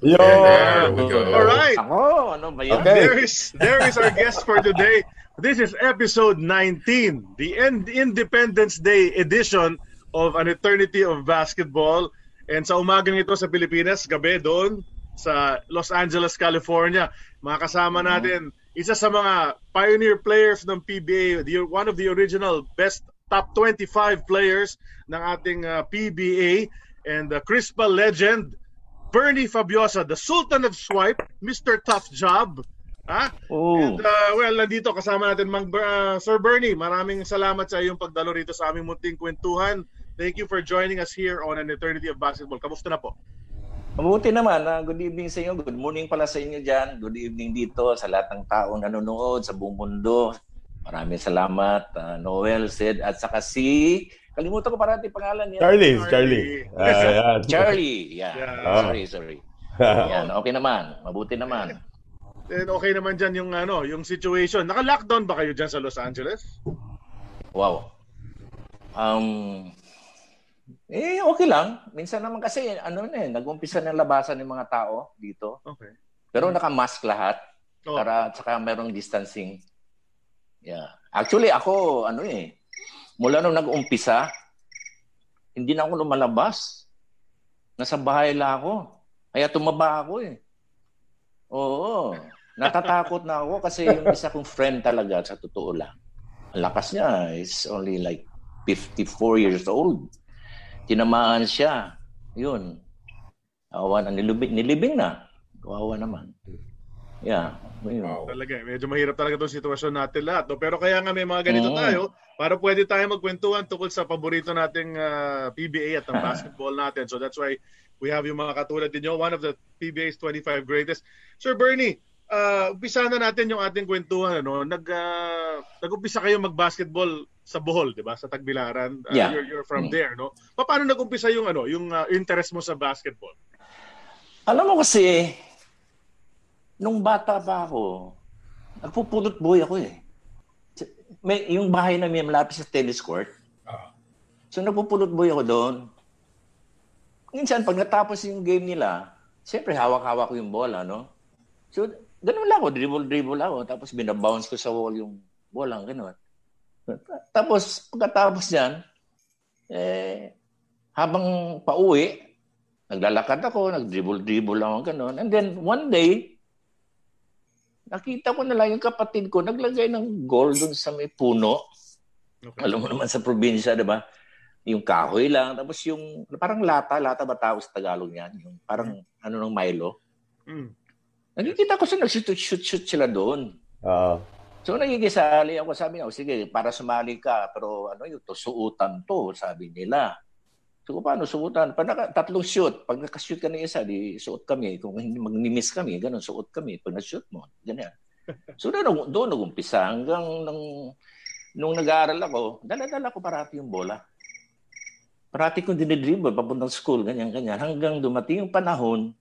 Yo! There we go. All right. Ako, ano ba yan? There is there is our guest for today. This is episode 19, the Ind- Independence Day edition of An Eternity of Basketball. And sa umagang ito sa Pilipinas, gabi doon sa Los Angeles, California. Mga kasama natin, isa sa mga pioneer players ng PBA, the, one of the original best top 25 players ng ating uh, PBA and the Crispa legend, Bernie Fabiosa, the Sultan of Swipe, Mr. Tough Job. Ha? Oh. And uh, well, nandito kasama natin Mang uh, Sir Bernie. Maraming salamat sa iyong pagdalo rito sa aming munting kwentuhan. Thank you for joining us here on An Eternity of Basketball. Kamusta na po? Mabuti naman. ah, good evening sa inyo. Good morning pala sa inyo dyan. Good evening dito sa lahat ng taong nanonood sa buong mundo. Maraming salamat. ah, Noel, Sid, at saka si... Kalimutan ko parati pangalan niya. Charlie, Charlie. Charlie. Ah, yan. Charlie. Yeah. Yeah. Sorry, sorry. Yan, okay naman. Mabuti naman. And okay naman dyan yung ano, yung situation. Naka-lockdown ba kayo dyan sa Los Angeles? Wow. Um, eh, okay lang. Minsan naman kasi, ano na eh, nag-umpisa ng labasan ng mga tao dito. Okay. Pero naka-mask lahat. Oh. Para, tsaka merong distancing. Yeah. Actually, ako, ano eh, mula nung nag-umpisa, hindi na ako lumalabas. Nasa bahay lang ako. Kaya tumaba ako eh. Oo. Natatakot na ako kasi yung isa kong friend talaga, sa totoo lang. Ang lakas niya is only like 54 years old. Tinamaan siya. Yun. Awa na, nilibing, nilibing na. Kawawa naman. Yeah. Yun. Talaga, eh, medyo mahirap talaga itong sitwasyon natin lahat. No? Pero kaya nga may mga ganito Oo. tayo para pwede tayo magkwentuhan tungkol sa paborito nating ah, PBA at ang basketball natin. So that's why we have yung mga katulad ninyo, one of the PBA's 25 greatest. Sir Bernie, uh, umpisa na natin yung ating kwentuhan. Ano? Nag, ah, nag-umpisa kayo mag-basketball sa Bohol, di ba? Sa Tagbilaran. Ah, Yeah. You're, you're from Mm. there, no? Pa- Paano nag-umpisa yung, ano, yung ah, interest mo sa basketball? Alam mo kasi, nung bata pa ako, nagpupulot boy ako eh. May, yung bahay namin malapit sa tennis court. So nagpupulot boy ako doon. Minsan, pag natapos yung game nila, siyempre hawak-hawak ko yung bola, no? So, ganun lang ako, dribble-dribble ako. Tapos binabounce ko sa wall yung bola, ganun. Tapos, pagkatapos yan, eh, habang pauwi, naglalakad ako, nag-dribble-dribble lang ako, ganun. And then, one day, nakita ko na lang yung kapatid ko, naglagay ng goal dun sa may puno. Okay. Alam mo naman sa probinsya, di ba? Yung kahoy lang. Tapos yung, parang lata, lata ba tawag sa Tagalog yan? Yung parang, ano ng Milo. Mm. Nakikita ko sila, nag-shoot-shoot sila doon. Ah. So nagigisali ako, sabi niya, "O, sige, para sumali ka, pero ano yun, to, suutan to, sabi nila. So paano suutan? Pag naka, tatlong shoot, pag nakashoot ka ng isa, di suot kami. Kung mag-miss kami, ganun, suot kami. Pag na-shoot mo, ganyan. So doon, doon nag-umpisa hanggang nung, nung nag-aaral ako, dala-dala ko parati yung bola. Parati kong dinidribble papuntang school, ganyan-ganyan. Hanggang dumating yung panahon,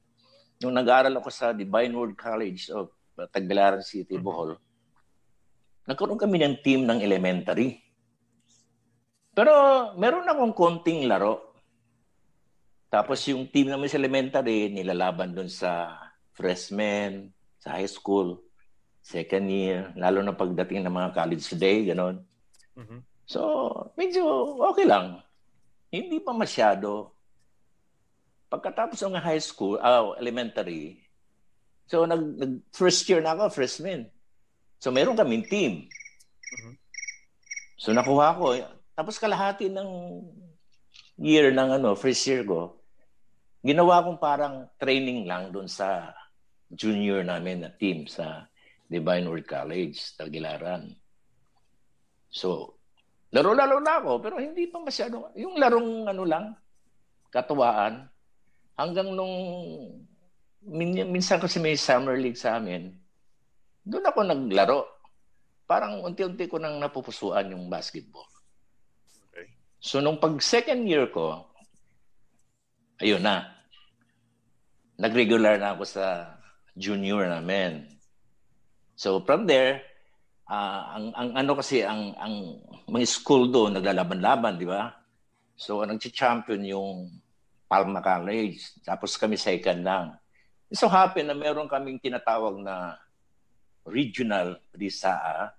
nung nag-aaral ako sa Divine Word College of Tagbilaran City, Bohol, nagkaroon kami ng team ng elementary. Pero meron akong konting laro. Tapos yung team namin sa elementary, nilalaban doon sa freshman, sa high school, second year, lalo na pagdating ng mga college day, gano'n. Mhm. So, medyo okay lang. Hindi pa masyado. Pagkatapos ng high school, uh, elementary, so nag, nag first year na ako, freshman. So meron kaming team. Mm-hmm. So nakuha ko. Tapos kalahati ng year ng ano, first year ko, ginawa kong parang training lang doon sa junior namin na team sa Divine Word College, Tagilaran. So, laro-laro na ako, pero hindi pa masyado. Yung larong ano lang, katuwaan, hanggang nung min, minsan kasi may summer league sa amin, doon ako naglaro. Parang unti-unti ko nang napupusuan yung basketball. Okay. So nung pag second year ko, ayun na. Nag-regular na ako sa junior namin. So from there, uh, ang, ang ano kasi ang ang mga school doon naglalaban-laban, di ba? So nagchi-champion yung Palma College. Tapos kami second lang. So happen na meron kaming tinatawag na regional Risaa.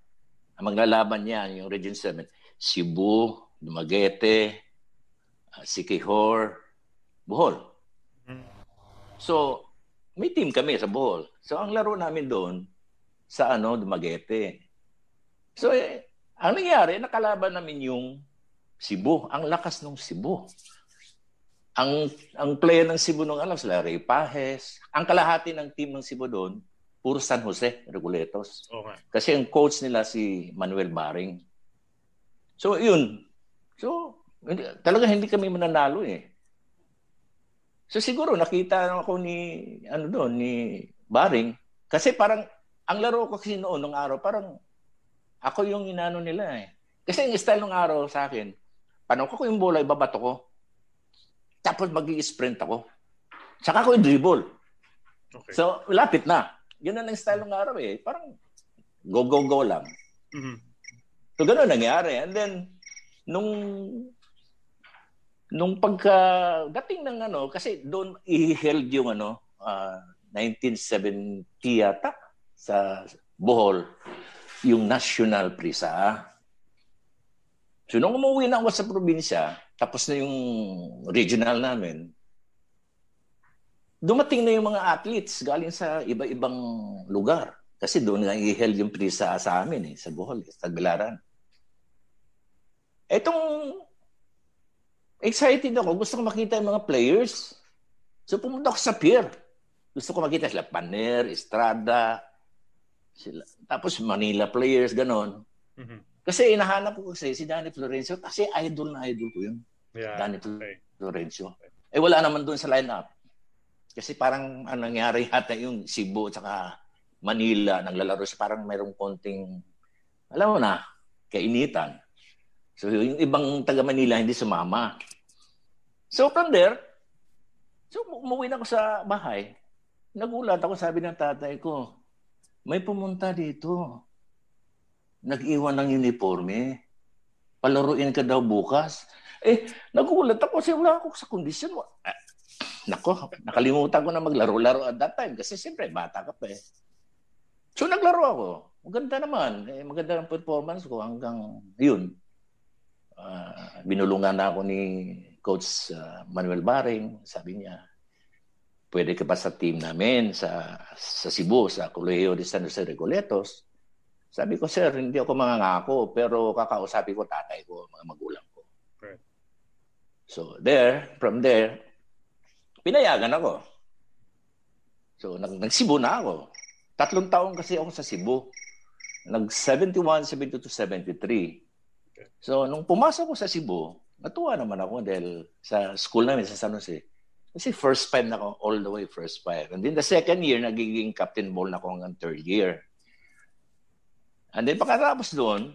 Ang maglalaban niyan, yung Region 7, Cebu, Dumaguete, uh, Siquijor, Bohol. So, may team kami sa Bohol. So, ang laro namin doon sa ano, Dumaguete. So, eh, ang nangyari, nakalaban namin yung Cebu. Ang lakas ng Cebu. Ang ang player ng Cebu nung alam sila Ray Pajes. Ang kalahati ng team ng Cebu doon, puro San Jose Reguletos. Okay. Kasi ang coach nila si Manuel Baring. So yun. So hindi, talaga hindi kami mananalo eh. So siguro nakita ako ni ano doon ni Baring kasi parang ang laro ko kasi noon nung araw parang ako yung inano nila eh. Kasi yung style ng araw sa akin, paano ko yung bola ibabato ko. Tapos mag sprint ako. Saka ko yung dribble. Okay. So, lapit na. Yun na ang style ng araw eh. Parang go, go, go lang. Mm-hmm. So, gano'n nangyari. And then, nung nung pagka dating ng ano kasi doon i-held yung ano uh, ah, 1970 yata sa Bohol yung National Prisa. So nung umuwi na ako sa probinsya, tapos na yung regional namin, dumating na yung mga athletes galing sa iba-ibang lugar. Kasi doon nga i-held yung prisa sa amin eh, sa Bohol, sa Tagbilaran. Etong excited ako, gusto ko makita yung mga players. So pumunta ako sa pier. Gusto ko makita sila Paner, Estrada, sila. Tapos Manila players, ganon. Mm-hmm. Kasi inahanap ko kasi si Danny Florencio kasi idol na idol ko yun. Yeah. Danny okay. Florencio. Eh wala naman doon sa lineup. Kasi parang ang nangyari yata yung Cebu at saka Manila naglalaro siya parang mayroong konting alam mo na, kainitan. So yung ibang taga Manila hindi sumama. So from there, so umuwi na ako sa bahay. Nagulat ako, sabi ng tatay ko, may pumunta dito. Nag-iwan ng uniforme. Palaruin ka daw bukas. Eh, nagulat ako kasi wala ako sa kondisyon. Ah, nako, nakalimutan ko na maglaro-laro at that time kasi siyempre bata ka pa eh. So naglaro ako. Maganda naman. Eh, maganda ang performance ko hanggang yun. Uh, binulungan na ako ni Coach uh, Manuel Baring. Sabi niya, pwede ka ba sa team namin sa sa Cebu, sa Colegio de San Jose Recoletos? Sabi ko, sir, hindi ako mangangako, pero kakausapin ko tatay ko, mga magulang So there, from there, pinayagan ako. So nag nagsibo na ako. Tatlong taon kasi ako sa Cebu. Nag 71, 72 to 73. So nung pumasok ko sa Cebu, natuwa naman ako dahil sa school namin sa San Jose. Kasi first five na ako, all the way first five. And then the second year, nagiging captain ball na ako hanggang third year. And then pagkatapos doon,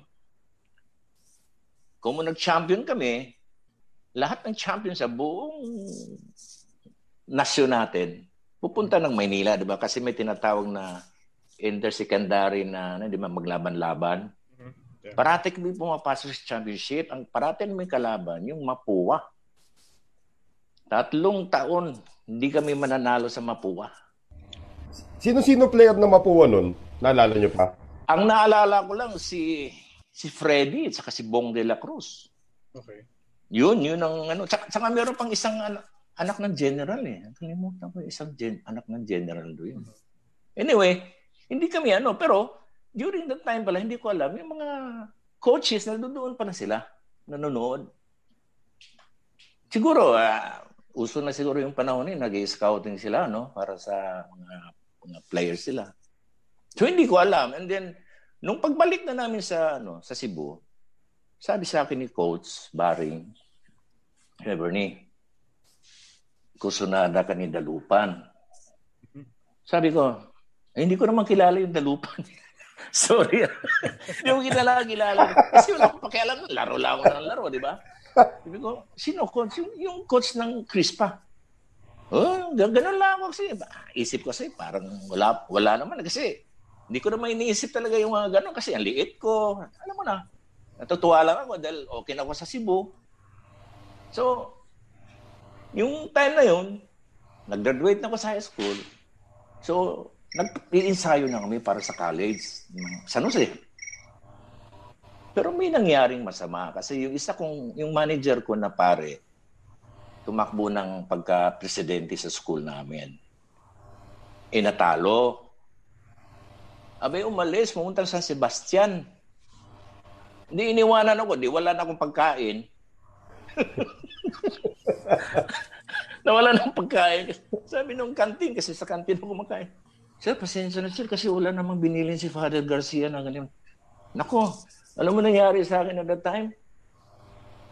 kung nag-champion kami, lahat ng champion sa buong nasyon natin pupunta ng Maynila, di ba? Kasi may tinatawag na intersecondary na, na di ba, maglaban-laban. Mm-hmm. Yeah. Parati kami pumapasok sa championship. Ang parati may kalaban, yung Mapua. Tatlong taon, hindi kami mananalo sa Mapua. Sino-sino player ng Mapua nun? Naalala nyo pa? Ang naalala ko lang si si Freddy at saka si Bong de la Cruz. Okay. Yun, yun ang ano. Saka, saka meron pang isang ano, anak ng general eh. Kalimutan ko isang gen, anak ng general doon. Anyway, hindi kami ano, pero during that time pala, hindi ko alam, yung mga coaches na doon pa na sila, nanonood. Siguro, uh, uso na siguro yung panahon eh, nag-scouting sila, no? Para sa mga, mga players sila. So, hindi ko alam. And then, nung pagbalik na namin sa, ano, sa Cebu, sabi sa akin ni Coach Baring, Hey, Bernie, kusunada ka ni Dalupan. Sabi ko, eh, hindi ko naman kilala yung Dalupan. Sorry. Hindi ko kilala, kilala. Kasi wala akong pakialam. Laro lang ako ng laro, di ba? Sabi ko, sino coach? Yung, yung coach ng Crispa. Oh, ganun lang ako kasi. Isip ko kasi parang wala, wala naman. Kasi hindi ko naman iniisip talaga yung mga ganun kasi ang liit ko. Alam mo na, natutuwa lang ako dahil okay na ako sa Cebu. So, yung time na yun, nag-graduate na ako sa high school. So, nag-iinsayo na kami para sa college San Jose. Pero may nangyaring masama kasi yung isa kong, yung manager ko na pare, tumakbo ng pagka-presidente sa school namin. E natalo. Abay umalis, pumunta sa Sebastian. Hindi iniwanan ako, di wala na akong pagkain. Nawala ng pagkain. Sabi nung kantin, kasi sa kantin ako kumakain. Sir, pasensya na sir kasi wala namang binilin si Father Garcia na ganyan. Nako, alam mo nangyari sa akin at that time?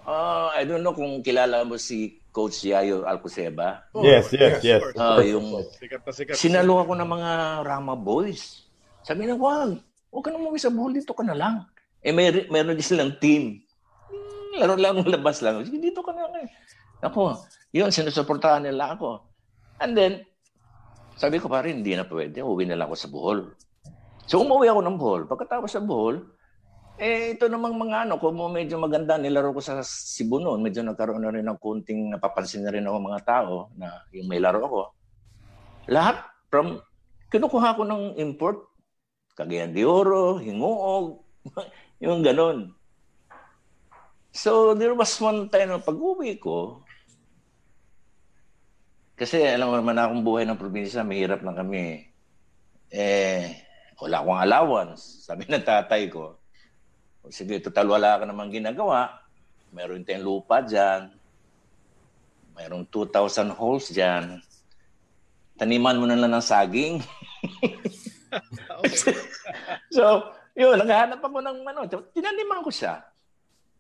Uh, I don't know kung kilala mo si Coach Yayo Alcoseba. Oh, yes, yes, yes. Uh, yung sikat na sikat. Sinalo ako ng mga Rama Boys. Sabi na, wag, huwag ka na umuwi sa buhol, dito ka na lang. Eh, may, meron din silang team. Hmm, laro lang, labas lang. Sige, dito ka na lang. Eh. Ako, yun, sinusuportahan nila ako. And then, sabi ko pa rin, hindi na pwede. Uwi na lang ako sa Bohol. So umuwi ako ng Bohol. Pagkatapos sa Bohol, eh ito namang mga ano, kung medyo maganda, nilaro ko sa Cebu noon, medyo nagkaroon na rin ng kunting napapansin na rin ako mga tao na yung may laro ako. Lahat from, kinukuha ko ng import, Cagayan de Oro, Hinguog, yung ganon. So there was one time na pag-uwi ko, kasi alam mo naman akong buhay ng probinsya, mahirap na kami. Eh, wala akong allowance. Sabi ng tatay ko, sige, total wala ka namang ginagawa. Meron tayong lupa dyan. Mayroong 2,000 holes dyan. Taniman mo na lang ng saging. so, yun, naghahanap ako ng ano. Tinaniman ko siya.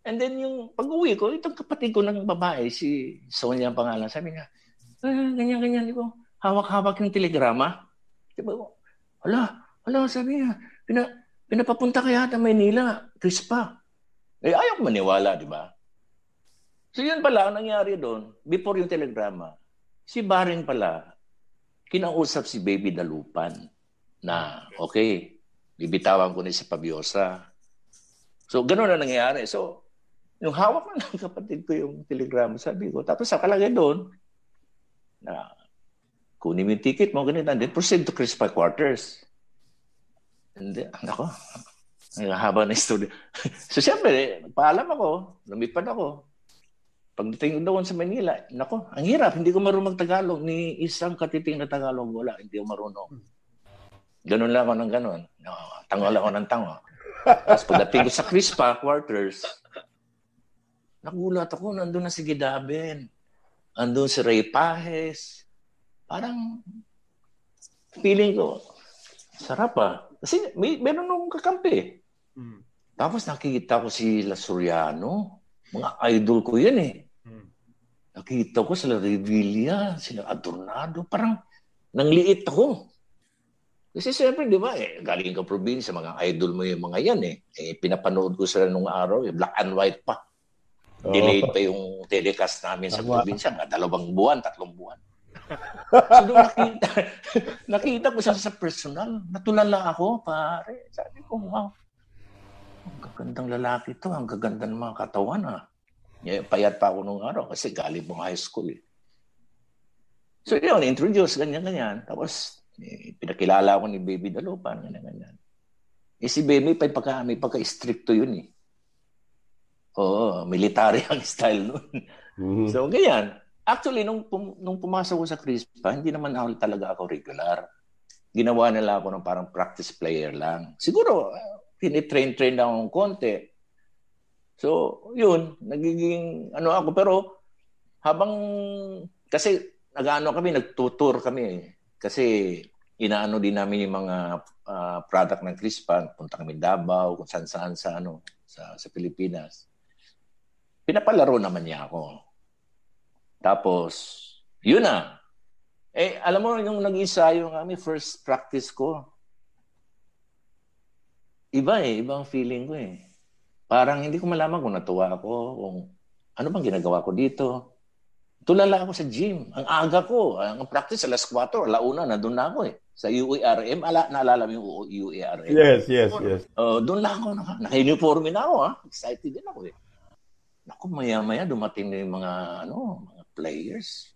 And then yung pag-uwi ko, itong kapatid ko ng babae, si Sonia ang pangalan, sabi niya, ah, ganyan, ganyan. Di ko, hawak-hawak yung telegrama. Di ba ko, ala, ala, sabi niya, pina, pinapapunta kaya ata Maynila, Crispa. Eh, ayaw maniwala, di ba? So yun pala, ang nangyari doon, before yung telegrama, si Baring pala, kinausap si Baby Dalupan na, okay, bibitawan ko ni si Pabiosa. So, ganun na nangyari. So, yung hawak na ng kapatid ko yung telegrama, sabi ko, tapos sa kalagay doon, na kunin mo yung ticket mo, ganito, and then proceed to Crispa Quarters. And then, ako, haba na studio. so, siyempre, paalam ako, lumipad ako. Pagdating doon sa Manila, nako, ang hirap, hindi ko marunong mag-Tagalog. Ni isang katiting na Tagalog, wala, hindi ko marunong. Ganun lang ako ng ganun. Tango lang ako ng tango. Tapos pagdating ko sa Crispa Quarters, nagulat ako, nandun na si Gidaben andun si Ray Pajes. Parang feeling ko, sarap ah. Kasi may, meron nung kakampi. Mm. Tapos nakikita ko si La Soriano. Mga idol ko yan eh. Mm. Nakita ko sila Revilla, sila Adornado. Parang nangliit ako. Kasi siyempre, di ba, eh, galing ka probinsya, mga idol mo yung mga yan eh. eh pinapanood ko sila nung araw, eh, black and white pa. Delayed pa yung telecast namin sa probinsya. Dalawang buwan, tatlong buwan. so doon nakita, nakita ko siya sa personal. Natulala ako, pare. Sabi ko, wow. Ang gagandang lalaki to. Ang gaganda ng mga katawan, ha. Yeah, payat pa ako nung araw kasi galing mo high school, eh. So yun, introduce, ganyan-ganyan. Tapos, eh, pinakilala ako ni Baby Dalupan, ganyan-ganyan. Eh si Baby, may pagka, may pagka-stricto yun, eh. Oo, military ang style nun. Mm-hmm. So, ganyan. Actually, nung, pum- nung pumasok ko sa Crispa, hindi naman ako, talaga ako regular. Ginawa nila ako ng parang practice player lang. Siguro, tinitrain-train lang akong konti. So, yun, nagiging ano ako. Pero habang, kasi nag-ano kami, nagtutur kami. Kasi inaano din namin yung mga uh, product ng Crispa. Punta kami Davao, kung saan-saan sa, ano, sa, sa Pilipinas. Pinapalaro naman niya ako. Tapos, yun na. Eh, alam mo, yung nag-ensayo kami, first practice ko, iba eh, ibang feeling ko eh. Parang hindi ko malaman kung natuwa ako, kung ano bang ginagawa ko dito. Tulala ako sa gym. Ang aga ko, ang practice alas 4, alauna, nandun na ako eh. Sa UARM, ala, naalala mo yung UARM? Yes, yes, yes. Uh, doon lang ako, naka, naka-uniforme na ako ha. Excited din ako eh. Naku, maya-maya dumating na yung mga, ano, mga players.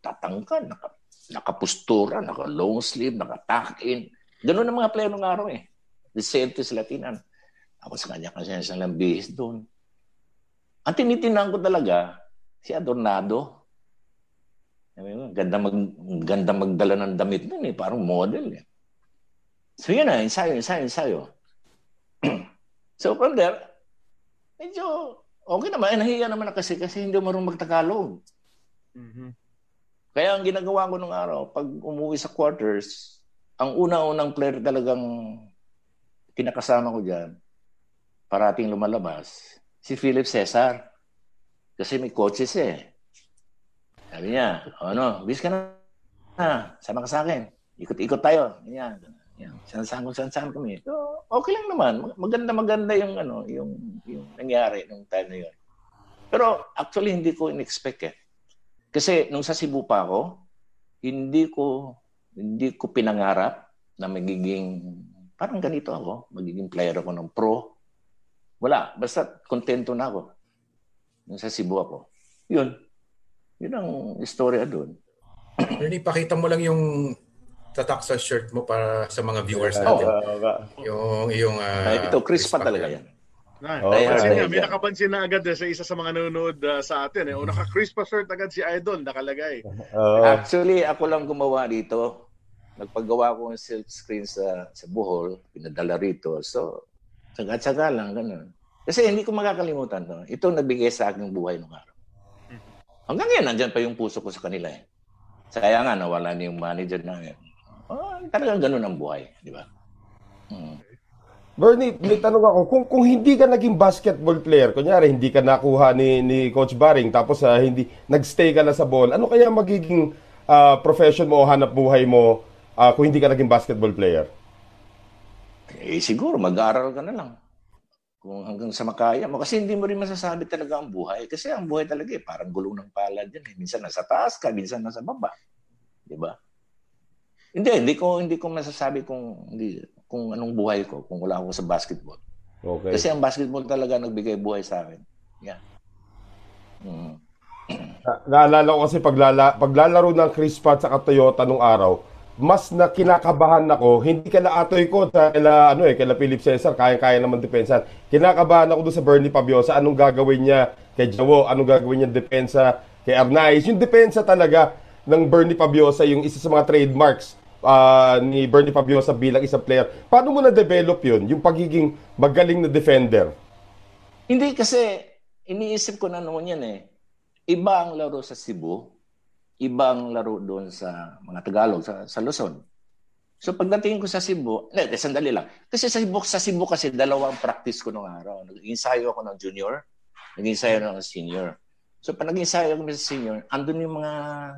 Tatangkad, naka, nakapustura, naka long sleeve, naka tuck in. Ganun ang mga player ng araw eh. Decentes Latinan. Ako sa kanya kasi isang lang bihis doon. Ang tinitinan ko talaga, si Adornado. Ganda, mag, ganda magdala ng damit nun eh. Parang model eh. So yun na, ensayo, ensayo, ensayo. so from there, medyo okay naman. Eh, nahiya naman na kasi kasi hindi marunong magtagalog. Mm-hmm. Kaya ang ginagawa ko nung araw, pag umuwi sa quarters, ang una-unang player talagang kinakasama ko dyan, parating lumalabas, si Philip Cesar. Kasi may coaches eh. Sabi niya, ano, bis ka na, sama ka sa akin. Ikot-ikot tayo. Yan. Yan. Saan-saan kung saan-saan kami. So, okay lang naman. Maganda maganda yung ano, yung yung nangyari nung time na yun. Pero actually hindi ko in-expect eh. Kasi nung sa Cebu pa ako, hindi ko hindi ko pinangarap na magiging parang ganito ako, magiging player ako ng pro. Wala, basta kontento na ako. Nung sa Cebu ako. Yun. Yun ang istorya doon. Ernie, pakita mo lang yung tatak sa shirt mo para sa mga viewers natin. Oh, yung yung uh, ito crisp pa talaga yan. Ay, oh, napansin niya, may nakapansin na agad sa isa sa mga nanonood uh, sa atin. Eh. O naka-crisp pa shirt agad si Idol, nakalagay. Uh, Actually, ako lang gumawa dito. Nagpagawa ko ng silk screen sa sa Bohol, pinadala rito. So, tsaga-tsaga lang, ganun. Kasi hindi ko makakalimutan to. Ito nagbigay sa akin buhay nung araw. Hanggang ngayon, nandyan pa yung puso ko sa kanila eh. Kaya nga, nawala na yung manager namin. Oh, talagang ganun ang buhay, di ba? Hmm. Bernie, may tanong ako, kung, kung hindi ka naging basketball player, kunyari hindi ka nakuha ni, ni Coach Baring, tapos uh, hindi nagstay ka na sa ball, ano kaya magiging uh, profession mo o hanap buhay mo uh, kung hindi ka naging basketball player? Eh siguro, mag-aaral ka na lang. Kung hanggang sa makaya mo. Kasi hindi mo rin masasabi talaga ang buhay. Kasi ang buhay talaga eh, parang gulong ng palad yan. Eh. Minsan nasa taas ka, minsan nasa baba. Di ba? Hindi, hindi ko hindi ko masasabi kung hindi kung anong buhay ko kung wala ako sa basketball. Okay. Kasi ang basketball talaga nagbigay buhay sa akin. Yeah. Mm. naalala ko kasi paglala, paglalaro ng Chris Pat sa Toyota nung araw, mas na kinakabahan ako, hindi kala atoy ko sa kila, ano eh, kila Philip Cesar, kaya-kaya naman depensa. Kinakabahan ako doon sa Bernie Pabiosa, anong gagawin niya kay Jawo, anong gagawin niya depensa kay Arnaiz. Yung depensa talaga ng Bernie Pabiosa, yung isa sa mga trademarks uh, ni Bernie Fabiosa bilang isang player. Paano mo na-develop yun, yung pagiging magaling na defender? Hindi kasi, iniisip ko na noon yan eh. Iba ang laro sa Cebu, ibang laro doon sa mga Tagalog, sa, sa Luzon. So pagdating ko sa Cebu, eh, sandali lang. Kasi sa Cebu, sa Cebu kasi dalawang practice ko nung araw. Nag-ensayo ako ng junior, nag-ensayo ng senior. So pag nag-ensayo ako sa senior, andun yung mga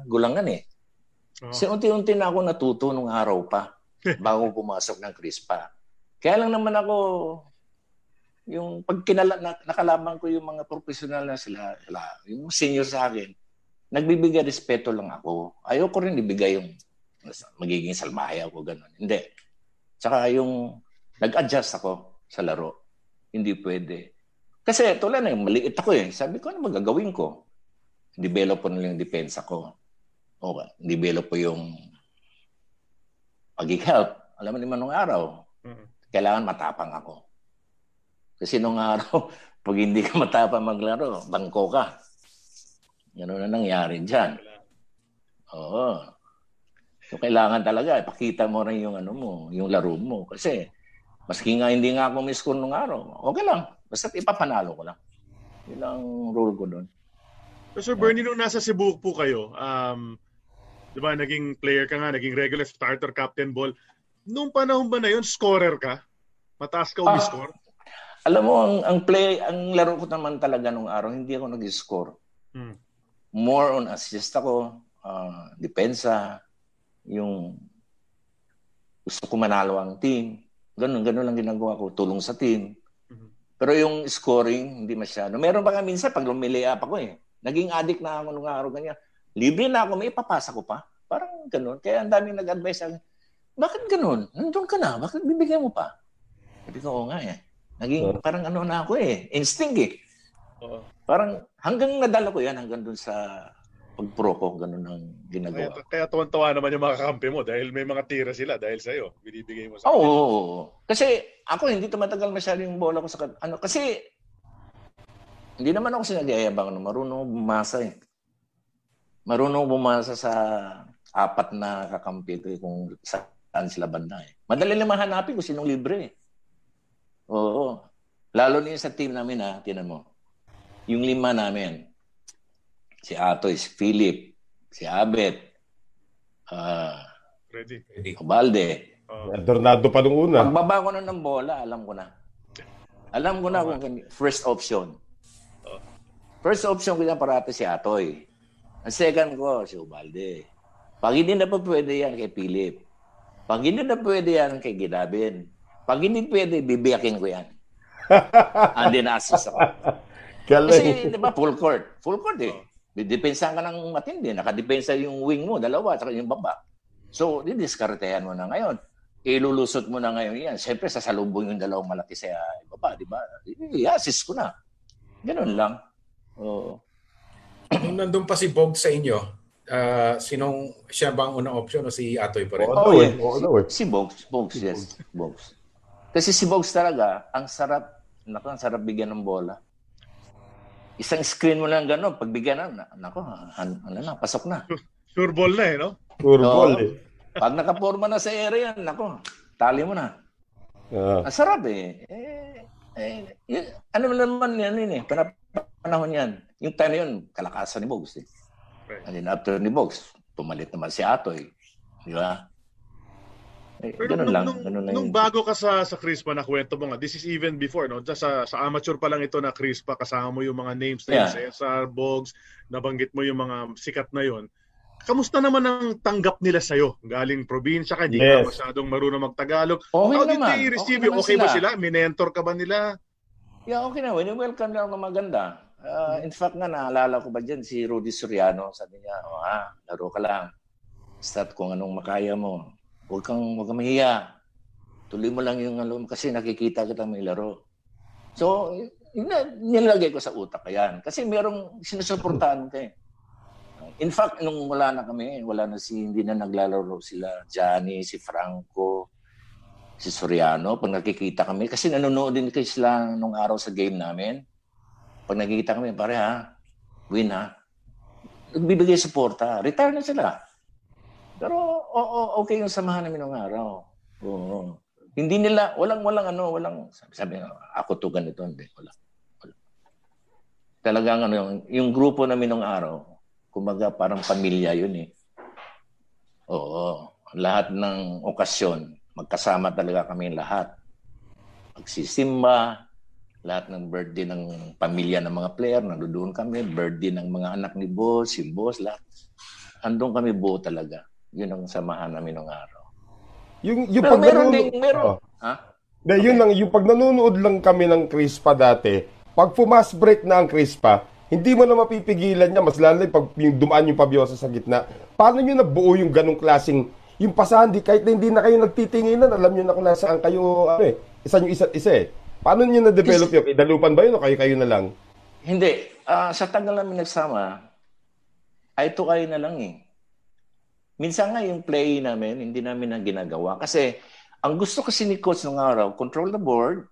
gulangan eh. Oh. Kasi unti-unti na ako natuto nung araw pa bago pumasok ng CRISPA. Kaya lang naman ako, yung pag kinala, na, nakalaban ko yung mga profesional na sila, sila, yung senior sa akin, nagbibigay respeto lang ako. Ayoko rin ibigay yung magiging salmaya ako, ganun. Hindi. Tsaka yung nag-adjust ako sa laro. Hindi pwede. Kasi tulad na yung maliit ako eh. Sabi ko, ano magagawin ko? Develop ko na yung depensa ko o develop po yung pag-help. Alam mo naman nung araw, mm-hmm. kailangan matapang ako. Kasi nung araw, pag hindi ka matapang maglaro, bangko ka. Ganun na nangyari dyan. Oo. So, kailangan talaga, ipakita mo rin yung ano mo, yung laro mo. Kasi, maski nga hindi nga ako miscore nung araw, okay lang. Basta ipapanalo ko lang. Yun ang role ko doon. So, Bernie, nung nasa Cebu po kayo, um, di ba, naging player ka nga, naging regular starter, captain ball. Nung panahon ba na yun, scorer ka? Mataas ka umiscore? Ah, alam mo, ang, ang play, ang laro ko naman talaga nung araw, hindi ako nag-score. Hmm. More on assist ako, uh, depensa, yung gusto ko manalo ang team. Ganun, ganun lang ginagawa ko, tulong sa team. Mm-hmm. Pero yung scoring, hindi masyado. Meron pa nga minsan, pag lumili up ako eh, naging addict na ako nung araw ganyan. Libre na ako, may ipapasa ko pa. Parang ganun. Kaya ang daming nag-advise sa akin, bakit ganun? Nandun ka na, bakit bibigyan mo pa? Sabi ko, oo nga eh. Naging parang ano na ako eh, instinct eh. Uh, parang hanggang nadala ko yan, hanggang dun sa pag-pro ko, ganun ang ginagawa. Kaya, kaya tuwan-tuwa naman yung mga kakampi mo dahil may mga tira sila dahil sa iyo. Binibigay mo sa Oo. Oh, oh, Kasi ako hindi tumatagal masyado yung bola ko sa ano kasi hindi naman ako sinagyayabang no, marunong bumasa eh. Marunong bumasa sa apat na kakampi ko eh, kung saan sila banda eh. Madali lang mahanapin kung sinong libre eh. Oo. Lalo na sa team namin ha, tinan mo. Yung lima namin, si Atoy, si Philip, si Abet, uh, Ready. Obalde. Uh, Tornado pa nung una. Pagbaba ko na ng bola, alam ko na. Alam ko na kung first option. First option ko yan parati si Atoy. Ang second ko, si Ubalde. Pag hindi na pa pwede yan kay Philip. Pag hindi na pwede yan kay Gidabin. Pag hindi pwede, bibiyakin ko yan. Na assist ako. Kasi, di ba, full court. Full court eh. Depensa ka ng matindi. Nakadepensa yung wing mo, dalawa, at yung baba. So, didiskartehan mo na ngayon. Ilulusot mo na ngayon yan. Siyempre, sasalubong yung dalawang malaki sa baba, di ba? I-assist ko na. Ganun lang. Oo. Nung nandun pa si Bog sa inyo, uh, sinong siya bang unang option o si Atoy pa rin? Oh, oh, yeah. oh, si, si Bogs, Bogs, yes. Bogs. Kasi si Bogs talaga, ang sarap, naku, ang sarap bigyan ng bola isang screen mo lang gano'n, pagbigyan na, nako, ano na, pasok na. Sure ball na eh, no? Sure so, ball eh. Pag nakaporma na sa area, nako, tali mo na. Uh. Ang sarap eh. eh, eh yun, ano naman yan, yun eh, panahon yan. Yung time yun, kalakasan ni Bogs eh. Right. And then after ni Bogs, pumalit naman si Atoy. Di ba? Eh, Pero ganun nung, lang. Ganun nung, lang nung bago ka sa sa Crispa na kwento mo nga, this is even before, no? Just sa, sa amateur pa lang ito na Crispa, kasama mo yung mga names na yeah. Cesar, Bogs, nabanggit mo yung mga sikat na yon. Kamusta naman ang tanggap nila sa'yo? Galing probinsya ka, hindi yes. ka masyadong marunong magtagalog. Okay How did naman. they receive okay you? Okay sila. ba sila? Minentor ka ba nila? Yeah, okay na. When you welcome nila na maganda. Uh, in fact nga, naalala ko ba dyan si Rudy Soriano. Sabi niya, oh, ha, laro ka lang. Start kung anong makaya mo. Huwag kang, huwag kang mahiya. Tuloy mo lang yung ano, kasi nakikita kita may laro. So, yun na, nilagay ko sa utak ko yan. Kasi merong sinusuportahan ko eh. In fact, nung wala na kami, wala na si, hindi na naglalaro sila, Johnny, si Franco, si Soriano, pag nakikita kami, kasi nanonood din kayo sila nung araw sa game namin. Pag nakikita kami, pare ha, win ha, nagbibigay suporta. Retire na sila. Pero oo, okay yung samahan namin ng araw. Oo. Hindi nila, walang, walang ano, walang, sabi, sabi ako to ganito, hindi, wala. wala. Talagang ano, yung, yung grupo namin ng araw, kumaga parang pamilya yun eh. Oo. Lahat ng okasyon, magkasama talaga kami lahat. Magsisimba, lahat ng birthday ng pamilya ng mga player, nandoon kami, birthday ng mga anak ni boss, si boss, lahat. Andun kami buo talaga. Yun ang samahan namin ng araw. Yung, yung Pero pag meron nanonood, ding, meron. Oh. Ha? De, okay. yun lang, yung pag nanonood lang kami ng Crispa dati, pag pumas break na ang Crispa, hindi mo na mapipigilan niya, mas lalo pag yung dumaan yung pabyosa sa gitna. Paano niyo nabuo yung ganong klaseng, yung pasahan, di, kahit na hindi na kayo nagtitinginan, alam niyo na kung nasaan kayo, ano eh, isa yung isa't isa eh. Paano niyo na-develop yung, idalupan ba yun o kayo-kayo na lang? Hindi. Uh, sa tagal namin nagsama, ay to kayo na lang eh. Minsan nga yung play namin, hindi namin na ginagawa. Kasi ang gusto kasi ni coach ng araw, control the board,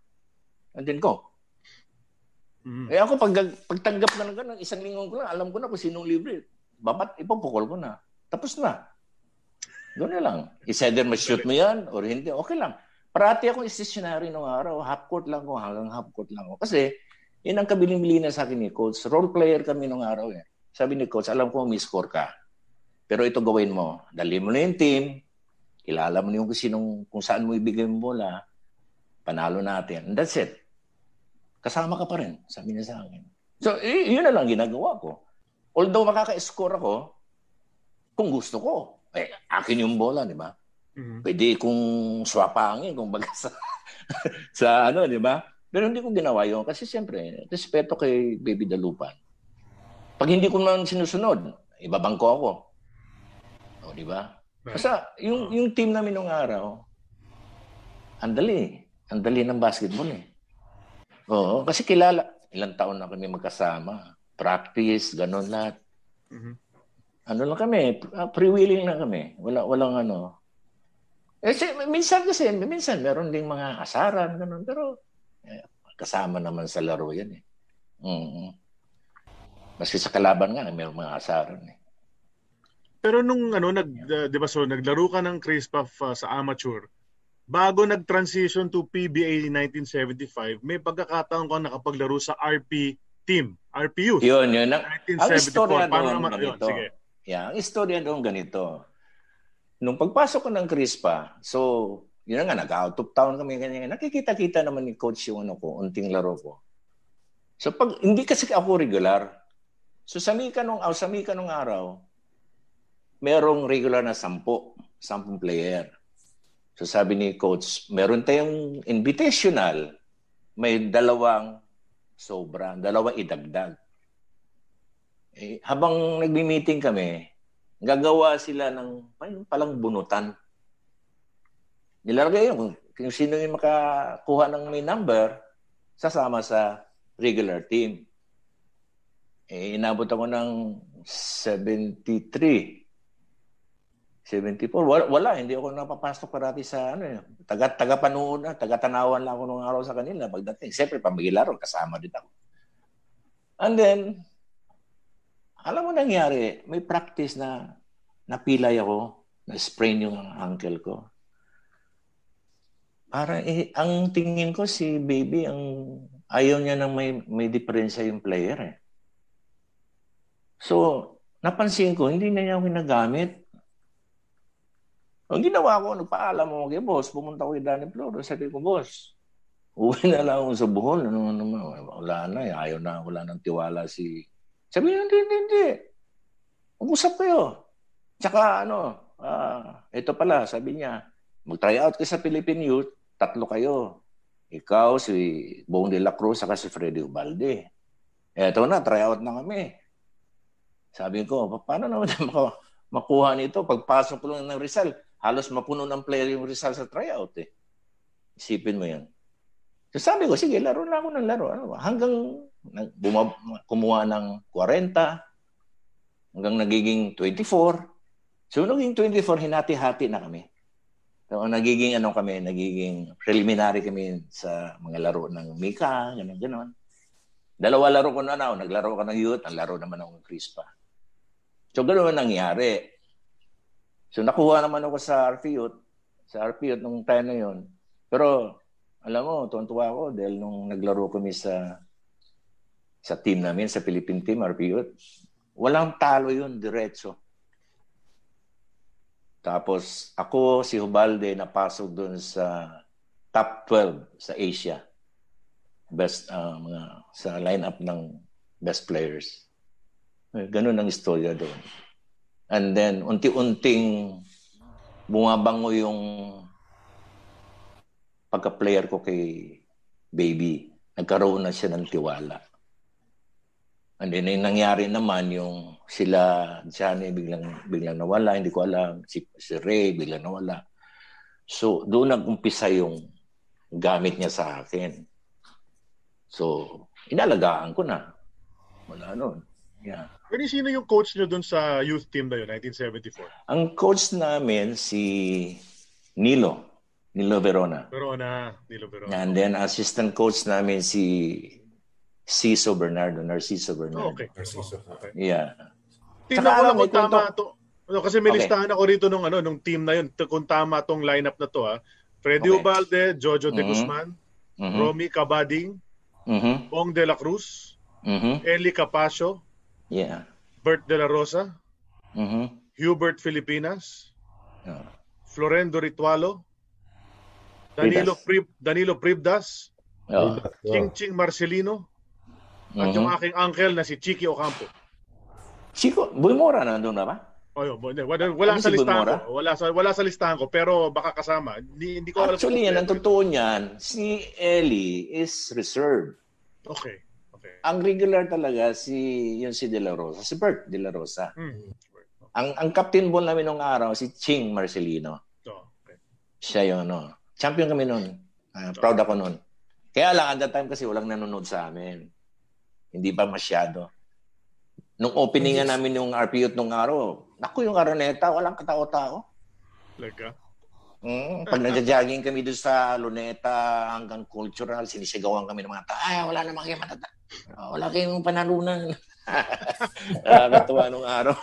and then go. Mm. Eh ako, pag, pagtanggap na ng ganun, isang linggo ko lang, alam ko na kung sinong libre. Babat, ipapukol ko na. Tapos na. Doon na lang. Is either ma-shoot mo yan or hindi, okay lang. Parati ako stationary nung araw. Half court lang ko hanggang half court lang ko. Kasi, yun ang kabiling-bili na sa akin ni Coach. Role player kami nung araw eh. Sabi ni Coach, alam ko may score ka. Pero ito gawin mo. Dali mo na yung team. Kilala mo yung kung, sinong, kung saan mo ibigay mo bola. Panalo natin. And that's it kasama ka pa rin, sabi niya sa akin. So, yun na lang ginagawa ko. Although makaka-score ako, kung gusto ko, eh, akin yung bola, di ba? Mm-hmm. Pwede kung swapangin, kung baga sa, sa ano, di ba? Pero hindi ko ginawa yun kasi siyempre, respeto kay Baby Dalupan. Pag hindi ko man sinusunod, ibabangko ako. O, di ba? Kasi yung, yung team namin nung araw, andali. Andali ng basketball eh. Oo, kasi kilala. Ilang taon na kami magkasama. Practice, ganun lahat. Mm-hmm. Ano lang kami, ah, pre-willing na kami. Wala, walang ano. Eh, si, minsan kasi, minsan meron ding mga asaran, ganun. Pero, eh, kasama naman sa laro yan eh. Mm-hmm. Maski sa kalaban nga, may mga asaran eh. Pero nung ano nag uh, 'di ba so naglaro ka ng Chris Puff uh, sa amateur, bago nag-transition to PBA 1975, may pagkakataon ko nakapaglaro sa RP team, RP Youth. Yun, yun. Ang, 1974. Ang istorya doon ganito. Yun, sige. Yeah, ang istorya doon ganito. Nung pagpasok ko ng Crispa, so, yun nga, nag-out of town kami ganyan. Nakikita-kita naman ni coach yung ano ko, unting laro ko. So, pag, hindi kasi ako regular. So, sa Mika nung, oh, sa Mika nung araw, merong regular na sampo, sampung player. So sabi ni coach, meron tayong invitational, may dalawang sobra, dalawang idagdag. Eh, habang nagmi-meeting kami, gagawa sila ng palang bunutan. Nilalagay yun, kung sino yung makakuha ng may number, sasama sa regular team. Eh, inabot ako ng 73. 74. Wala, wala, hindi ako napapasok parati sa ano eh. Taga taga panood na, taga tanawan lang ako nung araw sa kanila pagdating. Siyempre pamigilaro kasama din ako. And then alam mo nangyari, may practice na napilay ako, na sprain yung ankle ko. Para eh, ang tingin ko si baby ang ayaw niya nang may may diferensya yung player eh. So, napansin ko hindi na niya ako ginagamit ang ginawa ko, nagpaalam mo kay boss, pumunta ko kay Danny Floro, sabi ko, boss, uwi na lang ako sa Bohol. Ano, ano, wala na, eh. ayaw na, wala nang tiwala si... Sabi niya, hindi, hindi, hindi. Mag-usap kayo. Tsaka ano, uh, ito pala, sabi niya, mag-try out ka sa Philippine Youth, tatlo kayo. Ikaw, si Bong de la Cruz, saka si Freddy Ubalde. Eto na, try out na kami. Sabi ko, paano naman makuha nito? Pagpasok ko lang ng Rizal, halos mapuno ng player yung Rizal sa tryout eh. Isipin mo yan. So sabi ko, sige, laro na ako ng laro. Ano, hanggang bumab- kumuha ng 40, hanggang nagiging 24. So naging 24, hinati-hati na kami. So nagiging ano kami, nagiging preliminary kami sa mga laro ng Mika, gano'n, gano'n. Dalawa laro ko na na, naglaro ka ng youth, ang laro naman ng Crispa. So gano'n nangyari. So nakuha naman ako sa RPUT, sa RPUT nung time na yon. Pero alam mo, tuwan-tuwa ako dahil nung naglaro kami sa sa team namin, sa Philippine team, RPUT, walang talo yun, diretso. Tapos ako, si Hubalde, napasok doon sa top 12 sa Asia. Best, uh, mga, sa lineup ng best players. Ganun ang istorya doon. And then, unti-unting bumabango yung pagka-player ko kay baby. Nagkaroon na siya ng tiwala. And then, yung nangyari naman, yung sila, Johnny, biglang, biglang nawala, hindi ko alam. Si, si Ray, biglang nawala. So, doon nag-umpisa yung gamit niya sa akin. So, inalagaan ko na. Wala nun. Yeah. Pero sino yung coach nyo dun sa youth team na yun, 1974? Ang coach namin si Nilo. Nilo Verona. Verona. Nilo Verona. And then assistant coach namin si Ciso Bernardo, Narciso Bernardo. Okay. Narciso. Okay. Yeah. Tingnan ko lang kung tama to. No, kasi may okay. listahan ako rito nung ano nung team na yun kung tama tong lineup na to ha. Freddy okay. Ubalde, Jojo mm-hmm. De Guzman, mm-hmm. Romy Cabading, mm-hmm. Bong De La Cruz, mm-hmm. Eli Capacio, yeah. Bert De La Rosa, mm-hmm. Hubert Filipinas, yeah. Florendo Ritualo, Danilo Prib Danilo Pribdas, oh. Ching Ching Marcelino, mm-hmm. at yung aking uncle na si Chiki Ocampo. Chico, Buymora nandun na ba? Oh, yun, wala, wala ano sa si listahan ko. Wala sa wala sa listahan ko pero baka kasama. Hindi, hindi ko alam. Actually, yan ang totoo niyan. Si Ellie is reserved. Okay. Okay. Ang regular talaga si yung si De La Rosa, si Bert De La Rosa. Hmm. Ang ang captain ball namin nung araw si Ching Marcelino. Oh, okay. Siya yun, no. Champion kami noon. Uh, proud ako noon. Kaya lang, at that time kasi walang nanonood sa amin. Hindi pa masyado. Nung opening nga namin yung RPU nung araw, naku yung Araneta, walang katao-tao. Lega? Mm, pag nagja-jogging kami doon sa Luneta hanggang cultural, sinisigawan kami ng mga tao, ay, wala namang kayo matata. Wala kayong panalunan. Nakakatuwa nung araw.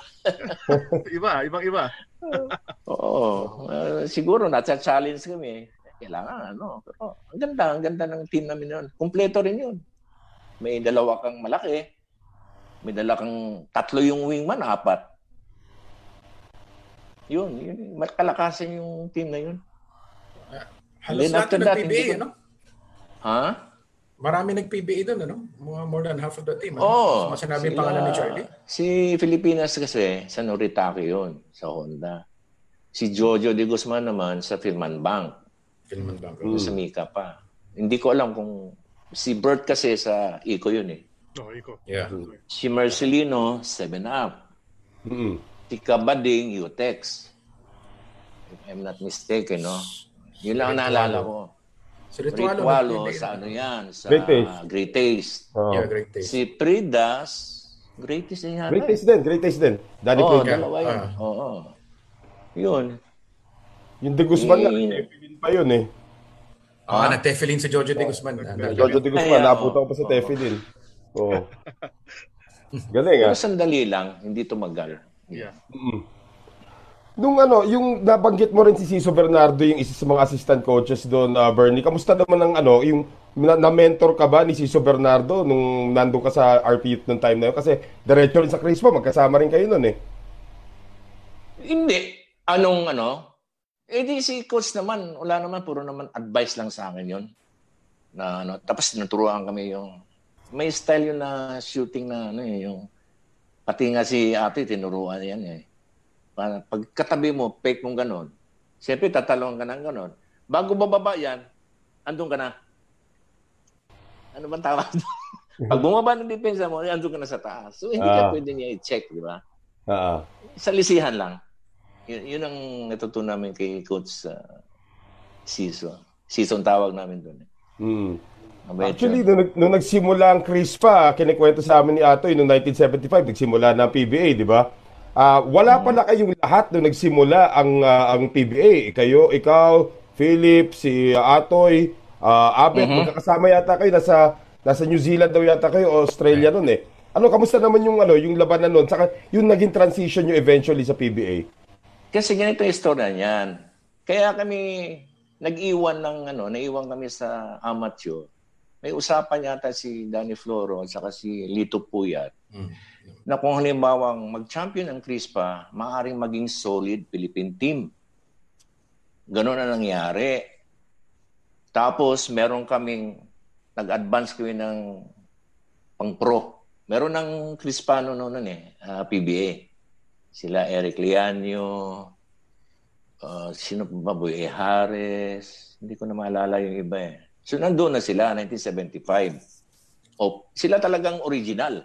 iba, ibang iba. Oo. Uh, siguro, nasa-challenge kami. Kailangan, ano. Pero, ang ganda, ang ganda ng team namin yun. Kompleto rin yun. May dalawa kang malaki, may dala kang tatlo yung wingman, apat. Yun, yun kalakasan yung team na yun. Uh, halos lahat nag-PBA, ano? Ha? Marami nag-PBA doon, ano? More than half of the team. Ano? Oo. Oh, sinabi yung pangalan ni Charlie? Si Filipinas kasi, sa Noritake yun, sa Honda. Si Jojo de Guzman naman sa Firman Bank. Firman Bank. Mm. Sa Mika pa. Hindi ko alam kung... Si Bert kasi sa Ico yun eh. Oh, iko. Yeah. Si Marcelino, 7 up. Mm-hmm. Si Kabading, Utex. If I'm not mistaken, no? Yun lang ang naalala ko. Si Ritualo, Ritualo sa ano yan? Sa Great Taste. Great Taste. Oh. Yeah, Great Taste. Si Pridas, Great Taste din yata. Great Taste din, Great Taste din. Danny Oo, oh, Prida. dalawa yun. Ah. Oo. Oh, Yun. Yung De Guzman Eh, Tefilin pa yun eh. Ah, ah nag-Tefilin si Jojo de Guzman. Jojo De Guzman, naputa ko pa sa Tefilin. Oo. Galing ah. Pero sandali lang, hindi tumagal. Yeah. Mm. Nung ano, yung nabanggit mo rin si Ciso Bernardo, yung isa sa mga assistant coaches doon, uh, Bernie. Kamusta naman ang ano, yung na- na-mentor ka ba ni Ciso Bernardo nung nandun ka sa RP nung time na yun? Kasi diretso rin sa Crispo, magkasama rin kayo noon eh. Hindi. Anong ano? Eh di si coach naman, wala naman, puro naman advice lang sa akin yon Na ano, tapos tinuturuan kami yung may style yun na shooting na ano eh, yung pati nga si ate tinuruan yan eh. Para pag katabi mo, fake mong ganon, siyempre tatalong ka ng ganon. Bago bababa yan, andun ka na. Ano bang tawag pag bumaba ng depensa mo, andun ka na sa taas. So hindi Ah. ka pwede niya i-check, di ba? Ah. sa lisihan lang. Yun, yun ang natutunan namin kay Coach uh, Siso. Siso ang tawag namin doon. Eh. Mm. Mabait Actually, nung, nung nagsimula ang Crispa, kinikwento sa amin ni Atoy noong 1975, nagsimula na ang PBA, di ba? Ah, wala pala kayong lahat nung nagsimula ang ah, ang PBA. Kayo, ikaw, Philip, si Atoy, ah, Abet, magkakasama yata kayo nasa nasa New Zealand daw yata kayo, Australia noon eh. Ano kamusta naman yung ano, yung labanan noon? Saka yung naging transition nyo eventually sa PBA. Kasi ganito yung istorya niyan. Kaya kami nag-iwan ng ano, naiwan kami sa amateur. May usapan yata si Danny Floro at saka si Lito Puyat Mm. na kung halimbawang mag-champion ang Crispa, maaaring maging solid Philippine team. Ganon na nangyari. Tapos, meron kaming, nag-advance kami ng pang-pro. Meron ng Crispano noon eh, ah, PBA. Sila Eric Lianyo, ah, sino pa ba, Boy. Harris, hindi ko na maalala yung iba eh. So, nandun na sila, 1975. O, sila talagang original.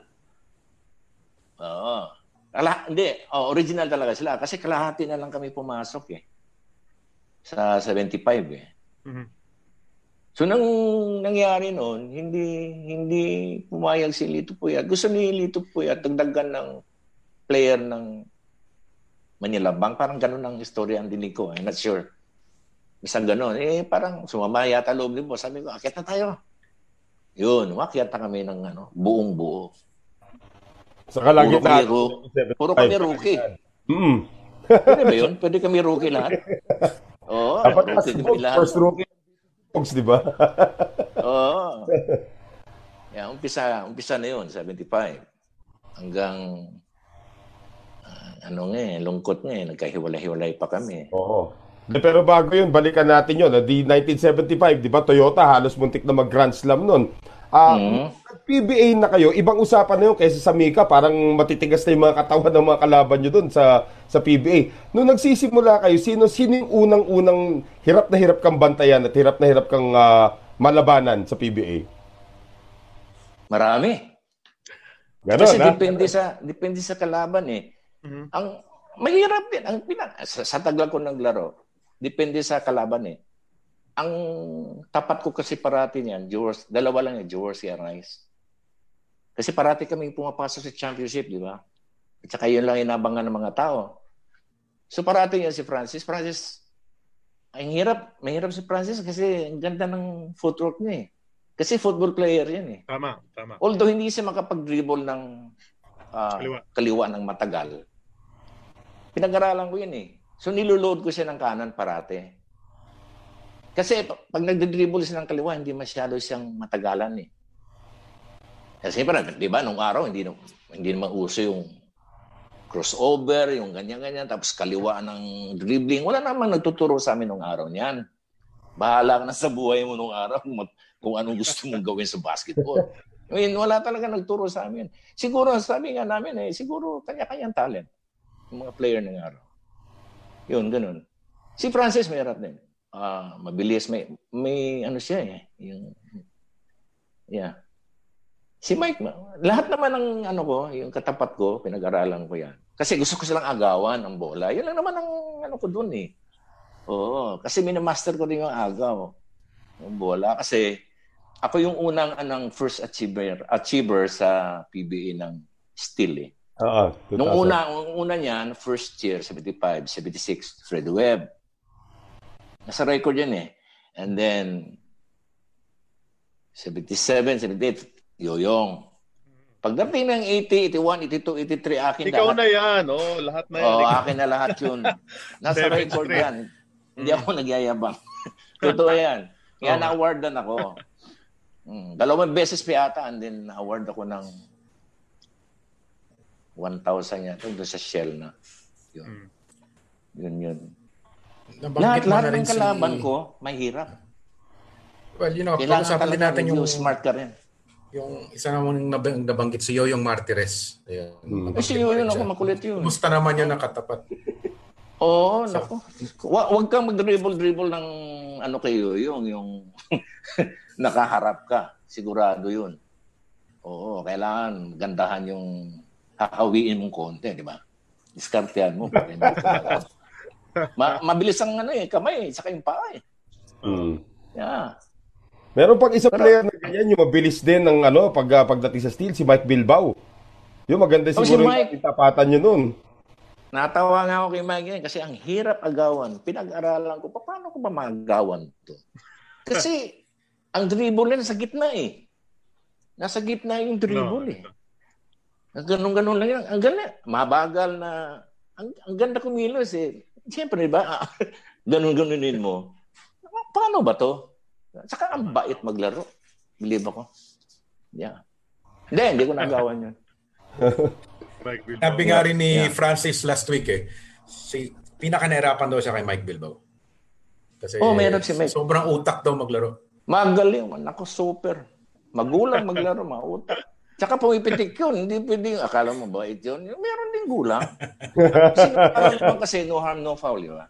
Oo. Kala, hindi, oh, original talaga sila. Kasi kalahati na lang kami pumasok eh. Sa 75 eh. Mhm. So nang nangyari noon, hindi hindi pumayag si Lito Puyat. Gusto ni Lito Puyat dagdagan ng player ng Manila Bank. Parang ganun ang istorya ang dinig ko. I'm not sure. Basta ganun. Eh, parang sumama yata loob ni boss. Sabi ko, akit na tayo. Yun, umakyat kami ng ano, buong buo. Sa kalagitnaan. Puro kami, puro kami rookie. Mm. Pwede ba yun? Pwede kami rookie lahat? Oo, Dapat rookie kami lahat. first rookie Pogs, di ba? Oo. Yeah, umpisa, umpisa na yun, 75. Hanggang, ano nga eh, lungkot nga eh, nagkahiwalay-hiwalay pa kami. Oo. De, pero bago yun, balikan natin yun. Di 1975, di ba, Toyota, halos muntik na mag-Grand Slam nun. Ah, Mhm. PBA na kayo, ibang usapan na yun kaysa sa Mika, parang matitigas na yung mga katawan ng mga kalaban nyo dun sa, sa PBA. Nung nagsisimula kayo, sino, sino yung unang-unang hirap na hirap kang bantayan at hirap na hirap kang ah, malabanan sa PBA? Marami. Ganon, Kasi ha? depende sa depende sa kalaban eh. Mhm. Ang mahirap din ang pinag sa, sa tagal ko naglaro. Depende sa kalaban eh. Ang tapat ko kasi parati niyan, Jewers, dalawa lang yung Jewers si Rice. Kasi parati kami pumapasok sa championship, di ba? At saka yun lang inabangan ng mga tao. So parati yan si Francis. Francis, ang hirap, mahirap si Francis kasi ang ganda ng footwork niya eh. Kasi football player yan eh. Tama, tama. Although hindi siya makapag-dribble ng ah, Kaliwa. kaliwa. ng matagal, pinag-aralan ko yun eh. So niluload ko siya ng kanan parate. Kasi pag nagde-dribble siya ng kaliwa, hindi masyado siyang matagalan eh. Kasi parang, di ba, nung araw, hindi, hindi naman uso yung crossover, yung ganyan-ganyan, tapos kaliwa ng dribbling. Wala namang nagtuturo sa amin nung araw niyan. Bahala ka na sa buhay mo nung araw kung, kung anong gusto mong gawin sa basketball. I mean, wala talaga nagturo sa amin. Siguro, sabi nga namin eh, siguro kanya-kanyang talent. Yung mga player ng araw. Yun, ganun. Si Francis mayroon din. Ah, mabilis. May, may ano siya eh. Yung, yeah. Si Mike, lahat naman ng ano ko, yung katapat ko, pinag-aralan ko yan. Kasi gusto ko silang agawan ang bola. Yun lang naman ang ano ko dun eh. Oo, kasi minamaster ko din yung agaw. Yung bola. Kasi ako yung unang anang first achiever achiever sa PBA ng steel eh. Oo. Nung 2000. una, nung una niyan, first year, 75, 76, Fred Webb. Nasa record yan eh. And then, 77, 78, Yoyong. Pagdating ng 80, 81, 82, 83, akin Ikaw lahat. na yan, oh, lahat na yan. Ikaw- akin na lahat yun. Nasa record yan. Hindi ako nagyayabang. Totoo yan. Kaya Oo. na-awardan ako. Mm, dalawang beses pa yata and then na-award ako ng 1,000 yata doon sa Shell na. Yun. Mm. Yun yun. Nabanggit Lahat, lahat na rin ng kalaban si... ko, mahirap. Well, you know, Kailangan pag-usapan din talaga natin yung, smart ka rin. yung isa naman nabang, nabanggit si Yoyong Martires. Ayan, Hmm. Eh, si rin ako makulit yun. Kumusta naman yun nakatapat? Oo, naku. Wa- Huwag kang mag-dribble-dribble ng ano kayo, yung, yung nakaharap ka. Sigurado yun. Oo, kailangan gandahan yung kakawiin mong konti, di ba? Diskartehan mo. para hindi ka Ma- mabilis ang ano eh, kamay, saka yung paa eh. Mm. Yeah. Meron pang isa Pero- player na ganyan, yung mabilis din ng ano, pag, ah, pagdating sa steel, si Mike Bilbao. Yung maganda Oh, si siguro Mike. yung tapatan nyo nun. Natawa nga ako kay Mike yan kasi ang hirap agawan. Pinag-aralan ko, pa- paano ko ba magawan to? Kasi ang dribble nila sa gitna eh. Nasa gitna yung dribble No. eh. Ganun-ganun lang yan. Ang ganda. Mabagal na. Ang, ang ganda kumilos eh. Siyempre, di ba? Ganun-ganunin mo. Paano ba to? Saka ang bait maglaro. Believe ako. Yeah. Hindi, hindi ko nagawan yun. Mike Bilbao. Sabi nga rin ni Yeah. Francis last week eh, si, pinaka-nahirapan daw siya kay Mike Bilbao. Kasi Oh, meron si Mike. sobrang utak daw maglaro. Magaling man. Ako, super. Magulang maglaro, mautak. Tsaka pumipitik yun. Hindi pwedeng, akala mo bait yun. Meron din gulang. Kasi alam naman kasi no harm, no foul, di ba?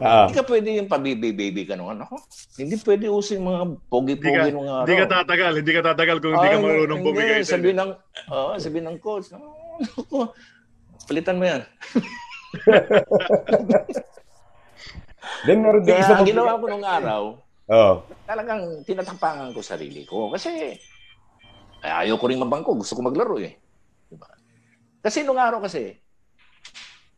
Ah. Hindi ka pwede yung pabibi-baby ka nung ano. Hindi pwede uso yung mga Hindi pogi-pogi nung araw. hindi ka tatagal, hindi ka tatagal kung hindi ka marunong hindi. bumigay. Sabi ng, oh, sabi ng coach, oh, naku, palitan mo yan. Then meron din Kaya isa ginawa ko nung araw, Oo. talagang tinatapangan ko sarili ko. Kasi ayaw ko rin mabangko. Gusto ko maglaro eh. Diba? Kasi nung araw kasi,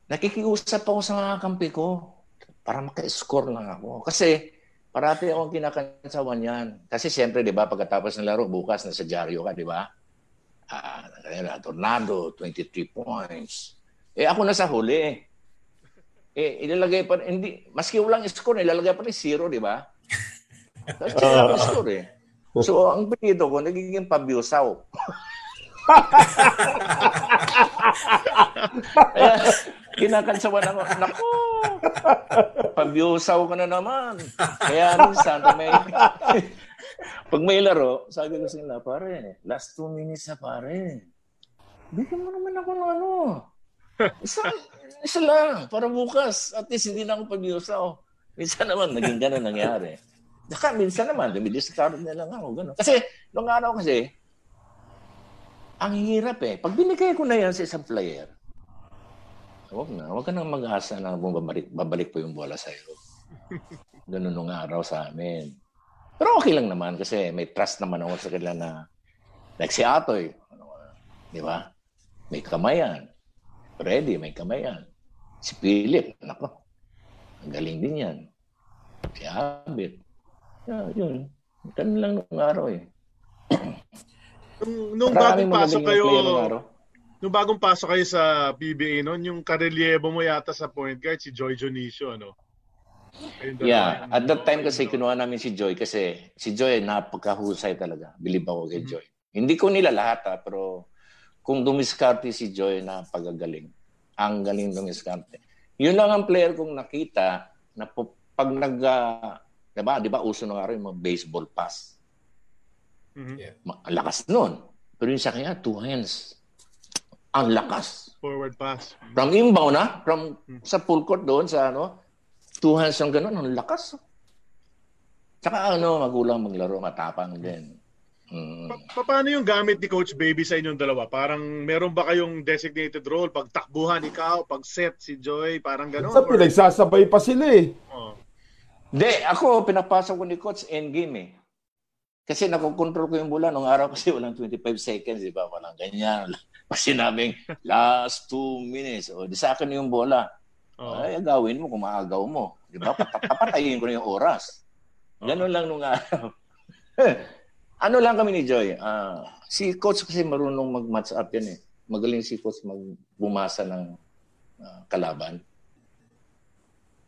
nakikiusap ako sa mga kampi ko para maka-score lang ako. Kasi Parati akong kinakansawan yan. Kasi siyempre, di ba, pagkatapos ng laro, bukas nasa dyaryo ka, di ba? Ah, Tornado, 23 points. Eh, ako na sa huli. Eh, ilalagay pa, hindi, maski walang score, ilalagay pa rin zero, di ba? Tapos uh, score eh. So, ang pilido ko, nagiging pabyusaw. Kaya, kinakansawan ako, naku, pabyusaw ka na naman. Kaya minsan, may, pag may laro, sabi ko sa nila, pare, last two minutes na pare. Bigyan mo naman ako ng ano. Isa, isa lang, para bukas. At least hindi na ako pabyusaw. Minsan naman, naging gano'n nangyari. Saka minsan naman, dumidiscard na lang ako. Ganun. Kasi, nung araw kasi, ang hirap eh. Pag binigay ko na yan sa isang player, Huwag na. Huwag ka nang mag-asa na babalik, babalik po yung bola sa'yo. Ganun nung araw sa amin. Pero okay lang naman kasi may trust naman ako sa kanila na like si Atoy. Ano, di ba? May kamayan. Ready, may kamayan. Si Philip, nako. Ang galing din yan. Si Abit. Yeah, yun. Ganun lang nung araw eh. nung, nung bagong pasok kayo, Nung bagong pasok kayo sa PBA noon, yung karelyebo mo yata sa point guard, si Joy Jonicio, ano? Yeah, at that time kasi kinuha namin si Joy kasi si Joy napakahusay talaga. Believe ako kay mm-hmm. Joy. Hindi ko nila lahat ha, pero kung dumiskarte si Joy na pagagaling. Ang galing dumiskarte. Yun lang ang player kong nakita na pag nag uh, diba, di ba uso na nga rin yung mga baseball pass. Mm-hmm. Yeah. Ang lakas nun. Pero yung sa kanya, two hands. Ang lakas. Forward pass. From inbound na, from hmm. sa full court doon sa ano, two hands ang ganun, ang lakas. Tsaka ano, magulang maglaro, matapang din. Mm. Pa- paano yung gamit ni Coach Baby sa inyong dalawa? Parang meron ba kayong designated role? Pag takbuhan ikaw, pag set si Joy, parang gano'n? Sa pinagsasabay pa sila eh. Oh. De, ako, pinapasok ko ni Coach endgame eh. Kasi nakokontrol ko yung bola nung araw kasi walang 25 seconds, di ba? Walang ganyan. Pag sinabing last two minutes, o di sa akin yung bola. Oh. Ay, gawin mo kung maagaw mo. Di ba? Papatayin ko na yung oras. Ganun oh. lang nung araw. ano lang kami ni Joy. Uh, si coach kasi marunong mag-match up yan eh. Magaling si coach magbumasa ng uh, kalaban.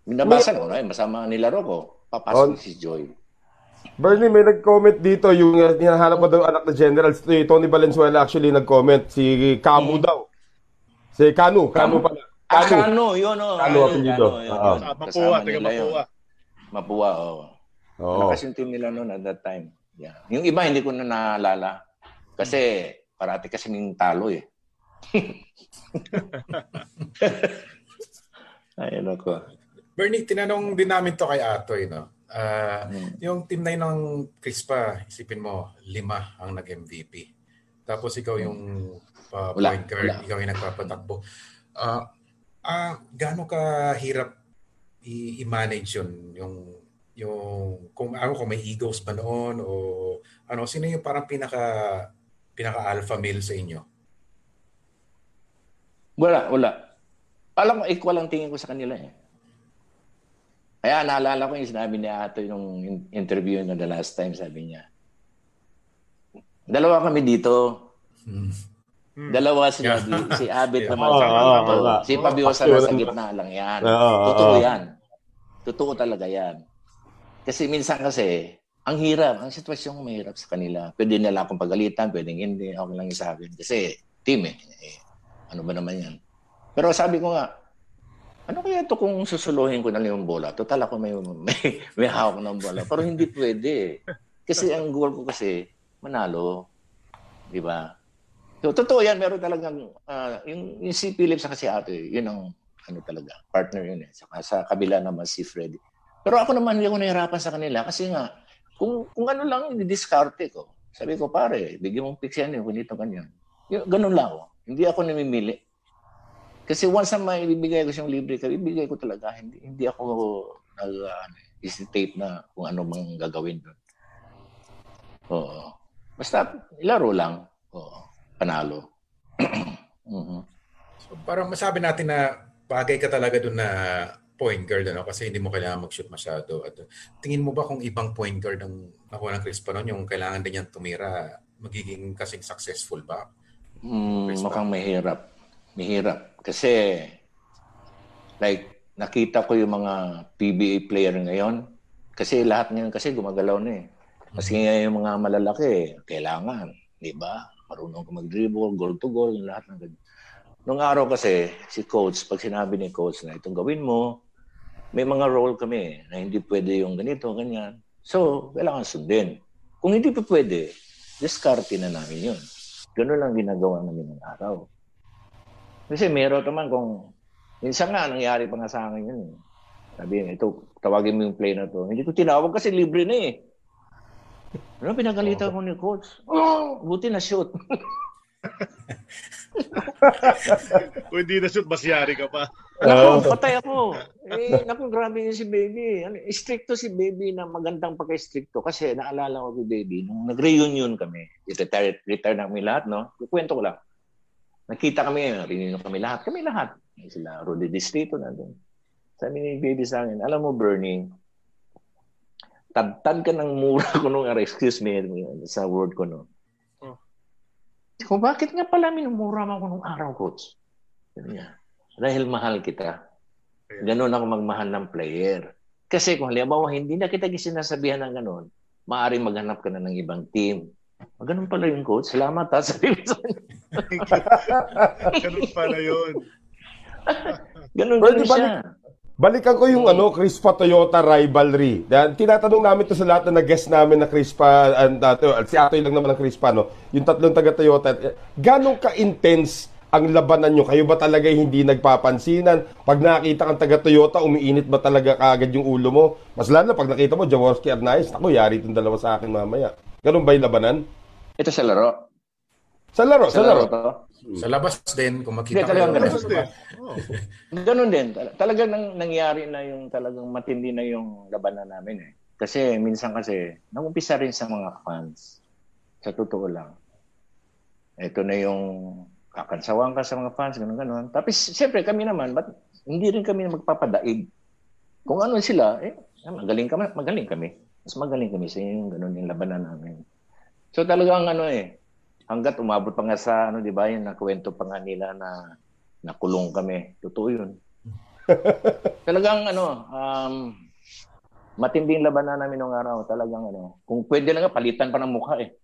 Binabasa ko na eh. Masama nilaro ko. Papasok oh. si Joy. Bernie, may nag-comment dito yung uh, hinahanap mo daw anak na general. Si Tony Valenzuela actually nag-comment. Si Camu hmm. daw. Si Kanu. Kanu pala. Kanu. Ah, Kanu. Yun, oh. Kanu, apelido. Uh, Mapua, taga Mapua. Mapua, oo. Oh. Oh. Malakas yung team nila noon at that time. Yeah. Yung iba, hindi ko na naalala. Kasi, parati kasi ng talo eh. Ayun ako. Bernie, tinanong din namin to kay Atoy, no? Uh, mm. Yung team 9 ng Crispa, isipin mo, lima ang nag-MVP. Tapos ikaw yung uh, wala, point guard, wala. ikaw yung nagpapatakbo. Uh, uh, gaano ka hirap i- manage yun? Yung, yung, kung ako, kung may egos ba noon o ano, sino yung parang pinaka pinaka-alpha male sa inyo? Wala, wala. Alam mo, equal ang tingin ko sa kanila eh. Kaya naalala ko yung sinabi ni Ato yung interview na the last time, sabi niya. Dalawa kami dito. Hmm. Dalawa si, yeah. si Abit naman oh, sa oh, oh, Si Pabiosa oh, sa gitna lang yan. Totoo yan. Totoo talaga yan. Kasi minsan kasi, ang hirap, ang sitwasyon mahirap sa kanila. Pwede nila akong pagalitan, pwedeng hindi, okay lang yung sa akin. Kasi team eh. eh. Ano ba naman yan? Pero sabi ko nga, ano kaya ito kung susuluhin ko na lang yung bola? Total ako may, may, may hawak ng bola. Pero hindi pwede. Kasi ang goal ko kasi, manalo. Di ba? So, totoo yan. Meron talagang, uh, yung, yung si Philip sa kasi ate, yun ang, ano talaga, partner yun eh. Saka sa kabila naman si Freddy. Pero ako naman hindi ako nahirapan sa kanila kasi nga, kung, kung ano lang, didiskarte ko. Sabi ko, pare, bigyan mong picks yan dito ganyan. Ganun lang ako. Hindi ako namimili. Kasi once na may bibigay ko siyang libre ka, bibigay ko talaga. Hindi, hindi ako nag uh, hesitate na kung ano mang gagawin doon. Oo. Basta ilaro lang. Oo. Panalo. mm-hmm. So parang masabi natin na bagay ka talaga doon na point guard ano kasi hindi mo kailangan mag-shoot masyado at tingin mo ba kung ibang point guard ang nakuha ng Crispa noon yung kailangan din niyang tumira magiging kasing successful ba? Mm, mukhang mahirap. Mahirap kasi like nakita ko yung mga PBA player ngayon kasi lahat ngayon kasi gumagalaw na eh. Kasi mm-hmm. yung mga malalaki, kailangan, di ba? Marunong ka mag-dribble, goal to goal, lahat ng ganyan. Nung araw kasi, si coach, pag sinabi ni coach na itong gawin mo, may mga role kami na hindi pwede yung ganito, ganyan. So, kailangan sundin. Kung hindi pa pwede, diskarte na namin yun. Ganun lang ginagawa namin ng araw. Kasi meron naman kung, minsan nga, nangyari pa nga sa akin yun. Eh. Sabi ito, tawagin mo yung play na to. Hindi ko tinawag kasi libre na eh. Ano, pinagalitan ko ni coach. Oh, buti na shoot. Kung hindi na shoot, mas yari ka pa. Naku, patay ako. Eh, naku, grabe yun si baby. Ano, stricto si baby na magandang pagka-stricto. Kasi naalala ko si baby, nung nag-reunion kami, retire, retire na kami lahat, no? Kwento ko lang. Nakita kami, reunion kami lahat. Kami lahat. Sila, Rudy Distrito na doon. Sabi ni baby sa akin, alam mo, Bernie, tad-tad ka ng mura ko nung, excuse me, sa word ko, no? Kung bakit nga pala minumura mo ako nung araw, coach? Niya. Dahil mahal kita. Ganon ako magmahal ng player. Kasi kung halimbawa hindi na kita sinasabihan ng ganon, maaaring maghanap ka na ng ibang team. Ah, ganun pala yung coach. Salamat ha. Sabi ko ganun pala yun. ganun, ganun siya. Balikan ko yung ano, Crispa Toyota rivalry. Dan tinatanong namin to sa lahat na nag-guest namin na Crispa and uh, si Atoy lang naman ng Crispa no. Yung tatlong taga Toyota. Ganong ka-intense ang labanan nyo? Kayo ba talaga hindi nagpapansinan? Pag nakita kang taga Toyota, umiinit ba talaga kagad yung ulo mo? Mas lalo pag nakita mo Jaworski at Nice, ako yari itong dalawa sa akin mamaya. Ganun ba yung labanan? Ito sa laro. Sa laro, sa, sa laro. laro. Hmm. Sa labas din, kung makita Hindi, talagang ganun. Din. Oh. ganun din. Talagang nang, nangyari na yung talagang matindi na yung labanan namin eh. Kasi minsan kasi, nagumpisa rin sa mga fans. Sa totoo lang. Ito na yung kakansawan ka sa mga fans, ganun ganun. Tapos, siyempre kami naman, but hindi rin kami magpapadaig. Kung ano sila, eh, magaling kami, magaling kami. Mas magaling kami sa yung ganun yung labanan namin. So talagang ano eh, hanggat umabot pa nga sa ano 'di ba yung nakwento pa nga nila na nakulong kami. Totoo 'yun. Talagang ano um matinding labanan namin nung araw. Talagang ano, kung pwede lang palitan pa ng mukha eh.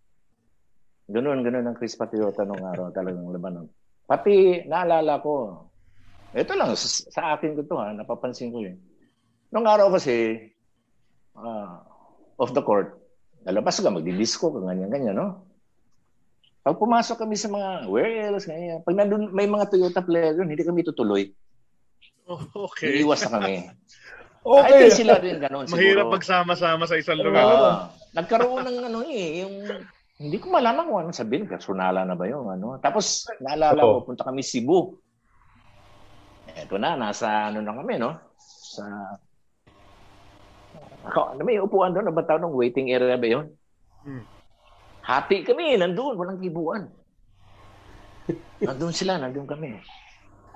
Ganun, ganun ang Chris Patriota nung araw talagang labanan. Pati naalala ko, ito lang, sa, sa akin ko to ha, napapansin ko yun. Nung araw kasi, uh, off the court, lalabas ka, magdi-disco ka, ganyan-ganyan, no? Pag pumasok kami sa mga wells, ganyan, pag nandun, may mga Toyota player doon, hindi kami tutuloy. Oh, okay. Iiwas na kami. okay. Ay, sila din ganun siguro. Mahirap pagsama-sama sa isang lugar. Uh, nagkaroon ng ano eh, yung hindi ko malaman kung anong sabihin. Personala na ba yun? Ano? Tapos, naalala ko, punta kami Cebu. Eto na, nasa ano na kami, no? Sa... Ako, may upuan doon, ba tawag ng waiting area ba yun? Hmm. Hati kami, nandun, walang kibuan. nandun sila, nandun kami.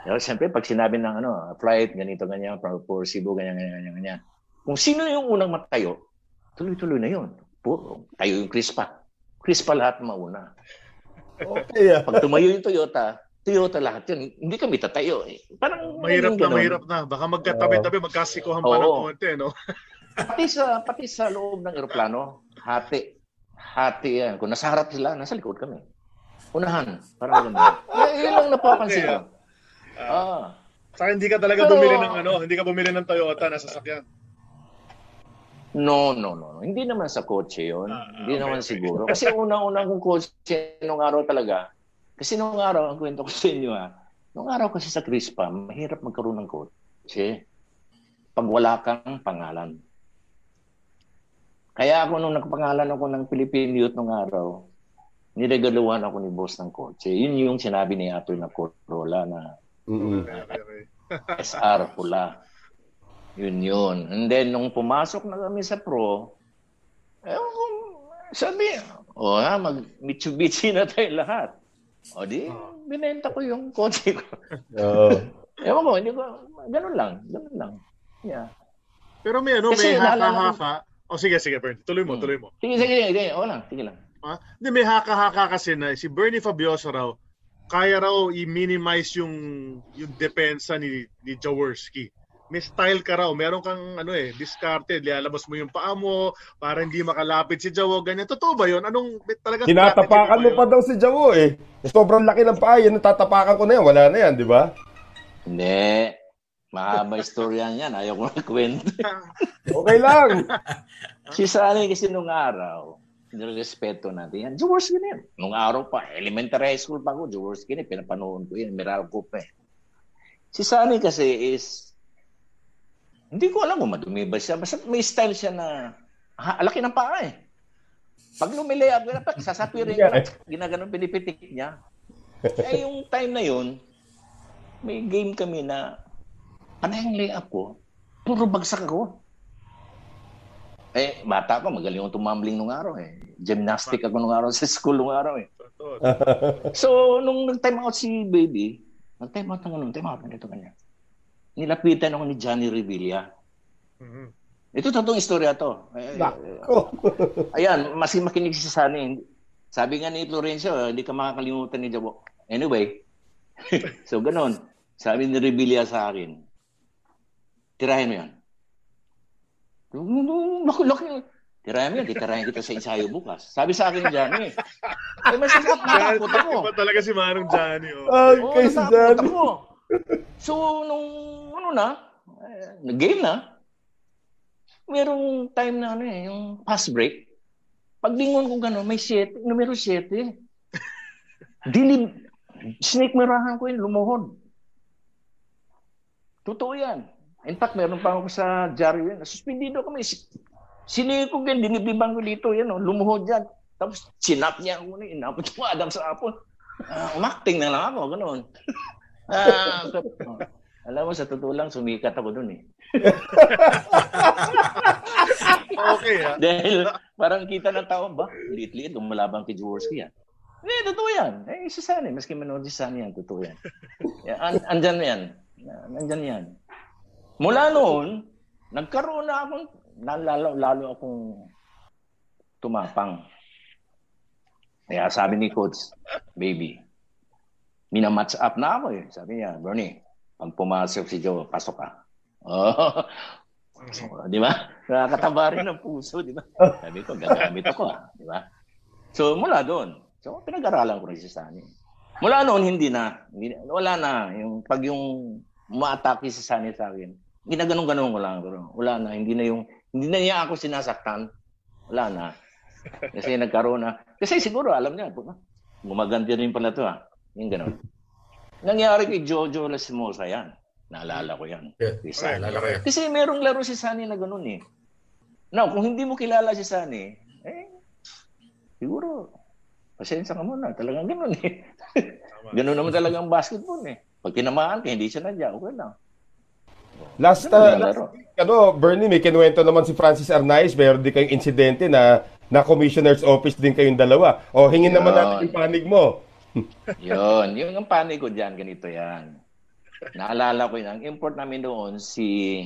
Pero siyempre, pag sinabi ng ano, flight, ganito, ganyan, for, for Cebu, ganyan, ganyan, ganyan, ganyan. Kung sino yung unang matayo, tuloy-tuloy na yun. Puro, tayo yung crispa. Crispa lahat mauna. Okay. Pag tumayo yung Toyota, Toyota lahat yun. Hindi kami tatayo. Eh. Parang mahirap na, mahirap na. Baka magkatabi-tabi, magkasikuhan pa ng konti, no? pati sa pati sa loob ng eroplano, hati hati yan. Kung nasa harap sila, nasa likod kami. Unahan. Parang ganun. Eh, yun lang napapansin ko. Uh, ah. Saka hindi ka talaga Pero, bumili ng ano, hindi ka bumili ng Toyota na sasakyan. No, no, no. Hindi naman sa kotse yun. Ah, hindi okay. naman siguro. Kasi unang-unang kong kotse nung araw talaga. Kasi nung araw, ang kwento ko sa inyo ha, nung araw kasi sa Crispa, mahirap magkaroon ng kotse. Pag wala kang pangalan. Kaya ako nung nagpangalan ako ng Philippine Youth nung araw, niregaluhan ako ni boss ng kotse. Yun yung sinabi ni Atoy na Corolla na mm-hmm. SR pula. Yun yun. And then, nung pumasok na kami sa pro, eh, sabi, o oh, ha, mag Mitsubishi na tayo lahat. O di, binenta ko yung kotse ko. Oo. Ewan ko, hindi ko, ganun lang, ganun lang. Yeah. Pero may ano, Kasi may haka-haka. O oh, sige, sige, Bernie. Tuloy mo, Hmm. tuloy mo. Sige, sige, sige. Oo lang, sige lang. Ha? Hindi, may haka-haka kasi na si Bernie Fabioso raw, kaya raw i-minimize yung yung depensa ni ni Jaworski. May style ka raw, meron kang ano eh, discarded, lalabas mo yung paa mo para hindi makalapit si Jawo, ganyan. Totoo ba yun? Anong talaga Tinatapakan mo pa daw si Jawo eh. Sobrang laki ng paa, yan, natatapakan ko na yan. Wala na yan, di ba? Hindi. Mahaba istorya niyan. Ayaw ko na kwento. Okay lang. si Sally kasi nung araw, nirespeto natin yan. Jaworski na yan. Nung araw pa, elementary high school pa ako, pinapanood ko yan, Meral ko pa eh. Si Sunny kasi is, hindi ko alam kung madumi ba siya. Basta may style siya na, ha, laki ng paa eh. Pag lumilayap, dapat sasapirin ko, ginaganon pinipitik niya. Eh yung time na yun, may game kami na, panayang layup ko, puro bagsak ako. Eh, bata pa, magaling akong tumambling nung araw eh. Gymnastic ako nung araw sa school nung araw eh. Totoo. So, nung nag-time out si baby, nag-time out ng ano, time out, ganito, ganyan. Nilapitan ako ni Johnny Revilla. Mhm. Ito totoong istorya to. Eh, Nako. ayan, mas makinig si Sunny. Sabi nga ni Florencio, eh, hindi ka makakalimutan ni Jabo. Anyway, so ganon. Sabi ni Revilla sa akin, tirahin mo yan. Laki, laki. Tirahin mo yan, titirahin kita sa ensayo bukas. Sabi sa akin ni Johnny, eh, mas natakot ako. Iba talaga si Manong Johnny. Oh. Ay, Oo, kay si Jan. ako. So, nung ano na, eh, nag-game na, merong time na ano eh, yung pass break. Paglingon ko gano'n, may 7, numero 7. Dilib, snake mirahan ko yun, lumuhod. Totoo yan. In fact, meron pa ako sa diary yun. Suspindido kami. Si- Sinikog yan, dinibiban ko dito, yan, oh, lumuhod yan. Tapos, sinap niya ako na, inapot ko Adam sa apon. Ah, umakting na lang ako, gano'n. Ah, so- alam mo, sa totoo lang, sumikat ako dun eh. Okay ah. Dahil parang kita ng tao, ba, liit-liit, lumalabang kay Jaworski yan. Hindi, totoo yan. Eh, si Sunny, maski manood si Sunny yan, totoo yan. yan an andyan yan. Nandyan yan. Mula noon, nagkaroon na akong, lalo, lalo akong tumapang. Kaya sabi ni Coach, baby, minamatch up na ako eh. Sabi niya, Bernie, pag pumasok si Joe, pasok ka. Oh, So, di ba? Nakakataba rin ng puso, di ba? Sabi ko, gagamit ako, ah, di ba? So, mula doon, so, pinag-aralan ko rin si Sunny. Mula noon, hindi na. Hindi, wala na. Yung, pag yung umaatake si Sunny sa akin, ginaganon-ganon ko lang. Pero wala na. Hindi na yung, hindi na niya ako sinasaktan. Wala na. Kasi nagkaroon na. Kasi siguro, alam niya, "Puta, gumaganti rin pala to, ah. Yung ganon. Nangyari kay Jojo Lasimosa yan. Naalala ko yan. Yeah, Sunny. naalala ko yan. Kasi merong laro si Sunny na ganun eh. Now, kung hindi mo kilala si Sunny, eh, siguro, pasensya ka muna. Talagang ganun eh. ganun naman talaga ang basketball eh. Pag tinamaan ka, hindi siya nandiyan, okay lang. Last, Ganun uh, last laro. ano, Bernie, may kinuwento naman si Francis Arnaiz, meron din kayong insidente na na commissioner's office din kayong dalawa. O, hingin naman Yun. natin yung panig mo. Yun, yung ang panig ko dyan, ganito yan. Naalala ko yun. Ang import namin doon, si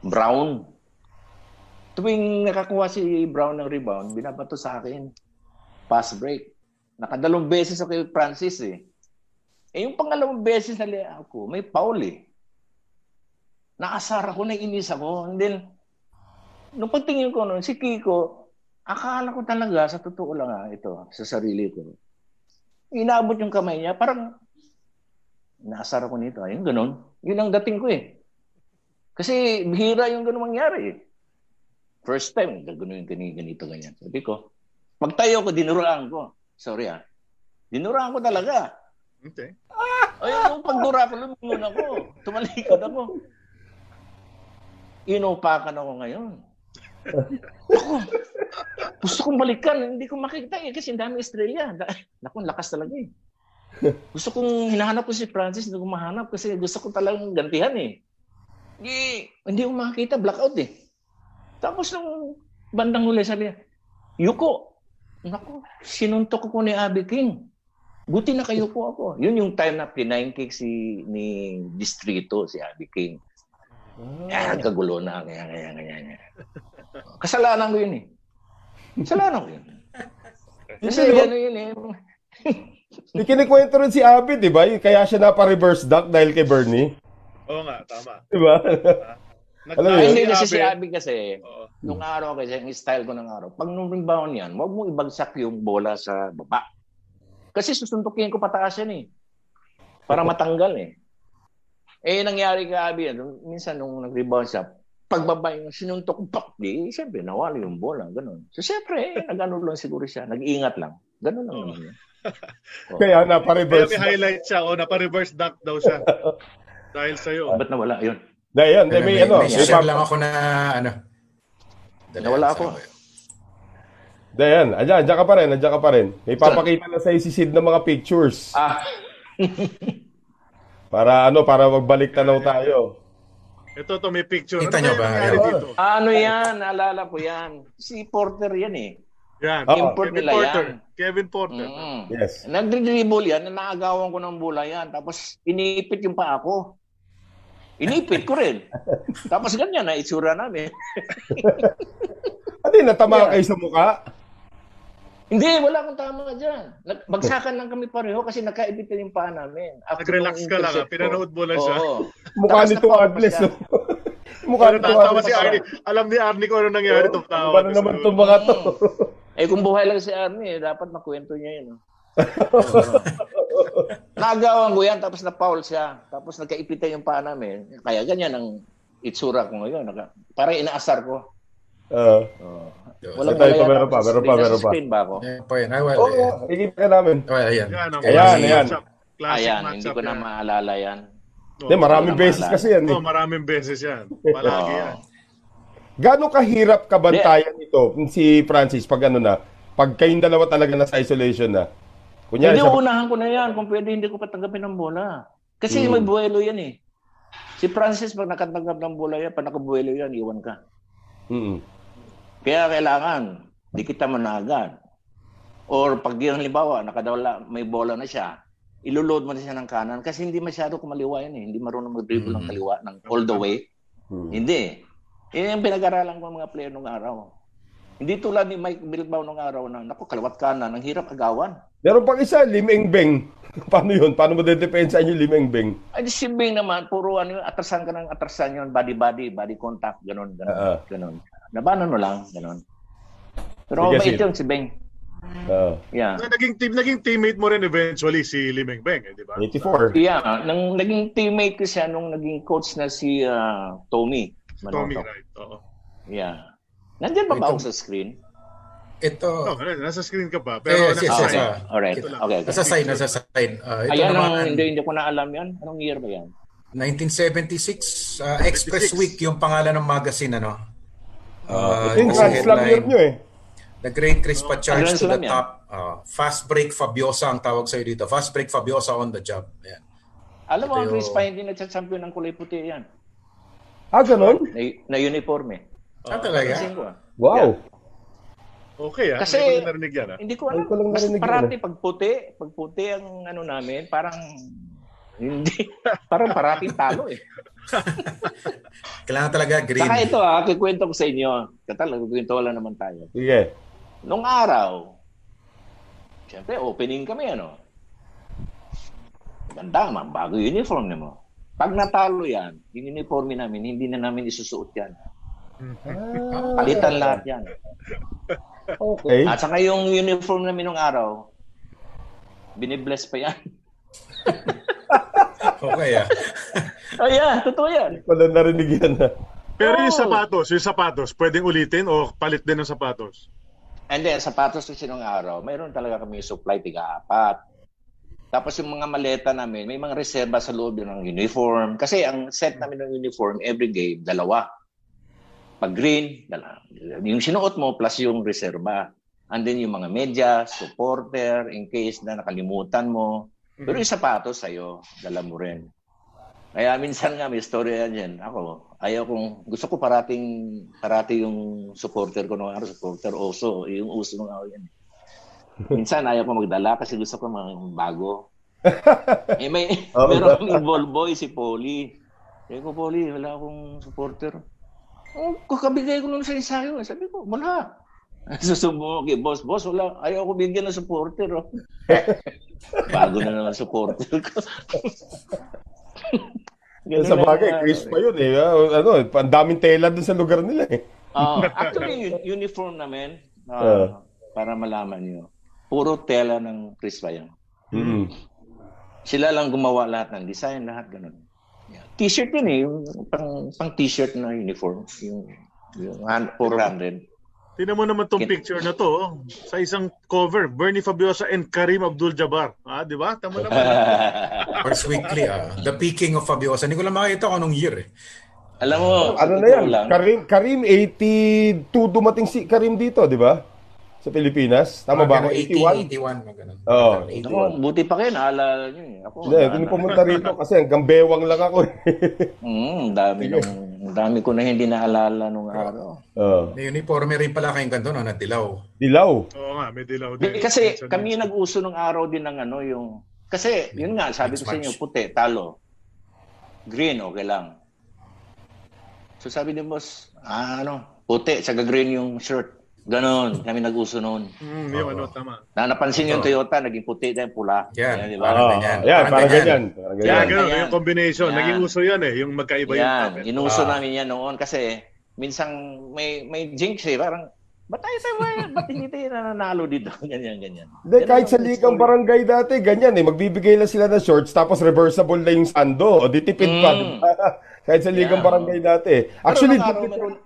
Brown. Tuwing nakakuha si Brown ng rebound, binabato sa akin. Pass break. Nakadalawang beses ako kay Francis eh. Eh yung pangalawang beses na liya ako, may foul eh. Naasar ako, nainis ako. And then, nung pagtingin ko noon, si Kiko, akala ko talaga, sa totoo lang ah, ito, sa sarili ko. Inabot yung kamay niya, parang naasar ako nito. Ayun, ganun. Yun ang dating ko eh. Kasi bihira yung ganun mangyari eh. First time, gano'n yung ganito, ganito, ganyan. Sabi ko, pagtayo ko, dinuraan ko. Sorry ah. Dinuraan ko talaga. Okay. Ay, nung pagdura ko, lumingon ako. Tumalikod ako. Inupakan ako ngayon. Ako, gusto kong balikan. Hindi ko makita eh, kasi dami Australia. Naku, lakas talaga eh. Gusto kong hinahanap ko si Francis, hindi ko mahanap kasi gusto ko talagang gantihan eh. Hindi, hindi ko makita, blackout eh. Tapos nung bandang huli, sabi niya, Yuko, naku, sinuntok ko ni Abby King. Buti na kayo po ako. Yun yung time na pinine kick si ni Distrito, si Abby King. Ah. Yan, kagulo na. Kaya, kaya, kaya, kaya. Kasalanan ko yun eh. Kasalanan ko yun. Kasi ano yun eh. Ikinikwento rin si Abby, di ba? Kaya siya napa-reverse duck dahil kay Bernie. Oo nga, tama. Di ba? Alam mo hindi si kasi si. Abby kasi, nung araw kasi, yung style ko ng araw, pag nung rebound yan, huwag mo ibagsak yung bola sa baba. Kasi susuntukin ko pataas yan eh. Para matanggal eh. Eh, nangyari kay Abby, yan, minsan nung nag-rebound siya, pagbaba yung sinuntok, pak, di, siyempre, nawala yung bola, ganun. So, siyempre, eh, nag-ano lang siguro siya, nag-iingat lang. Ganun lang naman yun. Kaya Kaya napa-reverse may duck. highlight siya o napa-reverse dunk daw siya. Dahil sa'yo. Ba't nawala yun? Dahil yan, may, may, ano, may may share lang ako na ano. Dali, Nawala saan ako. yun? Dahil yan, andyan, andyan ka pa rin, andyan ka pa rin. May papakita na sa'yo si Sid ng mga pictures. Ah, Para ano, para magbalik tanaw tayo. Ito to may picture. Kita ano nyo ba? Ayun. dito? ano yan? Naalala ko yan. Si Porter yan eh. Yan. Oo. Import Kevin nila Porter. yan. Kevin Porter. Mm. Yes. Nagdribble yan, naagawan ko ng bola yan. Tapos inipit yung paa ko. Inipit ko rin. Tapos ganyan na itsura namin. Ano yun, natama Yeah. kayo sa mukha? Hindi, wala akong tama dyan. Bagsakan lang kami pareho kasi nagkaibit yung paa namin. After Nag-relax ka lang, intercept ah. Pinanood mo lang ko. siya. Oo. Mukha nito siya. no? Mukha nito Agnes. si Arnie. Alam ni Arnie kung ano nangyari. Oh, Tumatawa. Paano naman itong mga to? Eh kung buhay lang si Arnie, eh, dapat makwento niya yun. oh. Naagawan ko yan, tapos na-foul siya. Tapos nagkaipitan yung paa namin. Kaya ganyan ang itsura ko ngayon. Parang inaasar ko. Ah. Oh. Yun. Walang Ito, ito, malaya meron pa, meron pa, meron pa. screen ba ako? Ayan pa yun. Ay, well, Oo, ayan. nakikita ka namin. Well, ayan. Ayan, classic ayan. Ayan, matchup hindi ko na maalala yan. Hindi, maraming wala beses maalala. kasi yan. Eh. Oh, maraming beses yan. Palagi Oo. yan. Gano'ng kahirap kabantayan ito si Francis pag ano na, pag kayong dalawa talaga nasa isolation na? Kunyari, hindi, sa, unahan ko na yan. Kung pwede, hindi ko patanggapin ng bola. Kasi Hmm. may buwelo yan eh. Si Francis, pag nakatanggap ng bola yan, pag nakabuwelo yan, iwan ka. Mm. Kaya kailangan, di kita managan. Or pag yung halimbawa, nakadawala, may bola na siya, iloload mo na siya ng kanan kasi hindi masyado kumaliwa yan eh. Hindi marunong mag-dribble ng kaliwa ng all the way. Hmm. Hindi. Yan yung pinag-aralan ko ng mga player nung araw. Hindi tulad ni Mike Bilbao nung araw na, naku, kaliwat kanan, ang hirap agawan. Meron pang isa, Limeng Beng. Paano yun? Paano mo dedepensa yung Limeng Beng? Ay, di si Bing naman, puro ano, yun, atrasan ka ng atrasan yun, body-body, body contact, ganun, ganun, Ah. ganun. Nabanan mo lang, ganun. Pero Sige, mabait yun si Bing. Ah, Yeah. So, naging, team, naging teammate mo rin eventually si Limeng Beng, eh, di ba? 84. Yeah, nang naging teammate ko siya nung naging coach na si ah, Tommy. Tommy, Manotok. right. Oo. Yeah. Nandiyan ba ba ako sa screen? Ito. Oh, nasa screen ka pa. Pero Yes, yes, nasa yes, side. ah. Alright. Ito lang. Okay. okay. Nasa side, nasa side. Ah, ito Ayan ang naman, hindi, hindi ko na alam yan. Anong year ba yan? 1976, ah, Express 76. Week yung pangalan ng magazine, ano? Ah, Ito yung Grand Slam year headline, nyo eh. The Great Crispa charge Grand to the top. Ah, fast break Fabiosa ang tawag sa'yo dito. Fast break Fabiosa on the job. Ayan. Alam mo, ang Chris pa hindi nagsa-champion ng kulay puti yan. Ah, ganun? Na, na uniforme. Ah, talaga? Ah. Wow. Okay, ah. Kasi- Hindi ko na narinig yan, ah. Hindi ko alam. ko lang Mas parati pag puti, pag puti ang ano namin, parang hindi, parang parating talo eh. Kailangan talaga green. Saka ito ah, kikwento ko sa inyo. Katalag, kikwento wala naman tayo. Sige. Nung araw, siyempre opening kami ano. Ganda man, bago yung uniform na mo. Pag natalo yan, yung uniforme namin, hindi na namin isusuot yan. Palitan lahat yan. Okay. At saka yung uniform namin nung araw, binibless pa yan. Okay ah. oh yeah, totoo yan. Wala narinig yan ah. Pero yung Oo. sapatos, yung sapatos, pwedeng ulitin o palit din ng sapatos? And then, sapatos kasi nung araw, mayroon talaga kami supply tiga-apat. Tapos yung mga maleta namin, may mga reserba sa loob ng uniform. Kasi ang set namin ng uniform, every game, dalawa. Pag green, dala. Yung sinuot mo plus yung reserba. And then yung mga medyas, supporter, in case na nakalimutan mo. Pero yung sapatos sa'yo, dala mo rin. Kaya minsan nga may story yan yan. Ako, ayaw kong, gusto ko parating, parati yung supporter ko nung araw, supporter oso, yung uso nung araw yan. Minsan ayaw ko magdala kasi gusto ko mga bago. eh may, Oo. meron kang involved boy, si Polly. Sabi ko, Poli, wala akong supporter. Oh, kakabigay ko lang sa ensayo. Sabi ko, wala. Susubo kay boss, boss, wala. Ayaw ko bigyan ng supporter. Oh. Bago na naman supporter ko. Sa bagay, Chris pa yun eh. Ano, ang daming tela dun sa lugar nila eh. Uh, actually, uniform namin, uh, uh. para malaman nyo, puro tela ng Chris pa yun. Mm-hmm. Sila lang gumawa lahat ng design, lahat ganun. Yeah. T-shirt yun eh, yung pang, pang t-shirt na uniform, yung, yung 400. Tingnan mo naman tong picture na to. Oh. Sa isang cover, Bernie Fabiosa and Karim Abdul-Jabbar. Ah, di ba? Tama naman. First weekly, ah. The peaking of Fabiosa. Hindi ko lang makita kung anong year eh. Alam mo, ano na yan? Lang. Karim, Karim 82 dumating si Karim dito, di ba? Sa Pilipinas. Tama ba ako? 81? 81, ganun. Oo. Ako, buti pa kayo, naalala nyo eh. Ako, Hindi, hindi pumunta rito kasi hanggang bewang lang ako. mm, dami, nung, dami ko na hindi naalala nung araw. Oo. May uniforme rin pala kayong ganito, no, na dilaw. Dilaw? Oo nga, may dilaw din. Kasi kami nag-uso nung araw din ng ano, yung... Kasi, yun nga, sabi ko sa inyo, puti, talo. Green, okay lang. So sabi ni boss, ah, ano, puti, saka green yung shirt. Ganon, kami nag-uso noon. Mm, yung ano, tama. Na napansin yung Toyota, naging puti din, pula. Yan, yan di ba? Oh, ganyan. Yan, parang ganyan. Parang ganyan. Yeah, ganun, yung combination. Yan. Naging uso yan eh, yung magkaiba yan, yung tapet. Inuso ah. namin yan noon kasi minsan may may jinx eh, parang Ba't tayo tayo, ba't hindi tayo nananalo dito? Ganyan, ganyan. Hindi, kahit sa ligang barangay dati, ganyan eh. Magbibigay lang sila ng shorts, tapos reversible na yung sando. O, ditipid mm. pa. kahit sa ligang yeah. barangay dati. Actually, Pero,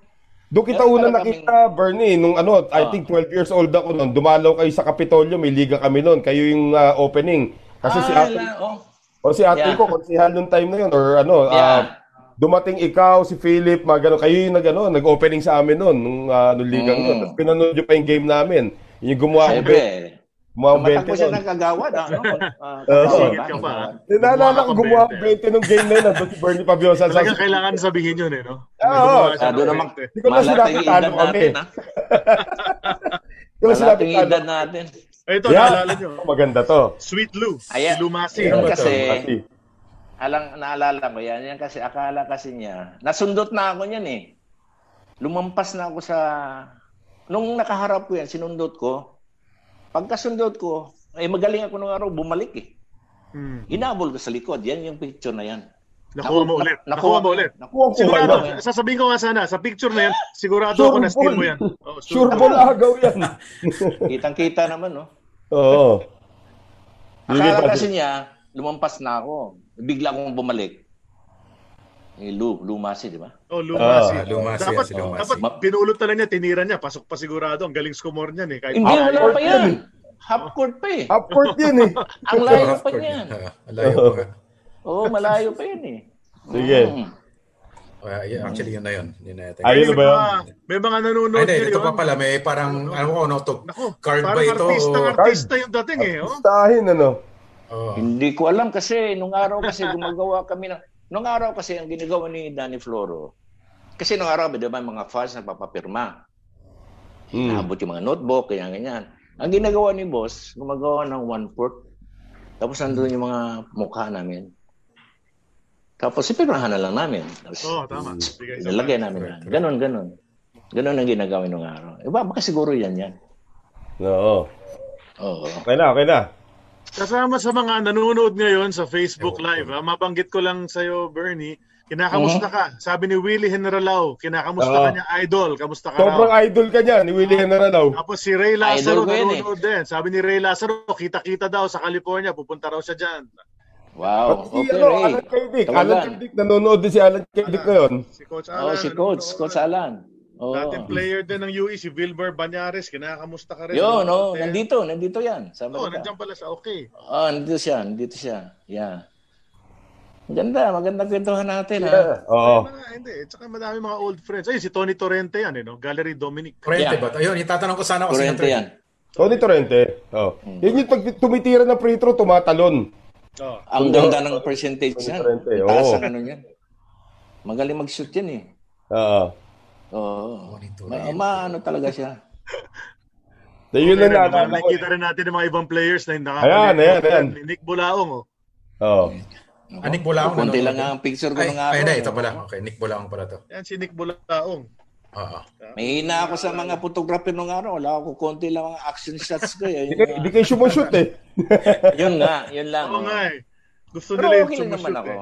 doon kita una nakita, Bernie, nung ano, I ah. think 12 years old ako noon. Dumalaw kayo sa Kapitolyo, may liga kami noon. Kayo yung uh, opening. Kasi ah, si ate, oh. o si ate yeah. ko, konsihal nung time na yun, or ano, yeah. uh, dumating ikaw, si Philip, mga gano, kayo yung nag, ano, nag-opening sa amin noon, nung, uh, nung liga mm. noon. Tapos pinanood nyo pa yung game namin. Yung gumawa ko. Gumawa 20 Matakbo siya ng kagawad. Ano? Uh, uh, ka pa. Naalala ko gumawa 20 nung game na yun. Nandun si Bernie Pabiosa. Talagang kailangan sabihin yun eh, no? Oo. Ah, doon naman. Hindi ko na sinabi talo kami. Hindi ko sinabi talo. natin. Ito, naalala nyo. Maganda to. Sweet Lou. Ayan. Si Lumasi. Ayan kasi, alang naalala ko yan. Yan kasi, akala kasi niya, nasundot na ako niyan eh. Lumampas na ako sa, nung nakaharap ko yan, sinundot ko, Pagkasundot ko, eh magaling ako nung araw, bumalik eh. Hmm. Hinabol ko sa likod. Yan yung picture na yan. Nakuha mo ulit. Nakuha, mo ulit. Nakuha ko sigurado, mo sasabihin ko nga sana, sa picture na yan, sigurado sure ako na steal mo yan. Oh, sure, sure ball agaw yan. Kitang-kita naman, no? Oo. Akala kasi niya, lumampas na ako. Bigla akong bumalik. Eh, Lu, Lumasi, di ba? Oh, Lumasi. Ah, Lumasi dapat, si Lumasi. Dapat pinulot na niya, tinira niya, pasok pa sigurado. Ang galing score niyan eh. Kahit Hindi, wala pa yan. Half court pa eh. Half court yan eh. Ang layo pa yan. malayo pa. Oo, malayo pa yan eh. Sige. Mm. Uh, yeah, actually, yun na yun. yun na yun. Ayun ba yun? May mga nanonood Ay, ito pa pala. May parang, ano ko, no, to, card ba ito? Artista, o... artista yung dating eh. Oh. Artistahin, ano? Oh. Hindi ko alam kasi nung araw kasi gumagawa kami ng Nung araw kasi ang ginagawa ni Danny Floro, kasi nung araw, di ba, mga fans na papapirma. Hmm. Naabot yung mga notebook, kaya ganyan. Ang ginagawa ni boss, gumagawa ng one-fourth. Tapos nandun yung mga mukha namin. Tapos ipirmahan na lang namin. Tapos, Oo, oh, tama. Nalagay namin na. Ganon, ganon. Ganon ang ginagawa nung araw. Iba, baka siguro yan yan. Oo. Oo. Okay na, okay na. Kasama sa mga nanonood ngayon sa Facebook Live, ha? mabanggit ko lang sa iyo, Bernie, kinakamusta uh-huh. ka? Sabi ni Willie Generalao, kinakamusta uh-huh. ka niya, idol, kamusta ka Sobrang raw? idol ka niya, ni Willie Generalao. Tapos si Ray Lazaro nanonood eh. din. Sabi ni Ray Lazaro, kita-kita daw sa California, pupunta raw siya dyan. Wow. At si okay, ano, Ray. Alan Kaydik, Alan Kaydik, nanonood din si Alan Kaydik ngayon. Si Coach Alan. Oh, si Coach, Coach Alan. Oh. Dating player din ng UE, si Wilber Banyares. Kinakamusta ka rin? Yo, no, nandito, nandito yan. Sa oh, nandiyan pala sa okay. Oh, nandito siya, nandito siya. Yeah. Ganda, magandang kwentuhan natin, yeah. ha? Oo. Oh. hindi, tsaka madami mga old friends. Ay, si Tony Torrente yan, eh, no? Gallery Dominic. Torrente yeah. ba? Ayun, itatanong ko sana ko Torrente yan. Tony Torrente. Oh. Hmm. Yun yung pag tumitira ng free throw, tumatalon. Oh. Ang ganda ng percentage niya. Taas ang ano niya. Magaling mag-shoot yan eh. Oo. Oo. Ma, ma ano talaga siya. So, yun okay, na natin. Nakikita rin natin ng mga ibang players na nakakalimutan. Ayan, ayan, ayan. Nick Bulaong, oh. Oo. Ah, Nick Bulaong. Kunti lang ang picture ko ay, ng araw. Ay, hindi, ito pala. Okay, Nick Bulaong pala to. Yan si Nick Bulaong. Oo. May hina ako sa mga photographer nung araw. Wala ako konti lang ang action shots ko. Eh. Hindi kayo, hindi kayo sumushoot eh. yun nga, yun lang. Oo oh. nga eh. Gusto Pero nila yung lang sumushoot ako. eh.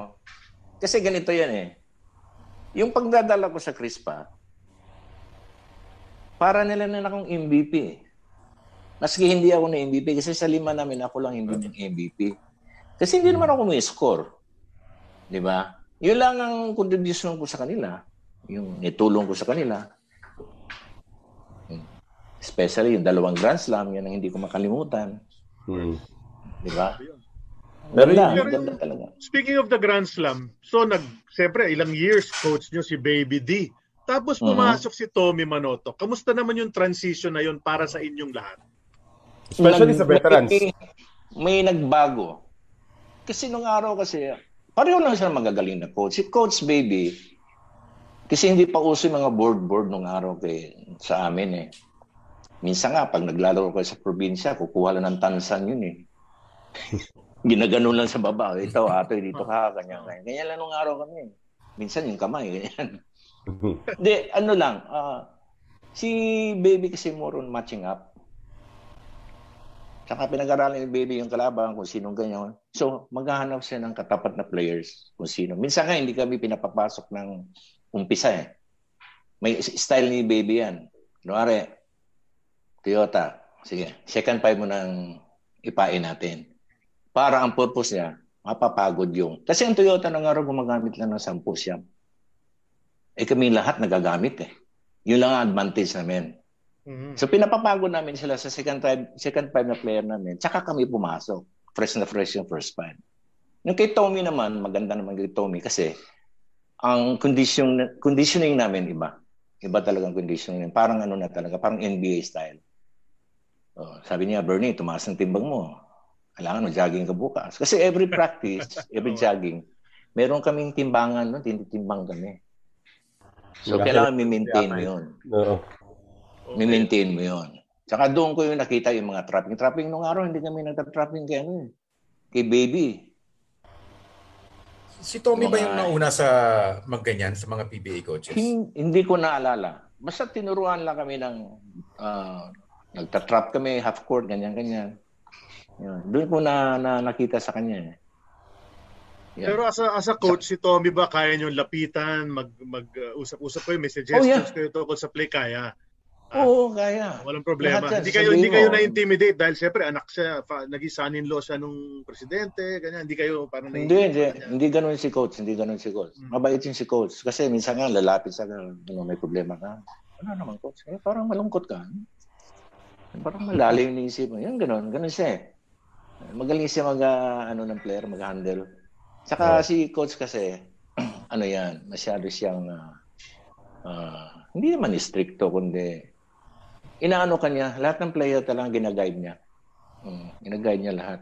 Kasi ganito yan eh. Yung pagdadala ko sa Crispa, para nila na akong MVP. eh. Maski hindi ako na MVP, kasi sa lima namin ako lang hindi ng MVP. Kasi hindi naman ako may score. Di ba? Yun lang ang contribution ko sa kanila. Yung itulong ko sa kanila. Especially yung dalawang Grand Slam, yan ang hindi ko makalimutan. Hmm. Di ba? Pero Ganda, Pero ganda talaga. Speaking of the Grand Slam, so nag, siyempre, ilang years coach nyo si Baby D. Tapos Mhm. pumasok si Tommy Manoto. Kamusta naman yung transition na yun para sa inyong lahat? Especially sa Nag- veterans. May, may nagbago. Kasi nung araw kasi, pareho lang sila magagaling na coach. Si Coach Baby, kasi hindi pa uso yung mga board-board nung araw kay, sa amin eh. Minsan nga, pag naglalaro ko sa probinsya, kukuha lang ng tansan yun eh. Ginaganon lang sa baba. Ito, ato, dito ka, ganyan, ganyan. Ganyan lang nung araw kami. Minsan yung kamay, ganyan. Hindi, ano lang, ah, si Baby kasi more on matching up. Saka pinag-aralan ni Baby yung kalaban kung sinong ganyan. So, maghahanap siya ng katapat na players kung sino. Minsan nga, hindi kami pinapapasok ng umpisa eh. May style ni Baby yan. Kunwari, Toyota, sige, second five mo nang ipain natin. Para ang purpose niya, mapapagod yung... Kasi ang Toyota ng araw gumagamit lang ng 10 siya. Eh kami lahat nagagamit eh. Yun lang ang advantage namin. Mhm. So pinapapagod namin sila sa second five, second five na player namin. Tsaka kami pumasok. Fresh na fresh yung first five. Yung kay Tommy naman, maganda naman kay Tommy kasi ang condition, conditioning namin iba. Iba talagang conditioning. Parang ano na talaga, parang NBA style. Oh, sabi niya, Bernie, tumaas ang timbang mo. Kailangan mag-jogging ka bukas. Kasi every practice, every jogging, meron kaming timbangan, no? tinitimbang kami. So, Yeah. kailangan mi-maintain mo yun. Oo. Mi-maintain mo yun. Tsaka doon ko yung nakita yung mga trapping. Trapping nung araw, hindi kami nagta-trapping kay ano eh. Kay baby. Si Tommy ba Mga- yung nauna sa magganyan sa mga PBA coaches? Hin- hindi ko naalala. Basta tinuruan lang kami ng ah, nagta-trap kami, half court, ganyan-ganyan. Yun. Doon ko na, na nakita sa kanya eh. Yan. Pero as a, as a coach, si Tommy ba kaya nyo lapitan, mag, mag uh, kayo, may suggestions Oh, yeah. kayo tungkol sa play, kaya? Oo, kaya. Walang problema. Lahat Hindi kayo hindi kayo na-intimidate dahil siyempre anak siya, fa, naging son-in-law siya nung presidente, ganyan. Hindi kayo parang Hindi, hindi. Hindi ganun si coach. Hindi ganun si coach. Mm. Mabait yung si coach. Kasi minsan nga lalapit sa ano, may problema ka. Ano naman coach? Eh, parang malungkot ka. Parang malalim yung isip mo. Yan, ganun. Ganun siya eh. Magaling siya mag, ah, ano ng player, mag-handle. Saka si coach kasi, ano yan, masyado siyang, ah, ah, hindi naman stricto, kundi, inaano ka niya, lahat ng player talagang ginaguide niya. Mm, ginaguide niya lahat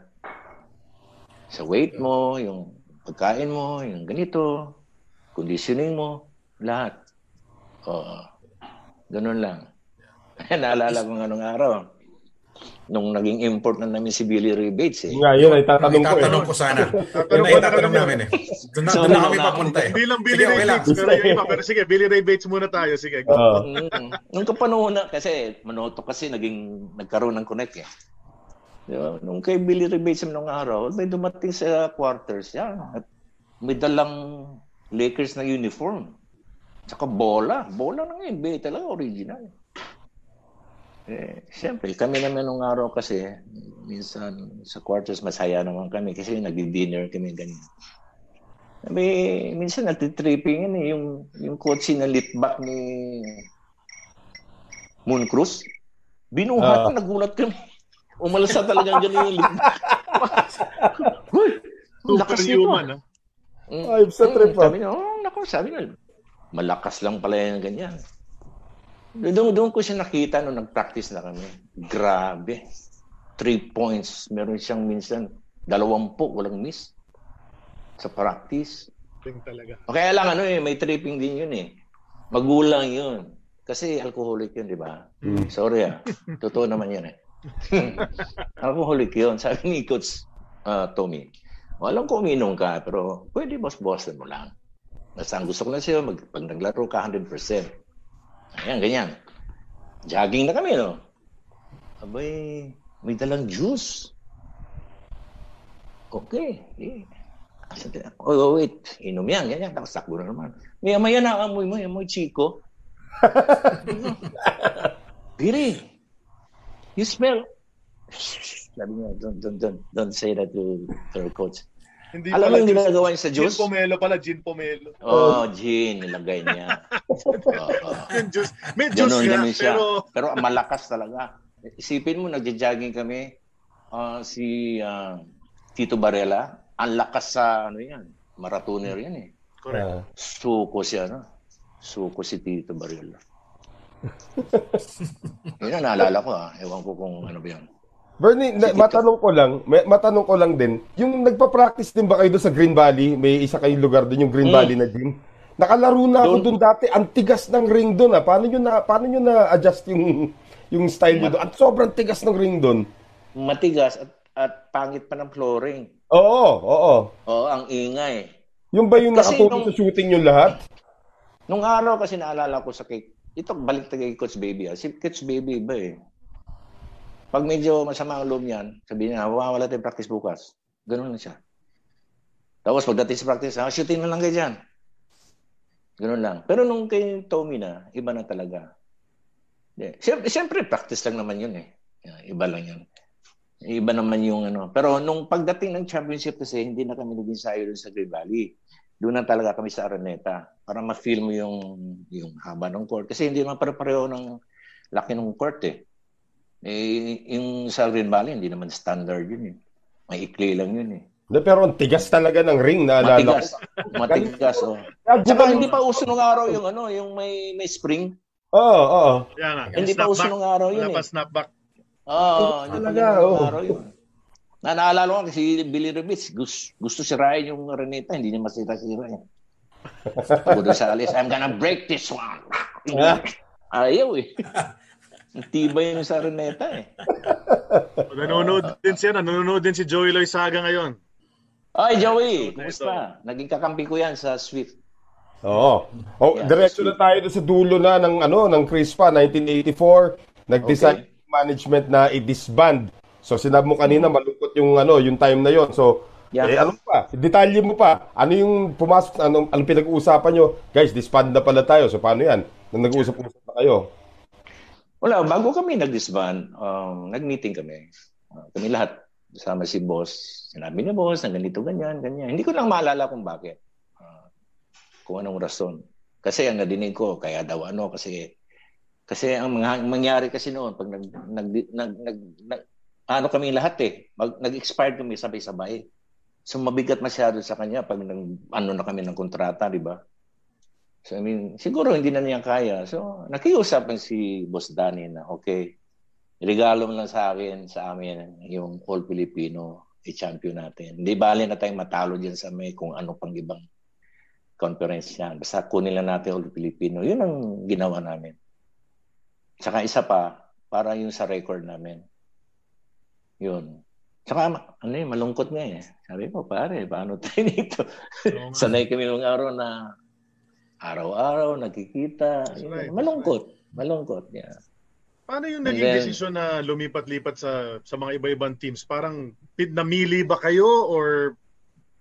sa weight mo, yung pagkain mo, yung ganito, conditioning mo, lahat. Oo. Ganun lang. Naalala ko nga nung araw, nung naging import na namin si Billy Ray Bates eh. Nga, yun ay tatanong ko eh. Itatanong ko sana. Yun Tatanong na na itatanong kami. namin eh. Doon na, So, doon na kami na papunta eh. Hindi lang Billy Ray. Bates, pero yung iba. Pero sige, Billy Ray Bates muna tayo. Sige. Mm. Nung kapanahon na, kasi Manoto kasi naging, nagkaroon ng connect eh. Di ba? Nung kay Billy Ray Bates nung araw, may dumating sa quarters, yan. At may dalang Lakers na uniform. Tsaka bola. Bola ng NBA talaga, original. Eh, siyempre, kami naman nung araw kasi, minsan sa quarters masaya naman kami kasi nag-dinner kami ganyan. May, minsan nagtitripping yan eh, yung, yung coach na lip back ni Moon Cruz. Binuhat Ah. ko, nagulat kami. Umalasa talaga ganun yung lip back. Uy, lakas nito. Ha? Mm. Ay, sa Mm, trip, ah. Sabi niya, oh, naku, sabi niya, malakas lang pala yan ganyan. Doon, doon ko siya nakita nung nag-practice na kami. Grabe. Three points. Meron siyang minsan, dalawampu, walang miss. Sa practice. Ting talaga. O kaya lang, ano eh, may tripping din yun eh. Magulang yun. Kasi alcoholic yun, di ba? Sorry ah. Totoo naman yan eh. alcoholic yun. Sabi ni Coach ah, Tommy, Walang kung uminom ka, pero pwede boss-bossan mo lang. Basta ang gusto ko lang sa'yo, mag, pag naglaro ka 100%. Ayan, ganyan. Jogging na kami, no? Abay, may dalang juice. Okay. Eh. Oh, wait. Inom yan, ganyan. Tapos takbo na naman. Maya maya na amoy mo, amoy chiko. Piri, you smell. Sabi niya, don't, don't, don't, don't say that to, to your coach. Hindi Alam mo yung gin- ginagawa niya sa juice? Gin pomelo pala, gin pomelo. Oh, gin, nilagay niya. Oo. Yung juice. May juice Ganon, nga, ganon siya. pero Pero, malakas talaga. Isipin mo, nagja-jogging kami. ah, si ah, Tito Barela, ang lakas sa ano yan. Marathoner yan eh. correct. Ah. Suko siya, no? Suko si Tito Barela. Yun ang naalala ko ah. Ewan ko kung ano ba yan. Bernie, na, matanong ko lang, may, matanong ko lang din, yung nagpa-practice din ba kayo doon sa Green Valley? May isa kayong lugar doon, yung Green Mm. Valley na gym. Nakalaro na ako Doon- dati. Ang tigas ng ring doon ah. Paano nyo na paano nyo na adjust yung yung style nyo doon? At sobrang tigas ng ring doon. Matigas at, at pangit pa ng flooring. Oo, oo. Oo, ang ingay. Yung ba yung nakatulong nung- sa shooting nyo lahat? Nung araw kasi naalala ko sa kay ito balik tayo kay Coach Baby. Ah. Si Coach Baby iba eh. Pag medyo masama ang loob niyan, sabihin niya, wala tayong practice bukas. Ganun lang siya. Tapos pagdating sa practice, ah, shooting na lang kayo dyan. Ganun lang. Pero nung kay Tommy na, iba na talaga. Yeah. Siyempre, practice lang naman yun eh. Iba lang yun. Iba naman yung ano. Pero nung pagdating ng championship kasi, hindi na kami naging sayo sa Green Valley. Doon na talaga kami sa Araneta para ma-feel mo yung, yung haba ng court. Kasi hindi naman pare-pareho ng laki ng court eh. Eh, yung sa Green Valley, hindi naman standard yun eh. May ikli lang yun eh. Na, pero ang tigas talaga ng ring, naalala ko. Matigas. Matigas, oh. Ah, Tsaka hindi pa uso nung araw yung ano, yung may may spring. Oo, oo. Yan nga. Hindi pa uso nung araw yun Wala pa eh. snapback. Oo, hindi pa Talaga, ganun oh. araw yun. Na naalala ko kasi Billy Revitz, gusto, gusto sirain yung Renita, hindi niya masira-sira yan. Doon sa alis, I'm gonna break this one. Ayaw eh. Ang Tibay yung sa Reneta eh. Nanonood din siya. Nanonood din si Joey Loizaga ngayon. Ay, Joey, kumusta? Naging kakampi ko yan sa Swift. Oo. Oh, Yeah, diretso na tayo sa dulo na ng ano ng Crispa 1984. Nag-decide Okay. management na i-disband. So sinabi mo kanina malungkot yung ano, yung time na yon. So Yeah. eh ano pa? Detalye mo pa. Ano yung pumasok ano anong pinag-uusapan nyo? Guys, disband na pala tayo. So paano 'yan? Nang nag-usap-usap na kayo. Wala, bago kami nag-disband, um, nag-meeting kami. Uh, kami lahat, kasama si boss. Sinabi ni boss na ganito, ganyan, ganyan. Hindi ko lang maalala kung bakit. Uh, kung anong rason. Kasi ang nadinig ko, kaya daw ano, kasi kasi ang mga mangyari kasi noon, pag nag, nag, nag, nag, nag ano kami lahat eh, mag, nag-expired kami sabay-sabay. So mabigat masyado sa kanya pag nag, ano na kami ng kontrata, di ba? So I mean, siguro hindi na niya kaya. So nakiusap si Boss Danny na okay, regalo mo lang sa akin, sa amin, yung All Filipino i-champion natin. Hindi bali na tayong matalo dyan sa may kung ano pang ibang conference yan. Basta kunin lang natin All Filipino. Yun ang ginawa namin. Tsaka isa pa, para yung sa record namin. Yun. Tsaka, ano yun, malungkot nga eh. Sabi ko, pare, paano tayo dito? Sanay kami nung araw na araw-araw. That's Yun, right. Malungkot. Malungkot, yeah. Paano yung naging then- desisyon na lumipat-lipat sa sa mga iba-ibang teams? Parang namili ba kayo or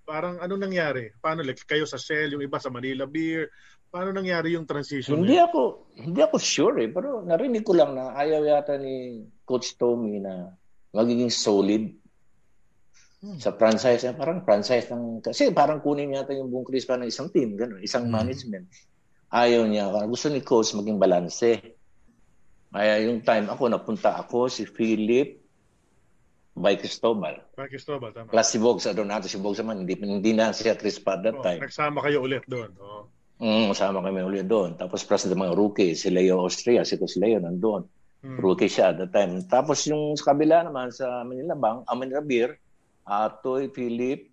parang ano nangyari? Paano like kayo sa Shell, yung iba sa Manila Beer? Paano nangyari yung transition? Hindi yun? ako, hindi ako sure eh. Pero narinig ko lang na ayaw yata ni Coach Tommy na magiging solid sa franchise. Eh, Parang franchise ng... Kasi parang kunin yata yung buong Crispa ng isang team, gano'n, isang management. Ayaw niya. Gusto ni Coach maging balanse. Kaya yung time ako, napunta ako, si Philip, by Cristobal. Pa Cristobal, tama. Plus si Bogs, Adonato, si Bogs naman, hindi, hindi na siya Crispa at that Oh, time. nagsama kayo ulit doon. Oh. Mm, kasama kami ulit doon. Tapos plus ng mga rookie, si Leo Austria, si Coach Leo nandun. Hmm. Rookie siya at that time. Tapos yung sa kabila naman sa Manila Bank, ah, Manila Beer, Atoy, Philip,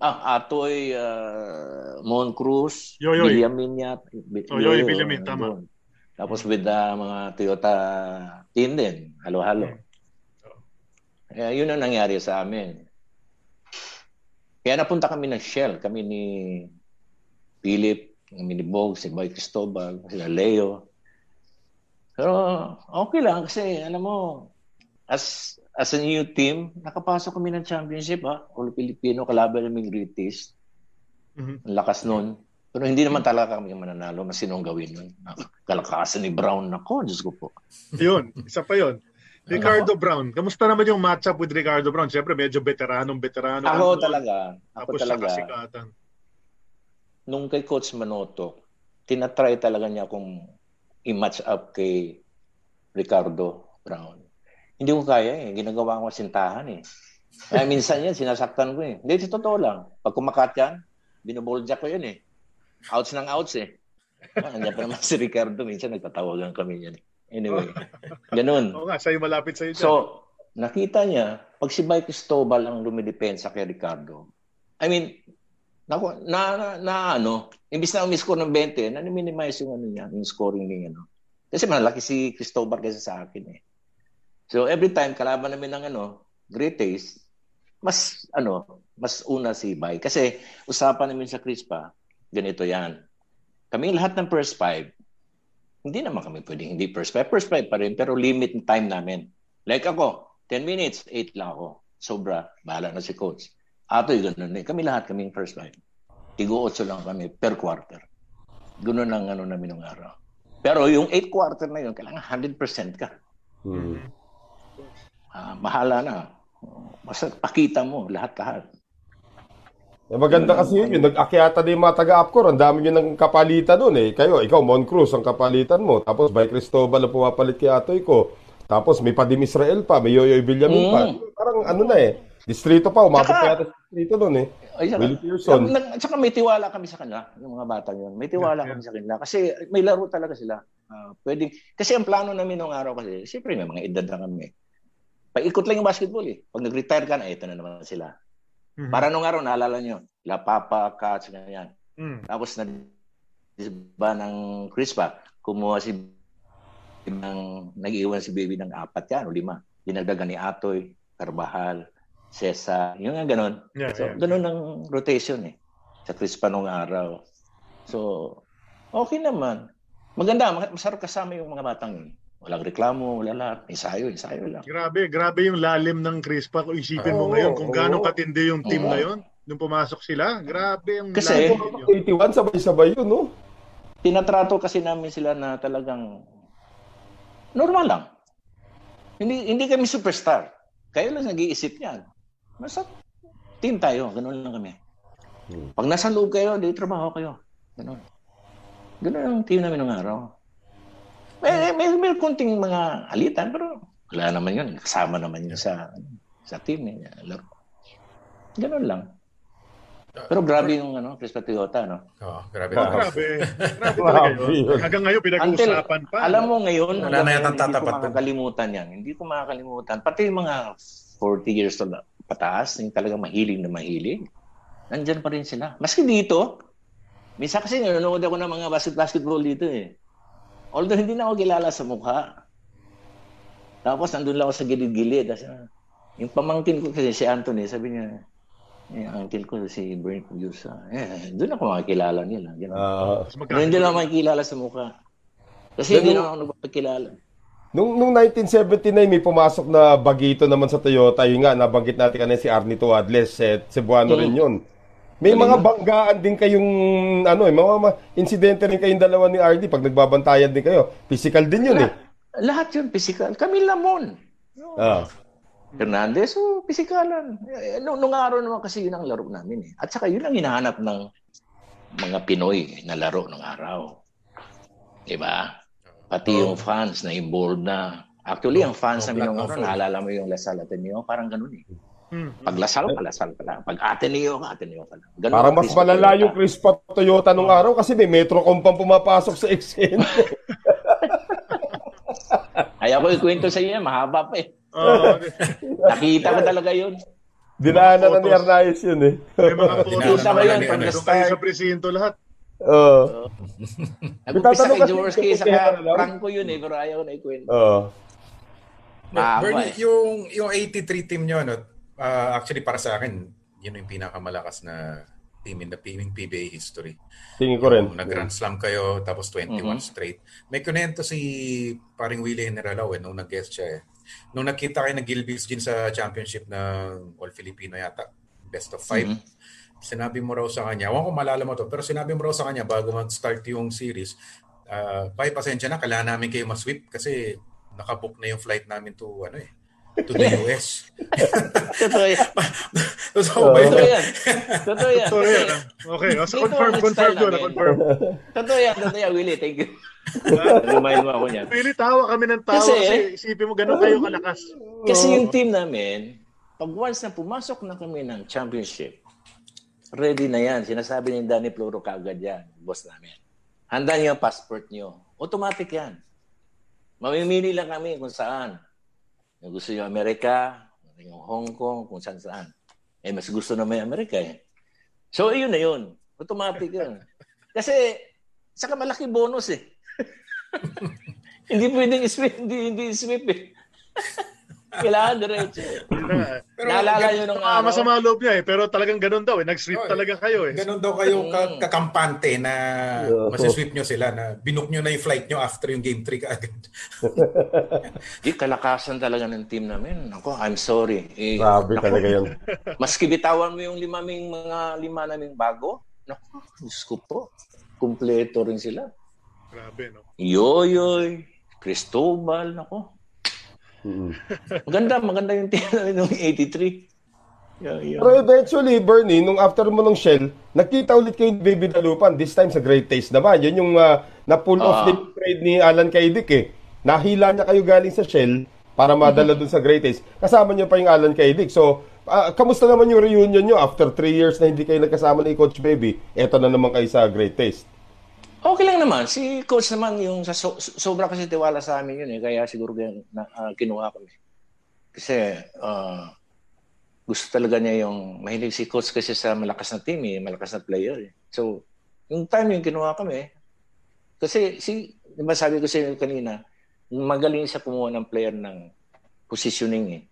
ah, Atoy, uh, Mon Cruz, Yoyoy. William Minyat. Oh, Yoyoy, Villamin, tama. nandun. Tapos with the mga Toyota team din, halo-halo. Kaya yun ang nangyari sa amin. Kaya napunta kami ng Shell. Kami ni Philip, kami ni Bog, si Boy Cristobal, si Leo. Pero okay lang kasi alam mo, as as a new team, nakapasok kami ng championship ha. All Filipino, kalaban namin British. Mm-hmm. Ang lakas nun. Pero hindi naman talaga kami mananalo. Mas sinong gawin nun. Kalakasan ni Brown. Nako, Diyos ko po. yun, isa pa yun. Ricardo Brown. Kamusta naman yung matchup with Ricardo Brown? Siyempre, medyo veteranong veterano. Ako ano, talaga. Ako tapos talaga. Kasikatan. Nung kay Coach Manoto, tinatry talaga niya kung i-match up kay Ricardo Brown. Hindi ko kaya eh. Ginagawa ko sintahan eh. Kaya minsan yan, sinasaktan ko eh. Hindi, totoo lang. Pag kumakat yan, binoboljack ko yun eh. Outs ng outs eh. Ah, Andiyan pa naman si Ricardo. Minsan nagtatawagan kami yan eh. Anyway, ganun. Oo nga, sa'yo malapit sa'yo dyan. So, nakita niya, pag si Mike Cristobal ang lumidepensa kay Ricardo, I mean, na, na, na, na ano, imbis na umiscore ng 20, na-minimize yung ano niya, yung scoring niya, ano. Kasi malaki si Cristobal kasi sa akin eh. So, every time, kalaban namin ng ano, great taste, mas, ano, mas una si Bay. Kasi, usapan namin sa Crispa, ganito yan. Kami lahat ng first five, hindi naman kami pwedeng hindi first five. First five pa rin, pero limit ng time namin. Like ako, 10 minutes, 8 lang ako. Sobra, bahala na si coach. Ato'y ganun eh. Kami lahat, kaming first five. Tigo 8 lang kami per quarter. Ganun lang ano namin ng araw. Pero yung 8 quarter na yun, kailangan 100% ka. Hmm. Uh, mahala na. Basta pakita mo lahat-lahat. Eh, maganda kasi yun, yung nag-akyata din mga taga-Apcor, ang dami yun ng kapalitan doon eh. Kayo, ikaw, Mon Cruz, ang kapalitan mo. Tapos, by Cristobal ang pumapalit kay Atoy ko. Tapos, may Padim Israel pa, may Yoyoy Villamin mm. pa. Parang ano na eh, distrito pa, umabot pa yata distrito doon eh. Ay, Willie Pearson. At saka may tiwala kami sa kanila, yung mga bata yun. May tiwala yeah, kami sa kanila. Kasi may laro talaga sila. Uh, pwedeng, kasi ang plano namin nung araw kasi, siyempre may mga edad na kami. Paikot lang yung basketball eh. Pag nag-retire ka na, ito na naman sila. Mm-hmm. Para nung araw, naalala nyo, La Papa, Cats, ganyan. Mm. Tapos na ba ng Crispa, kumuha si ng nag-iwan si baby ng apat yan o lima. Dinagdagan ni Atoy, Carbahal, Cesar, yung nga ganun. Yeah, so, yeah. ganun ang rotation eh. Sa Crispa nung araw. So, okay naman. Maganda, masarap kasama yung mga batang yun. Walang reklamo, wala lahat. Ensayo, ensayo lang. Grabe, grabe yung lalim ng Crispa. Kung isipin oh, mo ngayon kung oh, gaano katindi yung team oh. na yun. Nung pumasok sila, grabe yung kasi, lalim. 81, sabay-sabay yun, no? Tinatrato kasi namin sila na talagang normal lang. Hindi hindi kami superstar. Kayo lang nag-iisip niyan. Basta team tayo, ganun lang kami. Hmm. Pag nasa loob kayo, di trabaho kayo. Ganun. Ganun ang team namin ng araw. May, may, may kunting mga alitan, pero wala naman yun. Kasama naman yun sa sa team. Eh. Laro. Ganun lang. Pero grabe yung ano, Chris Patriota, no? Oo, oh, grabe. Oh, grabe. Grabe talaga yun. Hanggang ngayon, pinag-uusapan pa. Alam mo ngayon, wala na yata tatapat. Hindi ko makakalimutan yan. Hindi ko makakalimutan. Pati yung mga 40 years old pataas, yung talagang mahilig na mahilig, nandyan pa rin sila. Maski dito, minsan kasi nanonood ako ng mga basketball dito eh. Although hindi na ako kilala sa mukha. Tapos nandun lang ako sa gilid-gilid. Kasi, yung pamangkin ko kasi si Anthony, sabi niya, eh, uncle ko si Bernie Pugyusa. Eh, doon ako makikilala nila. Uh, Pero hindi ako makikilala sa mukha. Kasi hindi na ako nagpapakilala. Nung, nung 1979, may pumasok na bagito naman sa Toyota. Yung nga, nabanggit natin kanina si Arnie Tuadles. Eh, Cebuano hmm. rin yun. May mga banggaan din kayong ano eh, mga insidente rin kayong dalawa ni RD pag nagbabantayan din kayo. Physical din yun eh. Lahat yun physical. Kami lamon. Ah. Hernandez, so pisikalan. Eh, nung, nung araw naman kasi yun ang laro namin eh. At saka yun ang hinahanap ng mga Pinoy na laro ng araw. Diba? Pati oh. yung fans na involved na. Actually, oh, ang fans oh, namin nung araw, naalala mo yung Lasal Ateneo, parang ganun eh. Mm-hmm. Pag Lasal ka, Lasal ka lang. Pag Ateneo ka, Ateneo ka lang. Ganun Parang mas malala yung Crispa Toyota nung araw kasi may Metro pang pumapasok sa XN. Ay ako ikwento sa inyo, mahaba pa eh. Uh, Nakita ko talaga yun. Dinaanan na ni Arnaiz yun eh. May mga photos na yun. Pag tayo sa presinto lahat. Oo. Nag-upisa kay Jaworski sa Franco yun eh, pero ayaw na ikwento. Oo. Bernie, yung, yung 83 team nyo, no, uh, actually para sa akin, yun yung pinakamalakas na team in the teaming PBA history. Tingin ko rin. Nag-Grand Slam kayo, tapos 21 mm-hmm. straight. May kunento si paring Willie Generalaw eh, nung nag-guest siya eh. Nung nakita kayo ng Gilbis din sa championship ng All Filipino yata, best of five, mm-hmm. sinabi mo raw sa kanya, ewan ko malala mo to, pero sinabi mo raw sa kanya bago mag-start yung series, uh, bye, pasensya na, kailangan namin kayo ma-sweep kasi nakabook na yung flight namin to, ano eh, to the US. Totoo yan. Totoo ba Totoo yan. Totoo yan. Totoo yan. Okay, so confirm, confirm doon, confirm. Totoo yan, totoo yan, Willie. Thank you. Remind mo ako niyan. Willie, tawa kami ng tawa kasi, kasi isipin mo ganun kayo kalakas. Kasi yung team namin, pag once na pumasok na kami ng championship, ready na yan. Sinasabi ni Danny Floro kagad yan, boss namin. Handa niyo ang passport niyo. Automatic yan. Mamimili lang kami kung saan. Yung gusto nyo Amerika, yung Hong Kong, kung saan saan. Eh, mas gusto na may Amerika eh. So, yun na yun. Automatic yun. Kasi, saka malaki bonus eh. hindi pwedeng sweep, hindi, hindi sweep eh. Kailangan diretso. Pero Naalala nyo nung araw? Masama loob niya eh. Pero talagang ganun daw eh. Nag-sweep oh, talaga kayo eh. Ganun daw kayo mm. kakampante na masisweep nyo sila na binook nyo na yung flight nyo after yung game 3 kaagad. Di kalakasan talaga ng team namin. Ako, I'm sorry. Eh, Grabe naku, talaga yun. Maski bitawan mo yung limaming mga lima naming bago, naku, Diyos ko po. Kumpleto rin sila. Grabe, no? Yoyoy, Cristobal, nako. Mm-hmm. maganda, maganda yung team namin noong 83. Yeah, yeah. Pero eventually, Bernie, nung after mo ng Shell, nakita ulit kayo ni Baby Dalupan. This time sa Great Taste naman. Yun yung uh, na-pull uh, off ah. din trade ni Alan Kaidik eh. Nahila niya kayo galing sa Shell para madala mm-hmm. dun sa Great Taste. Kasama niyo pa yung Alan Kaidik. So, uh, kamusta naman yung reunion nyo after 3 years na hindi kayo nagkasama ni Coach Baby? Eto na naman kayo sa Great Taste. Okay lang naman. Si coach naman yung sa so, sobra kasi tiwala sa amin yun eh. Kaya siguro kaya, na, uh, kinuha kami. Kasi uh, gusto talaga niya yung mahilig si coach kasi sa malakas na team eh, malakas na player eh. So, yung time yung kinuha kami. Kasi si, di ba sabi ko sa inyo kanina, magaling siya kumuha ng player ng positioning eh.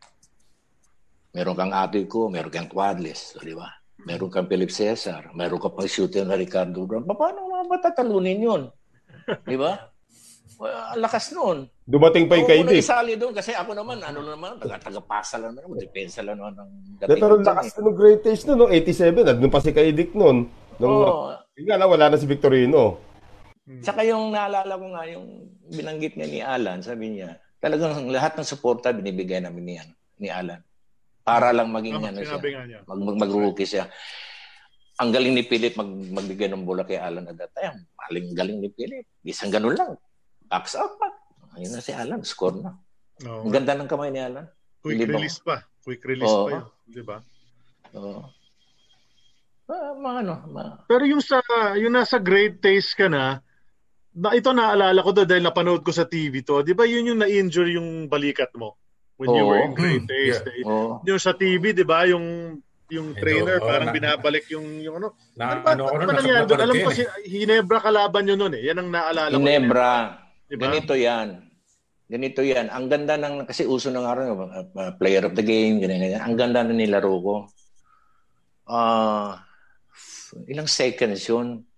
Meron kang atoy ko, meron kang quadless, so, di ba? Meron kang Philip Cesar, meron ka pang shooter na Ricardo Brown. Paano mga matatalunin yun? Di ba? Well, ang lakas noon. Dumating pa yung kay Dick. isali doon kasi ako naman, ano naman, taga-pasa lang naman, depensa lang naman ng dating. Pero lakas eh. no great taste no, no 87, nandun pa si kay Dick noon. Nung, oh. Nga na, wala na si Victorino. Hmm. Saka yung naalala ko nga, yung binanggit niya ni Alan, sabi niya, talagang lahat ng suporta binibigay namin ni, ni Alan. Para lang maging ano siya. Mag, mag, mag-rookie siya. Ang galing ni Philip mag, magbigay ng bola kay Alan at that time. Maling galing ni Philip. Isang ganun lang. Backs up pa. Ayun na si Alan. Score na. No. Ang ganda ng kamay ni Alan. Quick Hindi release ba? pa. Quick release oh, pa yun. Di ba? Oo. Oh. Ah, ma, ano, ma. Pero yung sa yung nasa great taste ka na, na ito naalala ko dahil napanood ko sa TV to. 'Di ba yun yung na-injure yung balikat mo? When oh, you were in grade days. Yeah. Oh. Yung sa TV, di ba, yung yung trainer, oh, parang na, binabalik yung yung ano. Na, ano, ano, ano, nangyari doon? Alam ko si Hinebra kalaban yun noon eh. Yan ang naalala ko. Hinebra. Diba? Ganito yan. Ganito yan. Ang ganda ng, kasi uso ng araw, uh, player of the game, ganyan, ganyan. Ang ganda na nilaro ko. Uh, ilang seconds yun.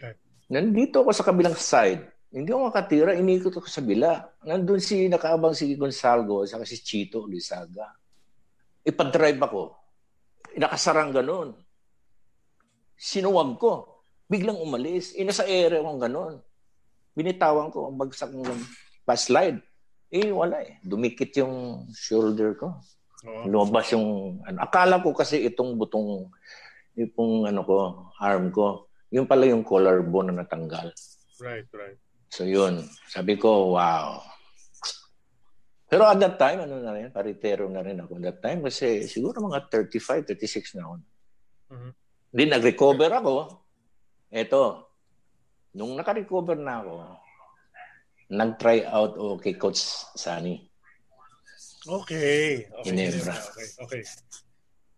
Okay. Nandito ako sa kabilang side hindi ako makatira, inikot ako sa bila. Nandun si, nakaabang si Gonzalo, saka si Chito Lisaga. Ipadrive ako. Nakasarang ganun. Sinuwag ko. Biglang umalis. Inasa ere akong ganun. Binitawan ko ang bagsak ng pass slide. Eh, wala eh. Dumikit yung shoulder ko. Oh. Lumabas yung... Ano. Akala ko kasi itong butong, itong ano ko, arm ko, yung pala yung collarbone na natanggal. Right, right. So yun, sabi ko, wow. Pero at that time, ano na rin, paritero na rin ako at that time kasi siguro mga 35, 36 na ako. Mm-hmm. Hindi, nag-recover ako. Eto, nung naka-recover na ako, nag-try out o kay Coach Sani. Okay. okay. Ginebra. Okay, okay.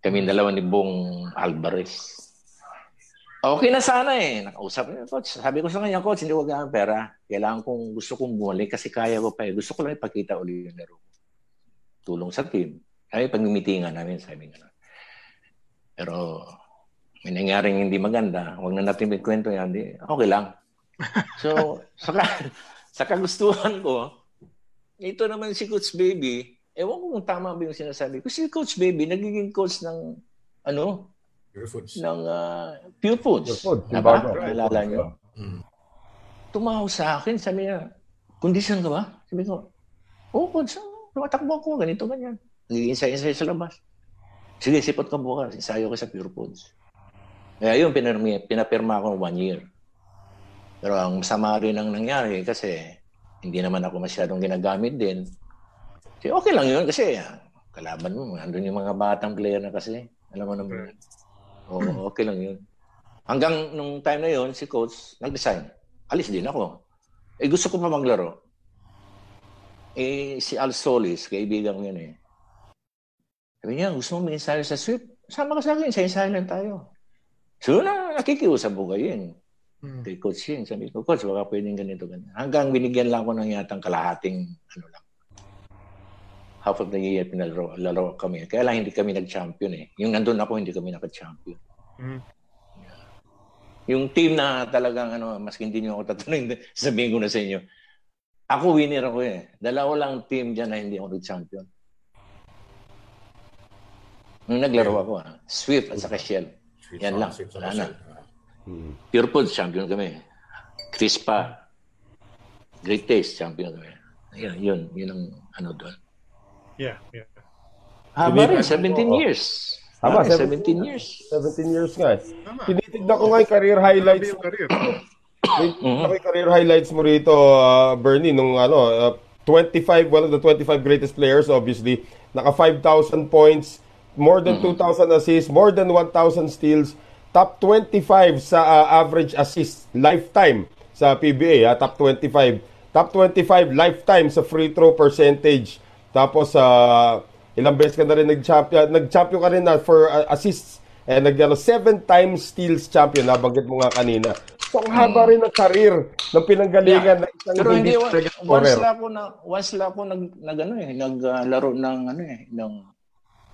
Kami dalawa ni Bong Alvarez. Okay na sana eh. Nakausap niya, coach. Sabi ko sa kanya, coach, hindi ko kailangan pera. Kailangan kong gusto kong bumalik kasi kaya ko pa eh. Gusto ko lang ipakita uli yung laro Tulong sa team. Ay, pagmimitingan namin, sabi nga. Pero may nangyaring hindi maganda, huwag na natin kwento yan, di, okay lang. So, saka, sa kagustuhan ko, ito naman si Coach Baby, ewan ko kung tama ba yung sinasabi ko. Si Coach Baby, nagiging coach ng, ano, Pure Foods. ng uh, Pure Foods. Pure Food. Diba? Right. Naalala nyo? Mm. Tumawag sa akin, sabi niya, condition ka ba? Sabi ko, oo, coach, tumatakbo ako, ganito, ganyan. Nagiging isa-isa sa labas. Sige, sipot ka bukas, isayo ka sa Pure Foods. Kaya yun, pinirmi, pinapirma ko one year. Pero ang masama rin ang nangyari kasi hindi naman ako masyadong ginagamit din. Kasi okay lang yun kasi ah, kalaban mo, andun yung mga batang player na kasi. Alam mo naman. Oo, okay lang yun. Hanggang nung time na yun, si coach nag-design. Alis din ako. Eh gusto ko pa maglaro. Eh si Al Solis, kaibigan ko yun eh. Sabi niya, gusto mo may ensayo sa sweep? Sama ka sa akin, sa ensayo lang tayo. So na, nakikiusap ko kayo yun. Hmm. Kay Coach Ying, sabi ko, Coach, baka pwedeng ganito, ganito. Hanggang binigyan lang ko ng yatang kalahating, ano lang, half of the year pinalaro laro kami. Kaya lang hindi kami nag-champion eh. Yung nandun ako, hindi kami naka-champion. Mm. Yung team na talagang ano, maski hindi niyo ako tatanungin, sabihin ko na sa inyo. Ako winner ako eh. Dalawa lang team dyan na hindi ako nag-champion. Nung naglaro ako, ah, Swift at saka Shell. Sweet Yan song, lang. song, Wala na. Ah. Pure Foods, champion kami. Crispa. Great Taste, champion kami. Yun, yun, yun ang ano doon. Yeah, yeah. Haba rin, Sumibig- 17 Oo. years. Tama, Haba, 17 17 years. 17 years nga. eh. Tama. Tinitignan ko nga yung career highlights. Yung career. Ko yung career highlights mo rito, uh, Bernie, nung ano, uh, 25, one of the 25 greatest players, obviously. Naka 5,000 points, more than 2,000 assists, more than 1,000 steals, top 25 sa uh, average assist lifetime sa PBA, ha? top 25. Top 25 lifetime sa free throw percentage. Tapos, uh, ilang beses ka na rin nag-champion, nag-champion ka rin na for uh, assists. Eh, nag ano, seven times steals champion, nabanggit mo nga kanina. So, ang haba rin ng career ng pinanggalingan na isang Pero hindi, once scorer. lang ako na, once lang ako nag, nag ano eh, naglaro ng ano eh, ng,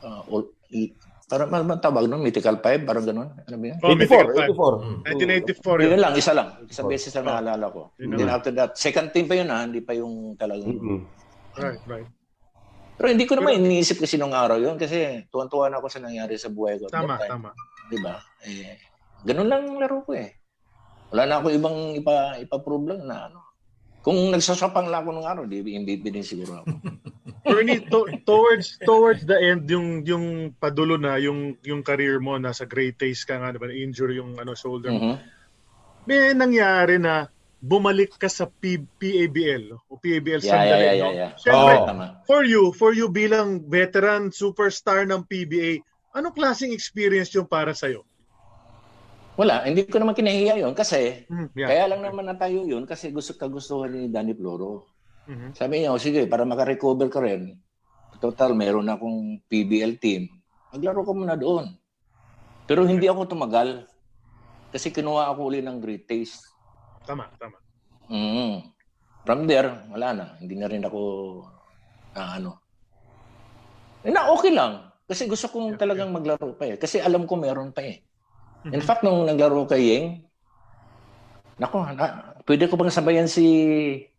uh, all- i- parang man tawag nun, mythical five, parang ganun. Ano ba yan? Oh, 84, Mythical 84. 1984 Yun yun. lang, isa lang. Isang beses lang naalala ko. Yun Then after that, second team pa yun ha, hindi pa yung talagang... Mm. Right, right. Pero hindi ko naman iniisip kasi nung araw yun kasi tuwan-tuwa na ako sa nangyari sa buhay ko. Tama, time. tama. Di ba? Eh, ganun lang ang laro ko eh. Wala na ako ibang ipa, ipa-prove lang na ano. Kung nagsasapang lang ako nung araw, di MVP din siguro ako. Bernie, to, towards towards the end yung yung padulo na yung yung career mo nasa great taste ka nga diba injury yung ano shoulder mo. Mhm. May nangyari na bumalik ka sa P, PABL o PABL Yeah, sandali. yeah, yeah, no? yeah, yeah. Siyempre. Tama. for you, for you bilang veteran superstar ng PBA, anong klaseng experience yung para sa iyo? Wala, hindi ko naman kinahiya yun kasi Hmm, yeah. kaya lang naman na tayo yun kasi gusto kagustuhan ni Danny Floro. Mhm. Sabi niya, "O, sige, para makarecover ka rin, total, meron na akong PBL team, maglaro ka muna doon. Pero hindi ako tumagal kasi kinuha ako uli ng great taste. Tama, tama. Mm. From there, wala na. Hindi na rin ako na ano. Eh, na okay lang. Kasi gusto kong talagang maglaro pa eh. Kasi alam ko meron pa eh. In fact, nung naglaro kay Yeng, nako, na, pwede ko bang sabayan si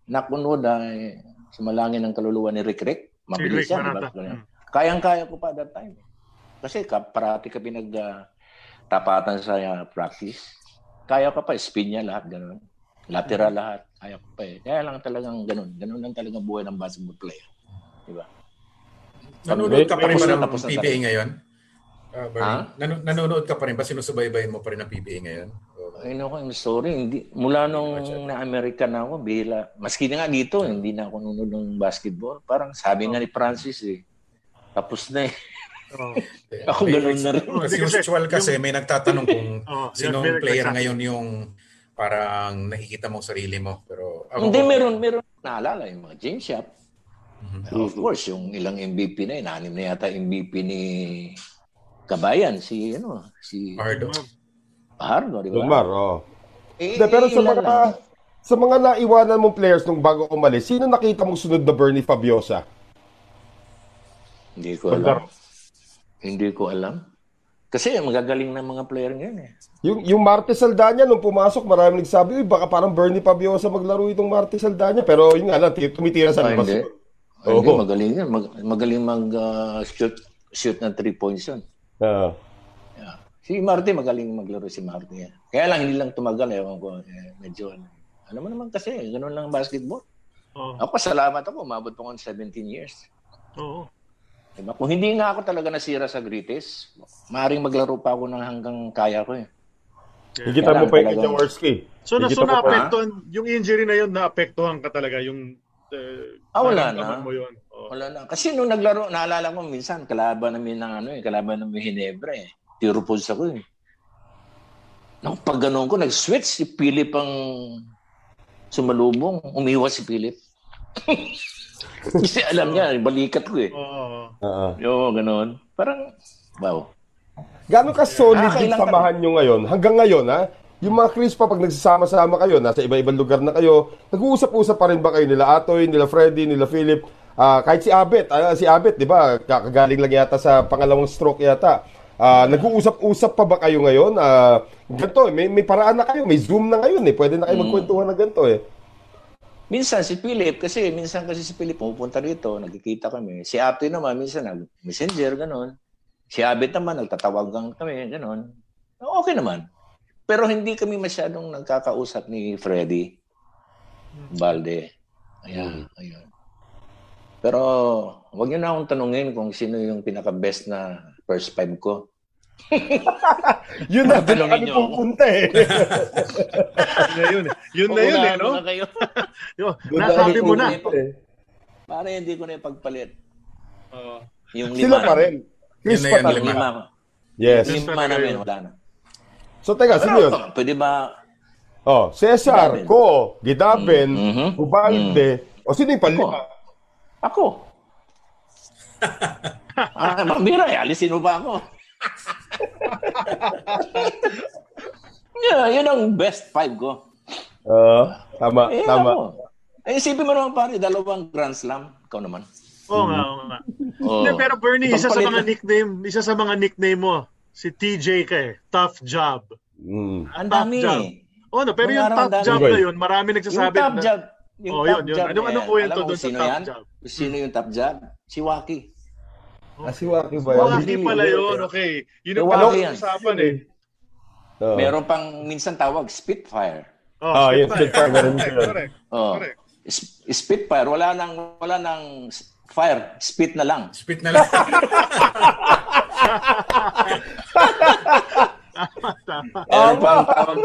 Nakunoda eh, sumalangin ng kaluluwa ni Rick Rick? Mabilis Si Rick yan, di ba? Manata. Ganun. Mm. Kayang-kaya ko pa that time. Kasi ka, parati ka pinag ah, tapatan sa ah, practice. Kaya ka pa, spin niya lahat, ganun. Lateral lahat, kaya ko pa eh. Kaya lang talagang ganun. Ganun lang talagang buhay ng basketball player. Di ba? Nanonood ka pa rin ba ng tapos na PBA ngayon? Uh, Bernie? Ha? Nan- nanonood ka pa rin ba? Sinusubaybayan mo pa rin ang PBA ngayon? Ay, naku, I'm sorry. Hindi, mula nung na-America na ako, bihila. Maski na nga dito, hindi na ako nunod ng basketball. Parang sabi nga ni Francis eh, tapos na eh. Oh. Ako ganun na rin. Kasi usual kasi may nagtatanong kung Oh, sinong player ngayon yung parang nakikita mong sarili mo. Pero ako, Hindi, meron, meron. Naalala yung mga James Shop. Mhm. Of course, yung ilang MVP na yun. Anim na yata MVP ni Kabayan. Si, ano, si Pardo. Pahardo, di ba? Lumar, oh. Eh, Hindi, pero sa ilan mga lang. sa mga naiwanan mong players nung bago umalis, sino nakita mong sunod na Bernie Fabiosa? Hindi ko alam. Hindi ko alam. Kasi magagaling ng mga player ngayon eh. Yung, yung Marte Saldana, nung pumasok, marami nagsabi, Uy, baka parang Bernie Pabiosa maglaro itong Marte Saldana. Pero yun nga lang, ti- tumitira sa Ah, labas. hindi. Oo. Hindi, magaling yan. Mag, magaling mag ah, shoot, shoot ng three points yun. Ah. Yeah. Si Marte, magaling maglaro si Marte. yan. Kaya lang, hindi lang tumagal. Ewan ko, eh, medyo ano. Alam mo naman kasi, ganun lang ang basketball. Oo. Ako, salamat ako. Umabot pa ako ng 17 years. Oo. Diba? Kung hindi nga ako talaga nasira sa Grites, maaaring maglaro pa ako ng hanggang kaya ko eh. Higita mo pa yung Jaworski. So, na, so naapektuhan, yung injury na yun, naapektuhan ka talaga yung uh, Ah, wala na. mo yun. Oo. Wala na. Kasi nung naglaro, naalala ko minsan, kalaban namin ng ano eh, kalaban namin Hinebra eh. Tiro pulse ako eh. Nung pag ganun ko, nag-switch si Philip ang sumalubong. Umiwas si Philip. Kasi alam niya, balikat ko eh. Oo. Oo. Yo, ganun. Parang, wow. Gano'n ka solid Ah, yung samahan nyo ngayon? Hanggang ngayon, ha? Yung mga Chris pa, pag nagsasama-sama kayo, nasa iba-ibang lugar na kayo, nag-uusap-usap pa rin ba kayo nila Atoy, nila Freddy, nila Philip? Ah, kahit si Abet, ah, si Abet, di ba? Kakagaling lang yata sa pangalawang stroke yata. Ah, nag-uusap-usap pa ba kayo ngayon? Ah, ganito, eh, may, may paraan na kayo, may Zoom na ngayon eh. Pwede na kayo magkwentuhan na ganito eh. Minsan si Philip, kasi minsan kasi si Philip pupunta rito, nagkikita kami. Si Ate naman, minsan nag-messenger, ganun. Si Abet naman, nagtatawagan kami, ganun. Okay naman. Pero hindi kami masyadong nagkakausap ni Freddy Balde. Ayan, ayun. Pero wag niyo na akong tanungin kung sino yung pinaka-best na first five ko. Yun na, doon kami ako. pupunta eh. Yun na yun. Yun na yun eh, no? nasabi mo na. eh. Para hindi ko na ipagpalit. Oo. Yung Sila lima. pa rin. Chris Yun na pa yan. Yung lima. Yes. Yung lima namin, yun. wala na. So, teka, sino yun? Pwede ba Oh, Cesar, Gidaben. Ko, Gidaben, Mhm. Ubalde. O sino yung panlima? Ako. ah, mambira eh. Alisin mo ba ako? Yeah, yun ang best five ko. Oo, tama, Eh, tama. ako. Eh, isipin mo naman pare, dalawang Grand Slam. Ikaw naman. Oo nga, oo nga. Oh. Pero Bernie, isa sa mga na- nickname, isa sa mga nickname mo, si TJ ka eh. Tough job. Mm. Ang dami. job. Oh, no, pero yung top job na yun, marami Yung nagsasabi top na, job. Yung Oh, top yun, yun. job Anong- anong kwento mo dun sa top yan? job? Sino yung top job? Si Waki. Ah, si Waki ba Oh, yan? hindi pala yun. Okay. Yun ang pala usapan eh. Oo. Meron pang minsan tawag Spitfire. Oh, Ah, yun, Spitfire. Spitfire, ganun Correct, yun. correct. Oh. Correct. Sp- Spitfire, wala nang wala nang fire, spit na lang. Spit na lang. Meron pang tawag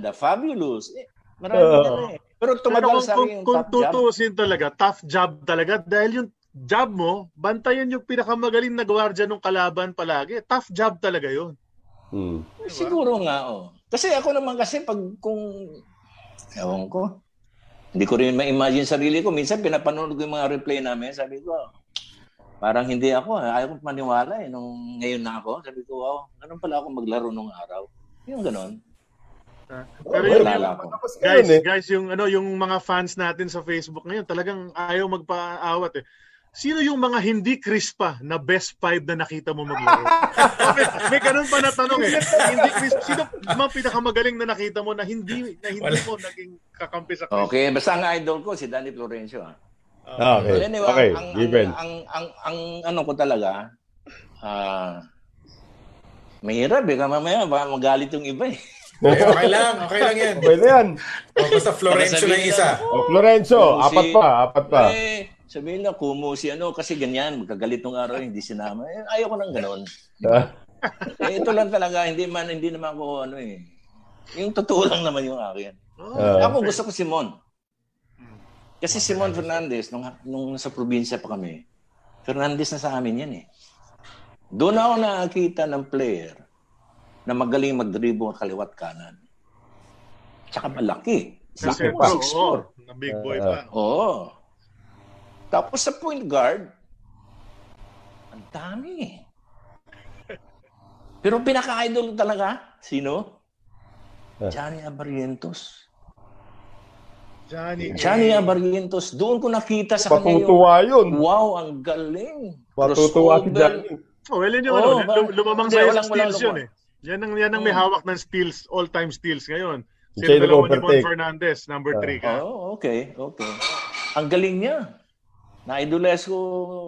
The Fabulous. Eh, marami Oo. na eh. Pero Pero tumagal kung, sa kung, akin yung kung top job. tutuusin talaga, tough job talaga dahil yung job mo, bantayan yung pinakamagaling na gwardiya ng kalaban palagi. Tough job talaga yun. Mm. Siguro nga, oh. Kasi ako naman kasi pag kung, ewan ko, hindi ko rin ma-imagine sarili ko. Minsan pinapanood ko yung mga replay namin, sabi ko, parang hindi ako, eh. ayaw ko maniwala eh, nung ngayon na ako. Sabi ko, wow, ganun pala ako maglaro nung araw. Yung ganon. Pero Oh, yung, yung- guys, ganun eh. guys, yung ano, yung mga fans natin sa Facebook ngayon, talagang ayaw magpaawat eh. Sino yung mga hindi crispa na best five na nakita mo maglaro? may, may ganun pa na tanong eh. hindi crisp. Sino mga pinakamagaling na nakita mo na hindi na hindi Wala. mo naging kakampi sa crisp? Okay, basta ang idol ko si Danny Florencio. Ah. Ah, okay. Anyway, Okay, ang, ang, given. ang, ang, ang, ano ko talaga, ah, mahirap eh. Mamaya, baka magalit yung iba eh. Okay lang, okay lang yan. Okay na yan. Oh, basta Florencio na yung isa. O, Florencio, Kumu apat si- pa, apat pa. Eh, sabihin na, kumu si ano, kasi ganyan, magkagalit nung araw, hindi sinama. Eh, ayaw ko nang ganon. Ah, Eh, ito lang talaga, hindi man, hindi naman ako ano eh. Yung totoo lang naman yung akin. ah. Ako gusto ko si Mon. Kasi si Mon Fernandez, nung, nung nasa probinsya pa kami, Fernandez na sa amin yan eh. Doon ako nakakita ng player na magaling mag-dribble kaliwat kanan. Tsaka malaki. Kasi Laki pa, pa, 6'4". oo, na big boy pa. Oo. Tapos sa point guard, ang dami. Pero pinaka-idol talaga, sino? Ah. Johnny Abarrientos. Johnny. Johnny Abarrientos, doon ko nakita sa kanya yung, Patutuwa yun. wow, ang galing. Patutuwa si. Johnny. Oh, well, yun yung Oo, ano, lumamang Hindi, sa steals yun eh. Yan ang, yan ang may hawak ng steals, all-time steals ngayon. Si Mon overtake. Fernandez, number Ah. 3 ka. Oo, okay, okay. Ang galing niya. Na-idolize ko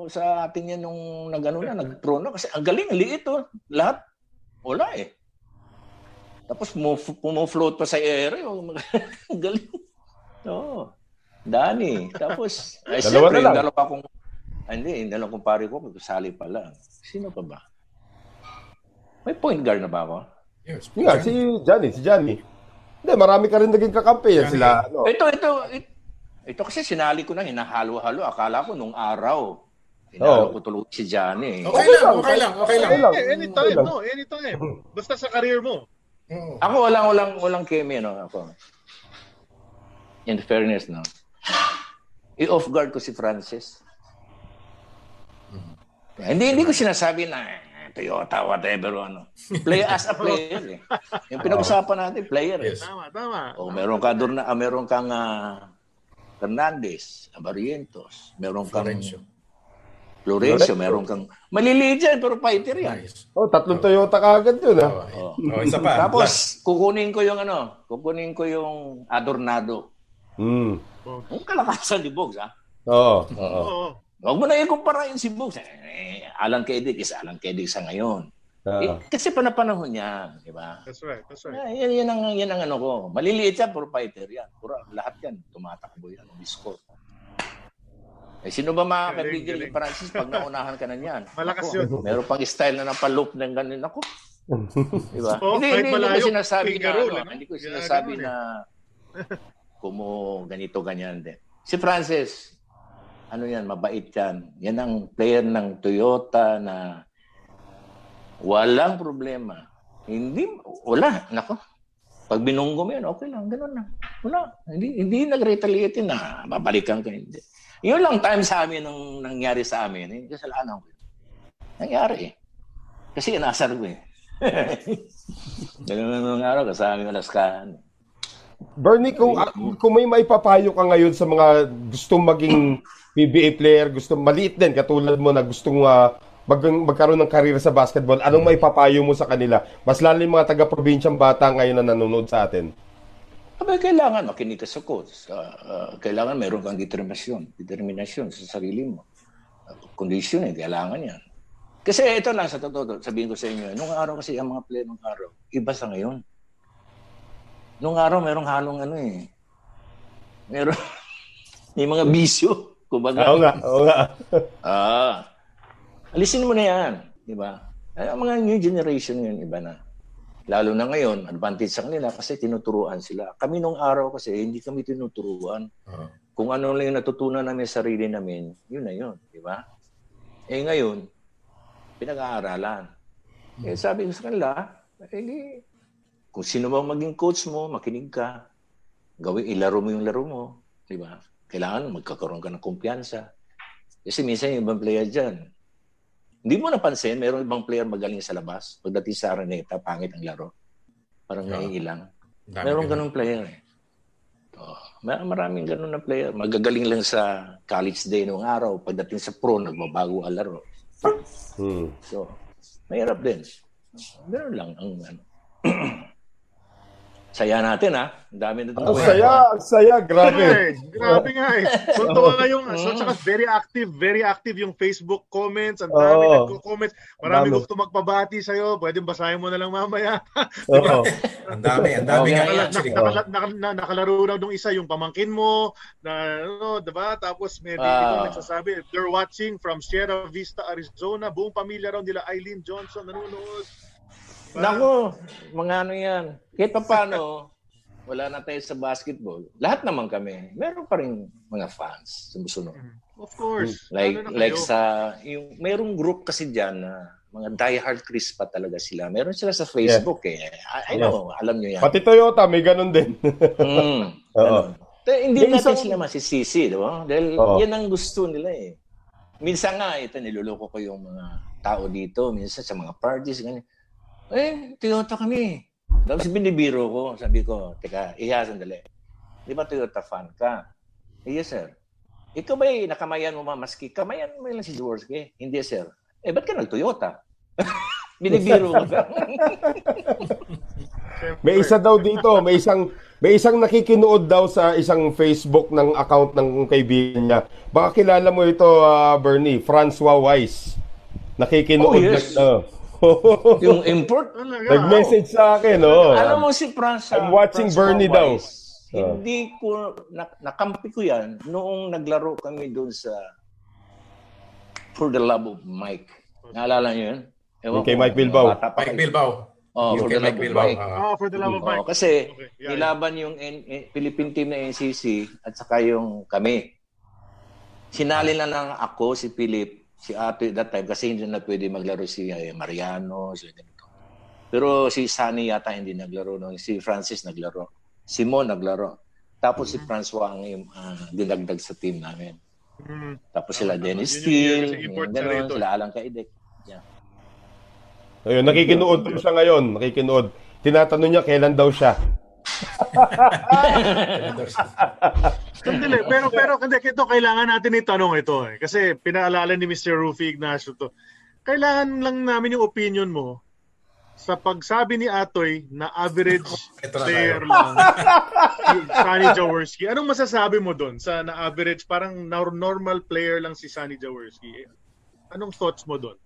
sa atin yan nung nag-ano na, nag-pro na. Kasi ang galing, liit oh. Lahat, wala eh. Tapos pumufloat pa sa air. eh. Oh, ang galing. Oo. Dani. Tapos, ay, Dalawa siyempre, na lang. yung dalawa kong, ah, hindi, yung dalawang kumpare ko, magkasali pa lang. Sino pa ba? May point guard na ba ako? Yes. Yun nga, si Johnny, si Johnny. Hindi, marami ka rin naging kakampi. Yan sila, ano. Ito, ito, ito, ito kasi sinali ko na, hinahalo-halo. Akala ko nung araw. Hinalo Oo. ko tuloy si Johnny. eh. Okay lang, okay lang, okay lang. Okay lang. Eh, anytime, Okay lang. no, anytime. Basta sa career mo. Ako walang walang walang kemi no ako. In fairness no. I-off guard ko si Francis. Hindi hindi ko sinasabi na eh, Toyota whatever ano. Play as a player eh. Yung pinag-usapan natin player eh. Yes. Tama, tama. O meron ka doon na ah, meron kang ah, Fernandez, Abarientos, meron kang Florencio. Florencio, meron kang maliliit yan pero fighter yan. Nice. Oh, tatlong Toyota kaagad yun, ha? Oh. Oh, isa pa. Tapos kukunin ko yung ano, kukunin ko yung Adornado. Hmm. Ang kalakasan ni Bogs, ha? Oo. Oo. Oo. Huwag mo na ikumpara yun si Bogs. Eh, Alan Kedig is Alan Kedig sa ngayon. Eh, Oo. kasi panapanahon niya, di ba? That's right, that's right. Ah, yan, yan, ang, yan ang ano ko. Maliliit yan, puro fighter yan. Puro, lahat yan, tumatakbo yan, disco. Eh, sino ba makakabigil Galing, ni Francis pag naunahan ka na niyan? Malakas Ako, yun. Meron pang style na napaloop ng ganun ako. Di ba? Oo, hindi, hindi, hindi malayo, ko sinasabi na, ano, ano? hindi ko sinasabi eh. na kumo ganito, ganyan din. Si Francis, ano yan, mabait yan. Yan ang player ng Toyota na walang problema. Hindi, wala, nako. Pag binunggo mo yan, okay lang, ganun na. Wala, hindi, hindi nag-retaliate yun na babalikan ka, hindi. Yun lang time sa amin nung nangyari sa amin. Eh, kasalanan ko yun. Nangyari eh. Kasi inasar ko eh. Ganun nung araw, kasama yung alaskahan. Bernie, kung, kung may maipapayo ka ngayon sa mga gustong maging PBA player, gustong maliit din, katulad mo na gustong ah, mag, magkaroon ng karir sa basketball, anong maipapayo mo sa kanila? Mas lalo yung mga taga-probinsyang bata ngayon na nanonood sa atin. Abay, kailangan makinig ka sa coach. Ah, ah, kailangan meron kang determinasyon, determinasyon sa sarili mo. Uh, condition eh, kailangan yan. Kasi ito lang sa totoo, sabihin ko sa inyo, nung araw kasi ang mga player nung araw, iba sa ngayon. Nung araw, merong halong ano eh. Meron, may mga bisyo. Kumbaga, Oo nga, oo nga. Ah. Alisin mo na yan, di ba? Ay, ang mga new generation yun, iba na. Lalo na ngayon, advantage sa kanila kasi tinuturuan sila. Kami nung araw kasi, hindi kami tinuturuan. Oo. Kung ano lang yung natutunan namin sa sarili namin, yun na yun, di ba? Eh ngayon, pinag-aaralan. Eh sabi ko sa kanila, eh, kung sino bang maging coach mo, makinig ka. Gawin, ilaro mo yung laro mo, di ba? Kailangan magkakaroon ka ng kumpiyansa. Kasi minsan yung ibang player dyan, hindi mo napansin, meron ibang player magaling sa labas. Pagdating sa Araneta, pangit ang laro. Parang Oo. naiilang. Meron ganun. ganun player eh. Oh, mar- maraming ganun na player. Magagaling lang sa college day nung araw. Pagdating sa pro, nagbabago ang laro. Hmm. So, mahirap din. Ganun lang ang ano. Saya natin ha. Ang dami na Ang saya, ang saya, grabe. Ay, grabe nga eh. So, nga yung, so, tsaka very active, very active yung Facebook comments. Ang dami Oo. nagko-comments. Marami gusto magpabati sa'yo. Pwede basahin mo na lang mamaya. Oo. Ang dami, ang dami nga na- nakalaro raw nung isa yung pamangkin mo na ano, 'di ba? Tapos may video Ah. nagsasabi, they're watching from Sierra Vista, Arizona. Buong pamilya raw nila Eileen Johnson nanonood. Nako, mga ano yan. Kahit pa paano, wala na tayo sa basketball. Lahat naman kami. Meron pa rin mga fans. Sumusunod. Of course. Like na like kayo. sa yung merong group kasi diyan na mga diehard Chris pa talaga sila. Meron sila sa Facebook eh. I, I know, alam niyo yan. Pati Toyota, may ganun din. Mm, Oo. Te- hindi Yung natin isang- sila masisisi, di ba? Dahil Oo. yan ang gusto nila eh. Minsan nga, ito, niloloko ko yung mga tao dito, minsan sa mga parties, ganyan. Eh, Toyota kami. Tapos binibiro ko, sabi ko, teka, iya, sandali. Di ba Toyota fan ka? Eh, yes, sir. Ikaw ba nakamayan mo mamaski? Kamayan mo lang si Jaworski? Hindi, sir. Eh, ba't ka nag-Toyota? Binibiro ko. May isa daw dito, may isang may isang nakikinood daw sa isang Facebook ng account ng kaibigan niya. Baka kilala mo ito, uh, Bernie, Francois Weiss. Nakikinood Oh, yes. na, uh, yung import. Talaga. Nag-message sa akin, oh. Alam mo si Franz, I'm watching Francois Bernie daw. Weiss, Hindi ko, na, nakampi ko yan noong naglaro kami doon sa For the Love of Mike. Naalala niyo yun? Ewan Kay ko, Mike Bilbao. Mike. Bilbao. Oh, Yung For the Love Mike of Bilbao. Mike. ah. Oh, for the love of Oo, Mike. kasi Okay, yeah, nilaban yung N- N- Philippine team na NCC at saka yung kami. Sinali na lang ako, si Philip, si Ate that time kasi hindi na pwede maglaro si eh, Mariano, si ganito. Pero si Sunny yata hindi naglaro noon. Si Francis naglaro. Si Mo naglaro. Tapos si Francois ang ah, dinagdag sa team namin. Mhm. Tapos sila Dennis yung year Steele, ganun, sila Alang Kaidek. Yeah. Ayun, nakikinood daw siya ngayon, nakikinood. Tinatanong niya kailan daw siya. Sandali, pero pero hindi ito kailangan natin itanong ito eh. Kasi pinaalala ni Mr. Rufy Ignacio to. Kailangan lang namin yung opinion mo sa pagsabi ni Atoy na average Ito na player tayo. lang si Sunny Jaworski. Anong masasabi mo doon sa na average parang nor- normal player lang si Sunny Jaworski? Anong thoughts mo doon?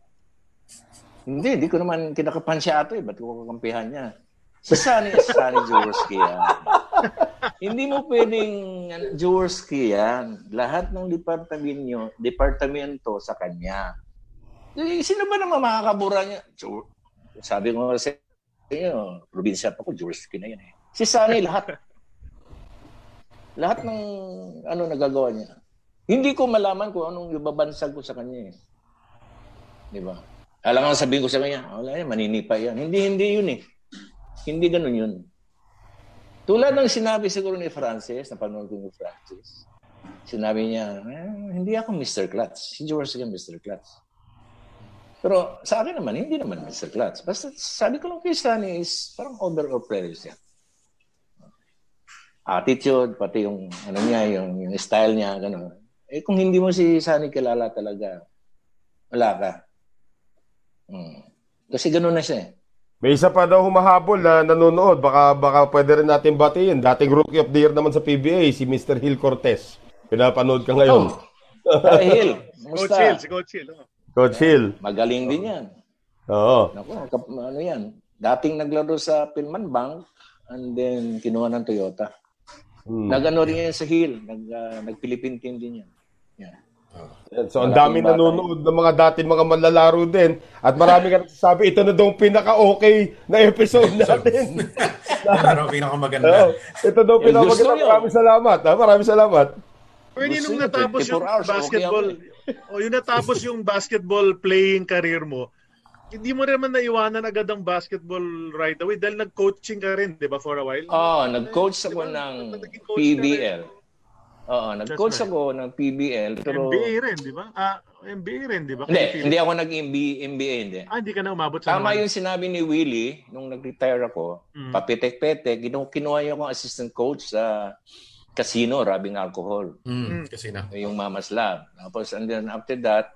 Hindi, hindi ko naman kinakapan siya ato eh. Ba't ko kakampihan niya? Si Sunny, Sunny Jaworski yan. hindi mo pwedeng ano, Jaworski yan. Lahat ng departamento, departamento sa kanya. Eh, sino ba naman makakabura niya? Sabi ko nga sa inyo, probinsya pa ko, Jaworski na yan eh. Si Sunny, lahat. lahat ng ano nagagawa niya. Hindi ko malaman kung anong ibabansag ko sa kanya eh. Di ba? Alam mo, sabihin ko sa kanya, wala yan, maninipa yan. Hindi, hindi yun eh. Hindi ganun yun. Tulad ng sinabi siguro ni Francis, napanood ko ni Francis, sinabi niya, eh, hindi ako Mr. Clutch. Si George ka Mr. Clutch. Pero sa akin naman, hindi naman Mr. Clutch. Basta sabi ko lang kay Sunny is parang overall player siya. Attitude, pati yung ano niya, yung, yung style niya, gano'n. Eh kung hindi mo si Sunny kilala talaga, wala ka. Hmm. Kasi gano'n na siya eh. May isa pa daw humahabol na nanonood. Baka, baka pwede rin natin batiin. Dating Rookie of the Year naman sa PBA, si Mr. Hill Cortez. Pinapanood ka ngayon. Dahil, Coach musta? Hill, si Coach Hill. oh. Coach Hill. Magaling din yan. Oo. Naku, ano yan. Dating naglaro sa Pinman Bank and then kinuha ng Toyota. Hmm. Nag-ano rin yan sa Hill. Nag, uh, nag-Philippine team din yan. So, ang Malaking daming nanonood ng mga dating mga manlalaro din. At marami ka nagsasabi, ito na daw ang pinaka-okay na episode natin. Ano ang pinakamaganda? Oo. ito daw Eh, gusto pinaka nyo. Maraming salamat. Ha? Maraming salamat. Pwede nung natapos 24 yung hours, okay basketball, o yung natapos yung basketball playing career mo, hindi mo rin naman naiwanan agad ang basketball right away dahil nag-coaching ka rin, di ba, for a while? Oh, nag-coach Di ako ba? ng. PBL. Oo, nag-coach right. ako ng PBL. Pero, NBA rin, di ba? Ah, NBA rin, di ba? hindi, Kasi- hindi ako nag-NBA, NBA, hindi. Ah, hindi ka na umabot sa Tama mga- yung sinabi ni Willie nung nag-retire ako, Mm. papitek-petek, kinuha niya akong assistant coach sa casino, rubbing alcohol, Hmm, kasi na. yung Mama's Lab. Tapos, and then after that,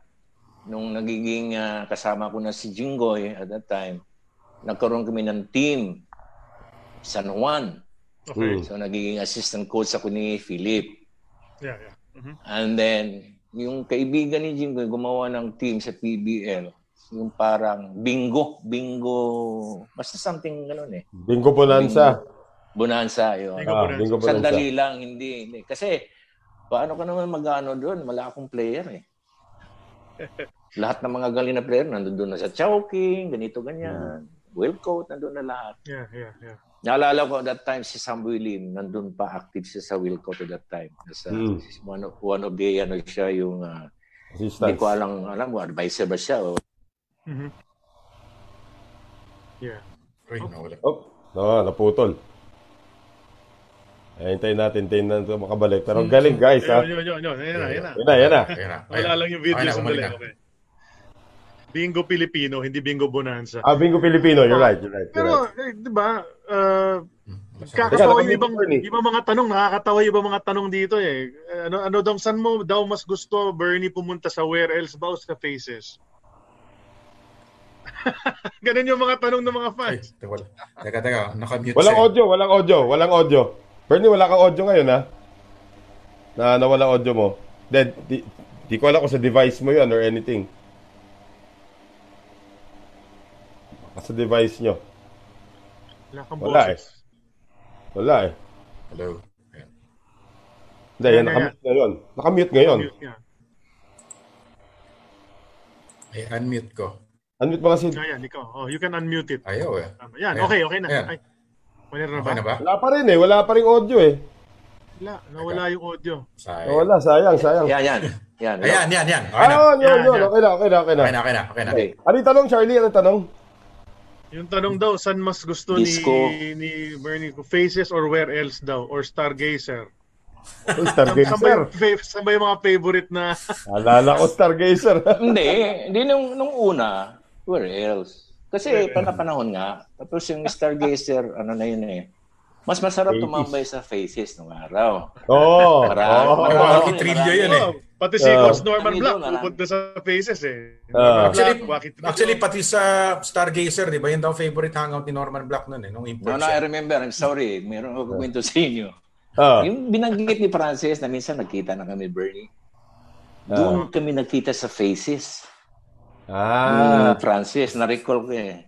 nung nagiging ah, kasama ko na si Jingoy at that time, nagkaroon kami ng team, San Juan. Okay. So, nagiging assistant coach ako ni Philip. Yeah, yeah. Mhm. And then, yung kaibigan ni Jingoy gumawa ng team sa PBL. Yung parang bingo, bingo, basta something ganun eh. Bingo Bonanza. Bonanza, yun. Bingo Ah, Bonanza. Bingo Bonanza. Sandali lang, hindi, hindi. Kasi, paano ka naman mag-ano doon? Wala akong player eh. lahat ng mga galing na player, nandun doon na sa Chowking, ganito, ganyan. Wilcoat, nandun na lahat. Yeah, yeah, yeah. Naalala ko that time si Samuel Lim, nandun pa active siya sa Wilcoat at that time. Sa, Mm. one, of, one of the, ano siya, yung, ah, hindi ko alam, alam mo, advisor ba siya? O, Mhm. Yeah. Uy, nawala. Oh, no, naputol. Eh, hintayin natin, hintayin natin makabalik. Pero galing guys, ha? Yun, yun, yun, yun. Ayan na, ayan na. Yan na, yan na. Wala lang yung video sandali. Okay. Bingo Filipino, hindi Bingo Bonanza. Ah, Bingo Filipino, you're right, you're right. You're Pero, right. eh, di ba, uh, kakatawa yung ibang, eh. ibang mga tanong, nakakatawa yung ibang mga tanong dito eh. Ano, ano daw, saan mo daw mas gusto, Bernie, pumunta sa where else ba o sa faces? Ganun yung mga tanong ng mga Ay, fans. teka, teka, teka, nakamute Walang siya. audio, walang audio, walang audio. Bernie, wala kang audio ngayon, ha? Na nawala audio mo. Then, di, di ko alam kung sa device mo yun or anything. Baka Sa device nyo. Wala kang Wala boses. Wala eh. Hello. Ayan. Hindi, yan, Yan, nakamute ngayon. Nakamute ngayon. Mute niya. Ay, unmute ko. Unmute mo kasi. Ayan, ikaw. Oh, you can unmute it. Ayaw eh. Tama. Yan, Ayan. okay, okay na. Ayan. Ay, wala na ba? Okay na ba? Wala pa rin eh. Wala pa rin audio eh. Wala, nawala yung audio. Sayang. Wala, sayang, sayang. Yan, yan. Yan. Ayan, yan, yan. Okay na. Ah, yun, Yan, yun. yan. Okay na, okay na, okay na. Okay na, okay na, okay na. Okay. Ano yung tanong, Charlie? Ano yung tanong? Yung tanong daw, saan mas gusto Disco. ni ni Bernie? Faces or where else daw? Or Stargazer? Ba, Stargazer. saan ba yung mga favorite na... Alala ko, Stargazer. Hindi, hindi nung, nung una, where else? Kasi panapanahon nga, tapos yung Stargazer, ano na yun eh, mas masarap Faces. tumambay sa faces nung araw. Oo. Marami. Ay, marami, Wacky Trillo marami. yun eh. Oh, pati si. Coach Norman Kami Black marami. pupunta sa Faces eh. Norman Actually, actually, pati sa Stargazer, di ba, yun daw favorite hangout ni Norman Black nun eh, nung No, import no, I remember. I'm sorry. Meron ako kwento sa inyo. Ah. Yung binanggit ni Francis na minsan nagkita na kami, Bernie. Doon kami nagkita sa faces. Ah. Ni Francis, na-recall ko eh.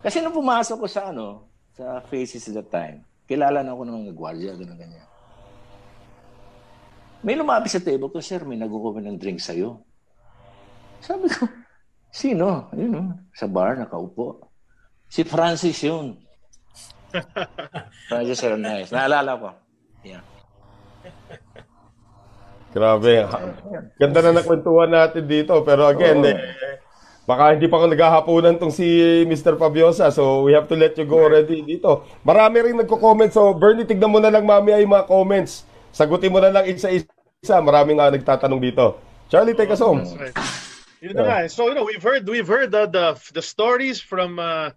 Kasi nung pumasok ko sa ano, sa faces at that time, kilala na ako ng mga gwardiya, gano'n ganyan. May lumapit sa table ko, sir, may nag-uwi ng drink sa'yo. Sabi ko, sino? Yun, oh, sa bar, nakaupo. Si Francis yun. Francis Hernandez. Naalala ko. Yeah. Grabe. Ganda na nakwentuhan natin dito. Pero again, eh, baka hindi pa ako naghahaponan tong si Mr. Fabiosa. So, we have to let you go already dito. Marami rin nagko-comment. So, Bernie, tignan mo na lang mamaya yung mga comments. Sagutin mo na lang isa-isa. Marami nga nagtatanong dito. Charlie, take us home. Right. Yun na nga. So, you know, we've heard we've heard the the, the stories from uh,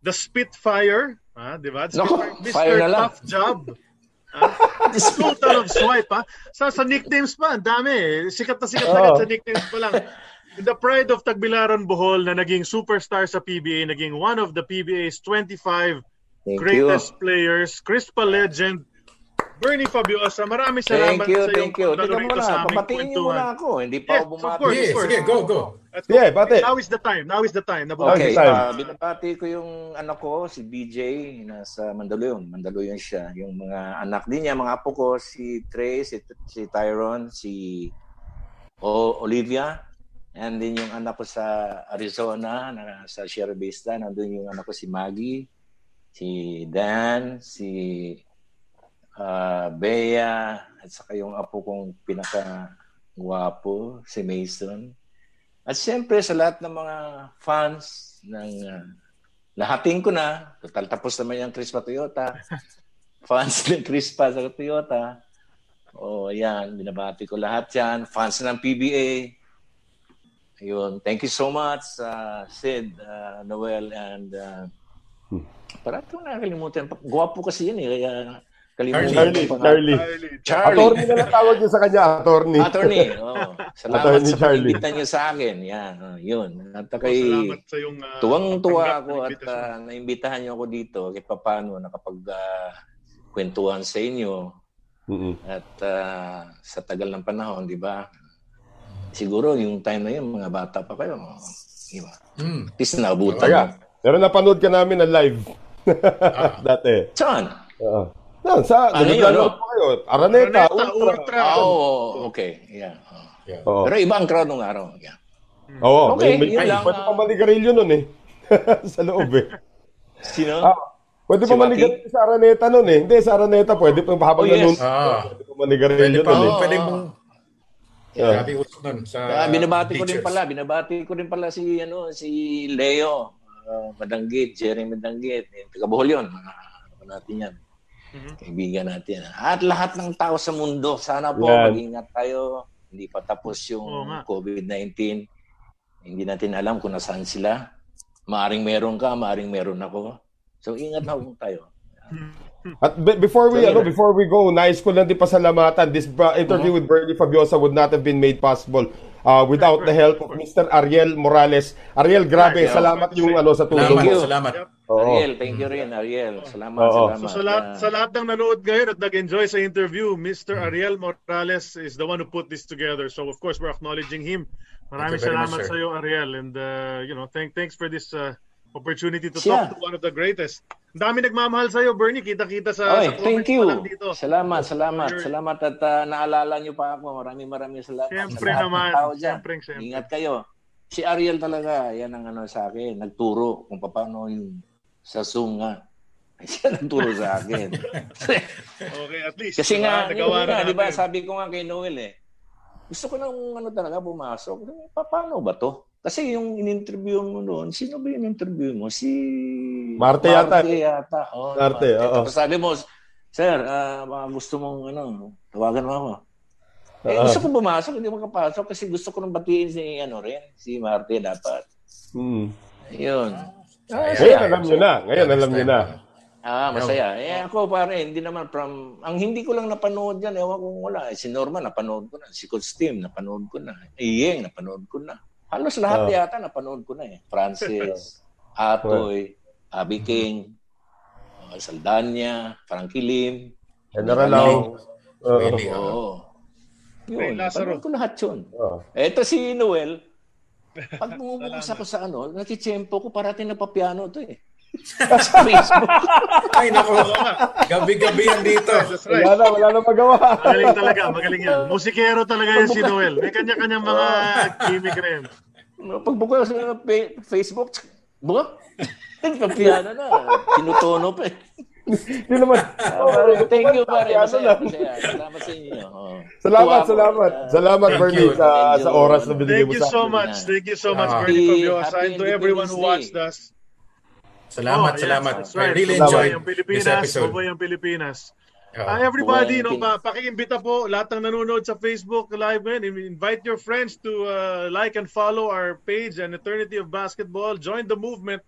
the Spitfire, ah, di ba? Spitfire, fire na lang. Tough Job. Ah, Sultan of Swipe, ha? Sa, sa nicknames pa, ang dami eh. Sikat na sikat na Oo. sa nicknames pa lang. The pride of Tagbilaran Bohol na naging superstar sa PBA, naging one of the PBA's 25 Thank greatest you. players, Crispa legend, Bernie Fabiosa. Maraming salamat Thank you, sa iyong mo rito na, sa aming niyo muna kwentuhan. ako. Hindi pa Yes, ako of bumati. course. Sige, go, go. Let's go. bate. Now is the time. Now is the time. Nabuhay. Okay, time. ah, binabati ko yung anak ko, si BJ, nasa Mandaluyong. Mandaluyong siya. Yung mga anak din niya, mga apo ko, si Trey, si, si Tyron, si o, Olivia. And din yung anak ko sa Arizona, na, sa Sierra Vista. Nandun yung anak ko si Maggie, si Dan, si ah, Bea, at saka yung apo kong pinaka guwapo, si Mason. At siyempre sa lahat ng mga fans ng uh, lahating ko na, total tapos naman yung Crispa Toyota. fans ng Crispa sa Toyota. O yan, binabati ko lahat yan. Fans ng PBA. Ayun, thank you so much, uh, Sid, uh, Noel, and uh, parang ito nakakalimutan. Gwapo kasi yan eh, kaya kalimutan Charlie. Charlie. Charlie. Charlie. Attorney na lang tawag niyo sa kanya, attorney. Attorney, oh, salamat Attorney sa Charlie. pag-imbita niyo sa akin. Yan, oh, yun. At kay Salamat sa yung uh, tuwang-tuwa tanggap ako ng at uh, naimbitahan niyo ako dito kahit paano nakapag uh, kwentuhan sa inyo Mm-mm. at uh, sa tagal ng panahon, di ba? Siguro yung time na yun, mga bata pa kayo. Di ba? Hmm. At least naabutan Kaya, mo. pero napanood ka namin na live. Dati. Saan? Oo. Yan, sa, Ano yun, ano? pa kayo. Araneta, Araneta, Ultra. Ultra. Ah, Oo, okay. Yeah. oh. Yeah. Oo. Pero iba ang crowd nung araw. Yeah. Oo, Okay, may, may, yun lang, pwede ah. pa manigarilyo nun eh. sa loob eh. Sino? Ah, pwede Si pa manigarilyo sa Araneta nun eh. Hindi, sa Araneta pwede pa habang Oh, yes. nanun. Ah. Pwede pa manigarilyo Pwede pa, nun eh. pwede mong Yeah. Grabe nun sa Ah, binabati ko din teachers. pala, binabati ko din pala si ano si Leo uh, Madanggit, Jerry Madanggit, eh, taga Bohol 'yon. Uh, ano natin 'yan. Mhm. Kaibigan natin. At lahat ng tao sa mundo, sana po Yan. mag-ingat tayo. Hindi pa tapos yung nga. COVID-19. Hindi natin alam kung nasaan sila. Maaring meron ka, maaring meron ako. So ingat na po tayo. At before we ano, before we go, nice ko lang din pasalamatan. This uh, interview uh-huh. with Bernie Fabiosa would not have been made possible uh, without the help of Mr. Ariel Morales. Ariel, grabe, salamat yung ano sa tulong mo. Salamat. Oo. Ariel, thank you rin, Ariel. Salamat, Oo. salamat. So sa lahat, sa lahat ng nanood ngayon at nag-enjoy sa interview, Mr. Ariel Morales is the one who put this together. So of course, we're acknowledging him. Maraming salamat sa iyo, Ariel. And uh, you know, thank thanks for this uh, opportunity to Siya. talk to one of the greatest. Ang dami nagmamahal sa iyo, Bernie. Kita-kita sa, Oy, sa thank you. dito. Salamat, salamat. Your... Salamat at uh, naalala niyo pa ako. Maraming maraming salamat. Siyempre sa naman. Tao Siyempre, siyempre. Ingat kayo. Si Ariel talaga, yan ang ano sa akin. Nagturo kung paano yung sa Zoom nga. Siya nagturo sa akin. okay, at least. Kasi nga, nga, nga di ba, sabi ko nga kay Noel eh, gusto ko nang ano talaga pumasok. Paano ba to? Kasi yung in-interview mo noon, sino ba yung interview mo? Si Marte yata. Marte yata. Oh, Marte, oo. Tapos sabi mo, Sir, uh, gusto mong ano, tawagan mo ako. Eh, uh, gusto ko pumasok, hindi makapasok kasi gusto ko nang batiin si ano rin, si Marte dapat. Hmm. Ayun. Ah, ngayon alam niyo na. Ngayon alam niyo na. Ah, masaya. Eh ako pare, hindi naman from ang hindi ko lang napanood yan, ewan kung wala. Eh, si Norman napanood ko na, si Coach Tim napanood ko na, Iyeng napanood ko na. Halos lahat uh, yata napanood ko na eh. Francis, Atoy, Abby King, uh, Saldanya, Frankie Lim, General Lau. Oo. Uh, oh. Yun, napanood ko lahat yun. Uh. Ito si Noel, pag bumubukas ako sa ano, nakichempo ko, parating na papiano to eh. Sa Facebook. Ay, naku. Gabi-gabi yan dito. Right. Wala na, wala na magawa. Magaling talaga, magaling yan. Musikero talaga yan si Noel. May kanya-kanyang mga gimmick rin. Pagbuka sa Facebook, buka, piano na. Tinutono pa eh. Hindi naman. Oh, thank you, pare. Masaya, masaya. Salamat sa inyo. Oh. Salamat, salamat. Salamat, Bernie, sa, sa oras na binigay mo sa Thank you so much. Thank you so much, Bernie Fabiosa. And to everyone who watched us. Salamat, oh, yes, salamat. Right. I really enjoyed this episode. Buboy ang Pilipinas. Uh, everybody, no, pa pakiimbita po lahat ng nanonood sa Facebook Live ngayon. Invite your friends to uh, like and follow our page and Eternity of Basketball. Join the movement.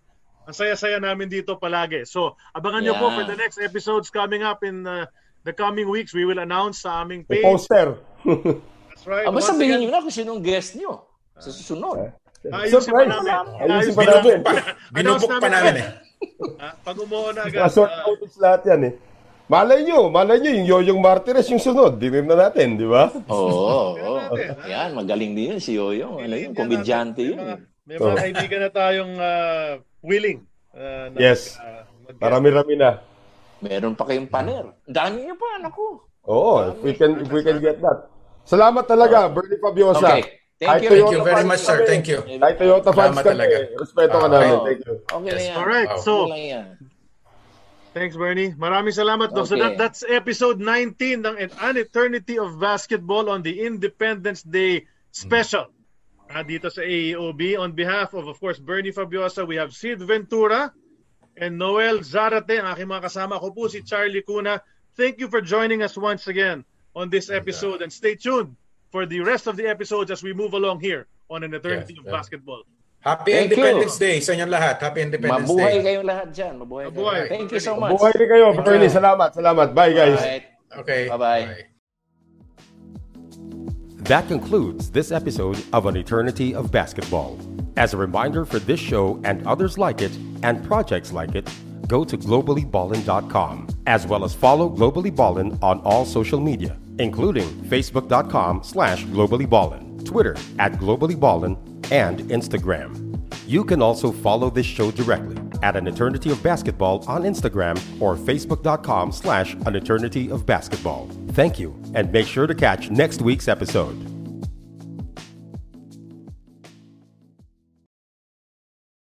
Ang saya-saya namin dito palagi. So, abangan yeah. nyo po for the next episodes coming up in uh, the coming weeks. We will announce sa aming page. The poster. That's right. Aba, sabihin nyo na kung sinong guest nyo sa susunod. Ayusin pa namin. Ayusin pa namin. Binubok pa namin eh. ah, pag umuo na agad. Masort uh, outage lahat yan eh. Malay nyo, malay nyo, yung Yoyong Martinez yung sunod. Dinim na natin, di ba? Oo. Oh, oh. Yan, magaling din yun si Yoyong. Ano yun, komedyante yun. May mga kaibigan na tayong uh, willing. Uh, na, yes. Uh, Marami-rami na. Meron pa kayong paner. Dami niyo pa, naku. Oo, if we can, if we can get that. Salamat talaga, oh. Bernie Fabiosa. Okay. Thank you. Thank you very much, sir. Thank you. Kahit Toyota fans ka talaga. Respeto ka namin. Thank you. Okay na yan. Alright, so... Thanks, Bernie. Maraming salamat. Okay. So that, that's episode 19 ng An Eternity of Basketball on the Independence Day special. Mm. Uh, dito sa AEOB. On behalf of, of course, Bernie Fabiosa, we have Sid Ventura and Noel Zarate, ang aking mga kasama. Ako po si Charlie Cuna. Thank you for joining us once again on this episode. And stay tuned for the rest of the episodes as we move along here on an eternity yes, of yeah. basketball. Happy Thank Independence you. Day sa inyong lahat. Happy Independence Mabuhay Day. Mabuhay kayong lahat dyan. Mabuhay, Mabuhay. Kayo. Thank you so much. Mabuhay rin kayo. Bernie, salamat. Salamat. Bye, guys. Right. Okay. Bye-bye. Bye. That concludes this episode of An Eternity of Basketball. As a reminder for this show and others like it, and projects like it, go to globallyballin.com, as well as follow Globally Ballin on all social media including facebook.com slash globallyballin, Twitter at globallyballin, and Instagram. You can also follow this show directly at An Eternity of Basketball on Instagram or facebook.com slash An Eternity of Basketball. Thank you, and make sure to catch next week's episode.